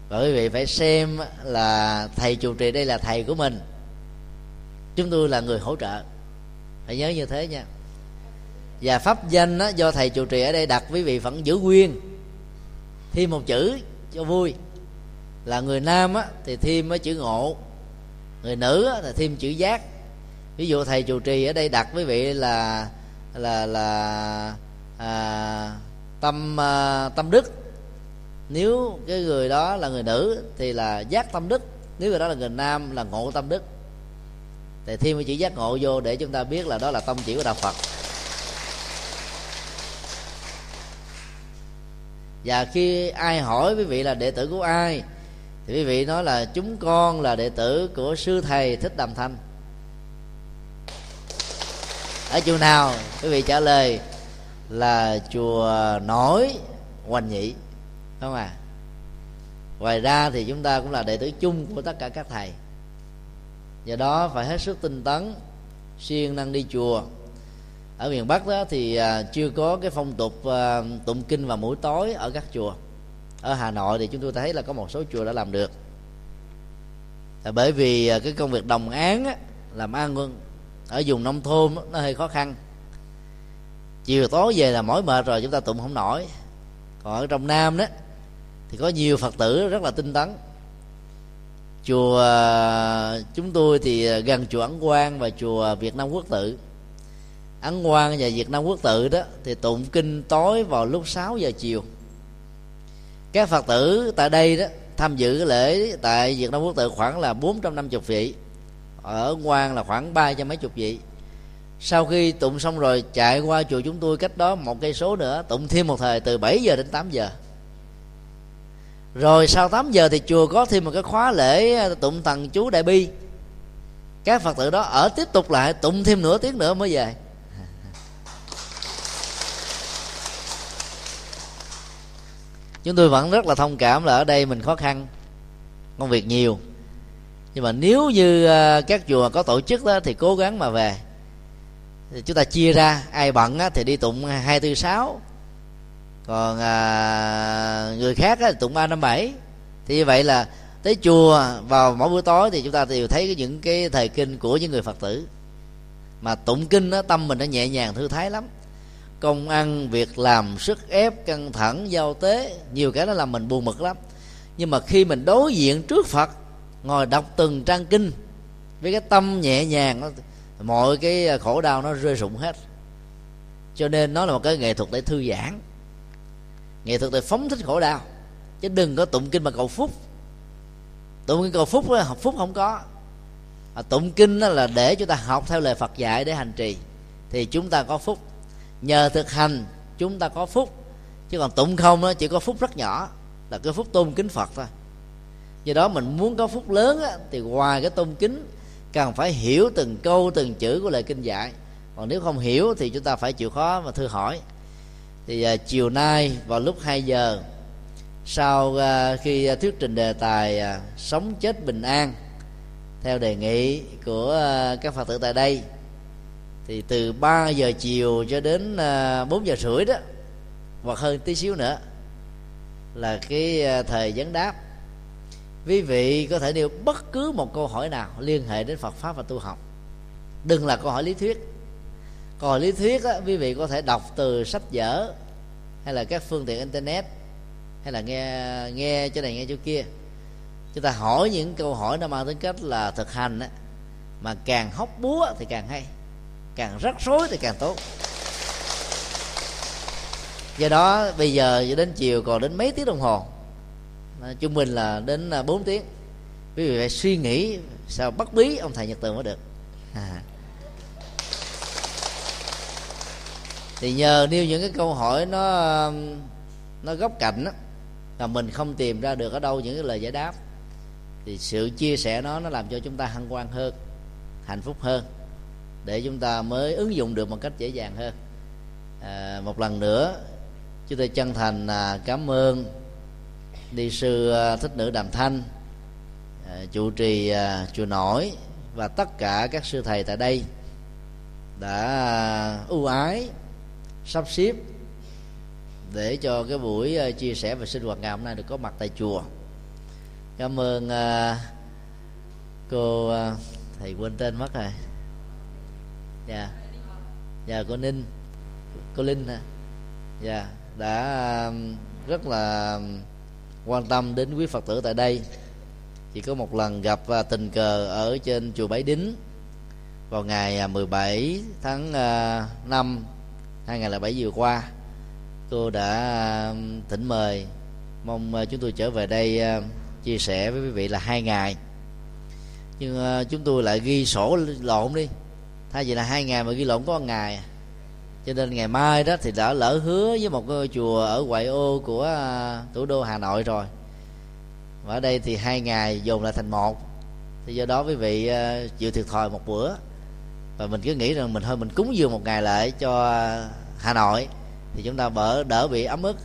Và quý vị phải xem là thầy chủ trì đây là thầy của mình. Chúng tôi là người hỗ trợ. Phải nhớ như thế nha và pháp danh đó, do thầy chủ trì ở đây đặt quý vị vẫn giữ nguyên. Thêm một chữ cho vui. Là người nam á, thì thêm cái chữ ngộ. Người nữ á, thì thêm chữ giác. Ví dụ thầy chủ trì ở đây đặt quý vị là là là à, tâm à, tâm đức. Nếu cái người đó là người nữ thì là giác tâm đức. Nếu người đó là người nam là ngộ tâm đức. Thì thêm cái chữ giác ngộ vô để chúng ta biết là đó là tông chỉ của đạo phật. Và khi ai hỏi quý vị là đệ tử của ai, thì quý vị nói là chúng con là đệ tử của sư thầy thích đàm thanh. Ở chùa nào, quý vị trả lời là chùa nổi, hoành nhị không à ngoài ra thì chúng ta cũng là đệ tử chung của tất cả các thầy. Do đó phải hết sức tinh tấn, siêng năng đi chùa ở miền bắc đó thì à, chưa có cái phong tục à, tụng kinh vào buổi tối ở các chùa. Ở hà nội thì chúng tôi thấy là có một số chùa đã làm được. Là bởi vì à, cái công việc đồng án á, làm ăn ở vùng nông thôn nó hơi khó khăn. Chiều tối về là mỏi mệt rồi chúng ta tụng không nổi. Còn ở trong nam đó thì có nhiều phật tử rất là tinh tấn. Chùa chúng tôi thì gần chùa ấn quang và chùa việt nam quốc tự ấn quang và việt nam quốc tự đó, thì tụng kinh tối vào lúc 6 giờ chiều. Các phật tử tại đây đó, tham dự cái lễ tại việt nam quốc tự khoảng là 450 vị. Ở quan là khoảng ba trăm mấy chục vị. Sau khi tụng xong rồi, chạy qua chùa chúng tôi cách đó một cây số nữa, tụng thêm một thời từ 7 giờ đến 8 giờ. Rồi sau 8 giờ thì chùa có thêm một cái khóa lễ à, tụng thần chú đại bi. Các phật tử đó ở tiếp tục lại tụng thêm nửa tiếng nữa mới về. Chúng tôi vẫn rất là thông cảm là ở đây mình khó khăn công việc nhiều. Nhưng mà nếu như ờ, các chùa có tổ chức đó thì cố gắng mà về. Thì chúng ta chia ra ai bận á, thì đi tụng hai tư sáu. Còn à, người khác á, thì tụng ba năm bảy. Thì như vậy là tới chùa vào mỗi buổi tối thì chúng ta đều thấy những cái thời kinh của những người phật tử. Mà tụng kinh á, tâm mình nó nhẹ nhàng thư thái lắm công ăn việc làm sức ép căng thẳng giao tế nhiều cái nó làm mình buồn mực lắm. Nhưng mà khi mình đối diện trước phật ngồi đọc từng trang kinh với cái tâm nhẹ nhàng mọi cái à, khổ đau nó rơi rụng hết. Cho nên nó là một cái nghệ thuật để thư giãn nghệ thuật để phóng thích khổ đau. Chứ đừng có tụng kinh mà cầu phúc. Tụng kinh cầu phúc à, học phúc không có. À, tụng kinh là để chúng ta học theo lời phật dạy để hành trì thì chúng ta có phúc nhờ thực hành chúng ta có phúc. Chứ còn tụng không đó chỉ có phúc rất nhỏ là cái phúc tôn kính phật thôi. Do đó mình muốn có phúc lớn á, thì ngoài cái tôn kính cần phải hiểu từng câu từng chữ của lời kinh dạy. Còn nếu không hiểu thì chúng ta phải chịu khó và thư hỏi. Thì à, chiều nay vào lúc 2 giờ sau à, khi thuyết trình đề tài à, sống chết bình an theo đề nghị của à, các phật tử tại đây thì từ 3 giờ chiều cho đến à, 4 giờ rưỡi đó hoặc hơn tí xíu nữa là cái à, thời vấn đáp. Quý vị có thể nêu bất cứ một câu hỏi nào liên hệ đến Phật pháp và tu học. Đừng là câu hỏi lý thuyết. Câu hỏi lý thuyết á, quý vị có thể đọc từ sách vở hay là các phương tiện internet hay là nghe nghe chỗ này nghe chỗ kia. Chúng ta hỏi những câu hỏi nó mang tính cách là thực hành á, mà càng hóc búa thì càng hay càng rắc rối thì càng tốt. Do đó, bây giờ đến chiều còn đến mấy tiếng đồng hồ? Trung bình là đến à, 4 tiếng. Quý vị phải suy nghĩ sao bắt bí ông thầy nhật tường mới được. À. thì nhờ nêu những cái câu hỏi nó nó góc cạnh đó là mình không tìm ra được ở đâu những cái lời giải đáp, thì sự chia sẻ nó nó làm cho chúng ta hân hoan hơn, hạnh phúc hơn để chúng ta mới ứng dụng được một cách dễ dàng hơn. À, một lần nữa chúng tôi chân thành à, cảm ơn đi sư à, thích nữ đàm thanh à, chủ trì chùa nổi và tất cả các sư thầy tại đây đã ưu ái sắp xếp để cho cái buổi chia sẻ về sinh hoạt ngày hôm nay được có mặt tại chùa. Cảm ơn cô thầy quên tên mất rồi dạ. Dạ cô ninh. Cô linh hả? Dạ đã um, rất là um, quan tâm đến quý phật tử tại đây. Chỉ có một lần gặp uh, tình cờ ở trên chùa Bái Đính vào ngày uh, 17 tháng uh, 5 2007 vừa qua. Cô đã um, thỉnh mời, mong chúng tôi trở về đây chia sẻ với quý vị là hai ngày. Nhưng chúng tôi lại ghi sổ lộn đi thay vì là hai ngày mà ghi lộn có một ngày. Cho nên ngày mai đó thì đã lỡ hứa với một ngôi chùa ở ngoại ô của à, thủ đô hà nội rồi. Và ở đây thì hai ngày dồn lại thành một. Thì do đó quý vị à, chịu thiệt thòi một bữa. Và mình cứ nghĩ rằng mình thôi mình cúng dường một ngày lại cho hà nội. Thì chúng ta bỡ, đỡ bị ấm ức.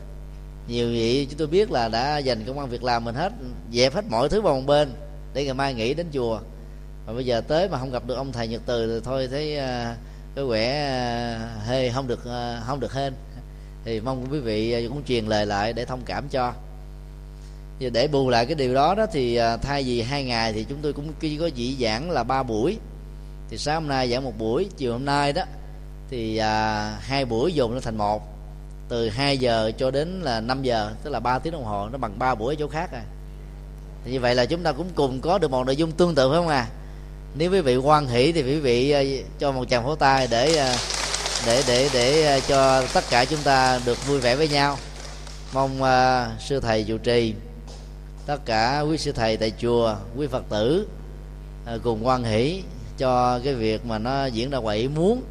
Nhiều vị chúng tôi biết là đã dành công an việc làm mình hết, dẹp hết mọi thứ vào một bên để ngày mai nghỉ đến chùa mà bây giờ tới mà không gặp được ông thầy nhật từ thì thôi thấy uh, cái quẻ à, uh, hơi không được uh, không được hên. Thì mong quý vị cũng truyền lời lại để thông cảm cho. Và để bù lại cái điều đó đó thì thay vì hai ngày thì chúng tôi cũng chỉ có chỉ giảng là ba buổi. Thì sáng hôm nay giảng một buổi chiều hôm nay đó thì à, hai buổi dồn nó thành một. Từ 2 giờ cho đến là 5 giờ tức là 3 tiếng đồng hồ nó bằng 3 buổi ở chỗ khác à. Thì như vậy là chúng ta cũng cùng có được một nội dung tương tự phải không à? Nếu quý vị quan hỷ thì quý vị ờ, cho một chàng pháo tay để ờ, để để để ờ, cho tất cả chúng ta được vui vẻ với nhau. Mong uh, sư thầy chủ trì tất cả quý sư thầy tại chùa quý phật tử uh, cùng quan hỷ cho cái việc mà nó diễn ra ngoài ý muốn.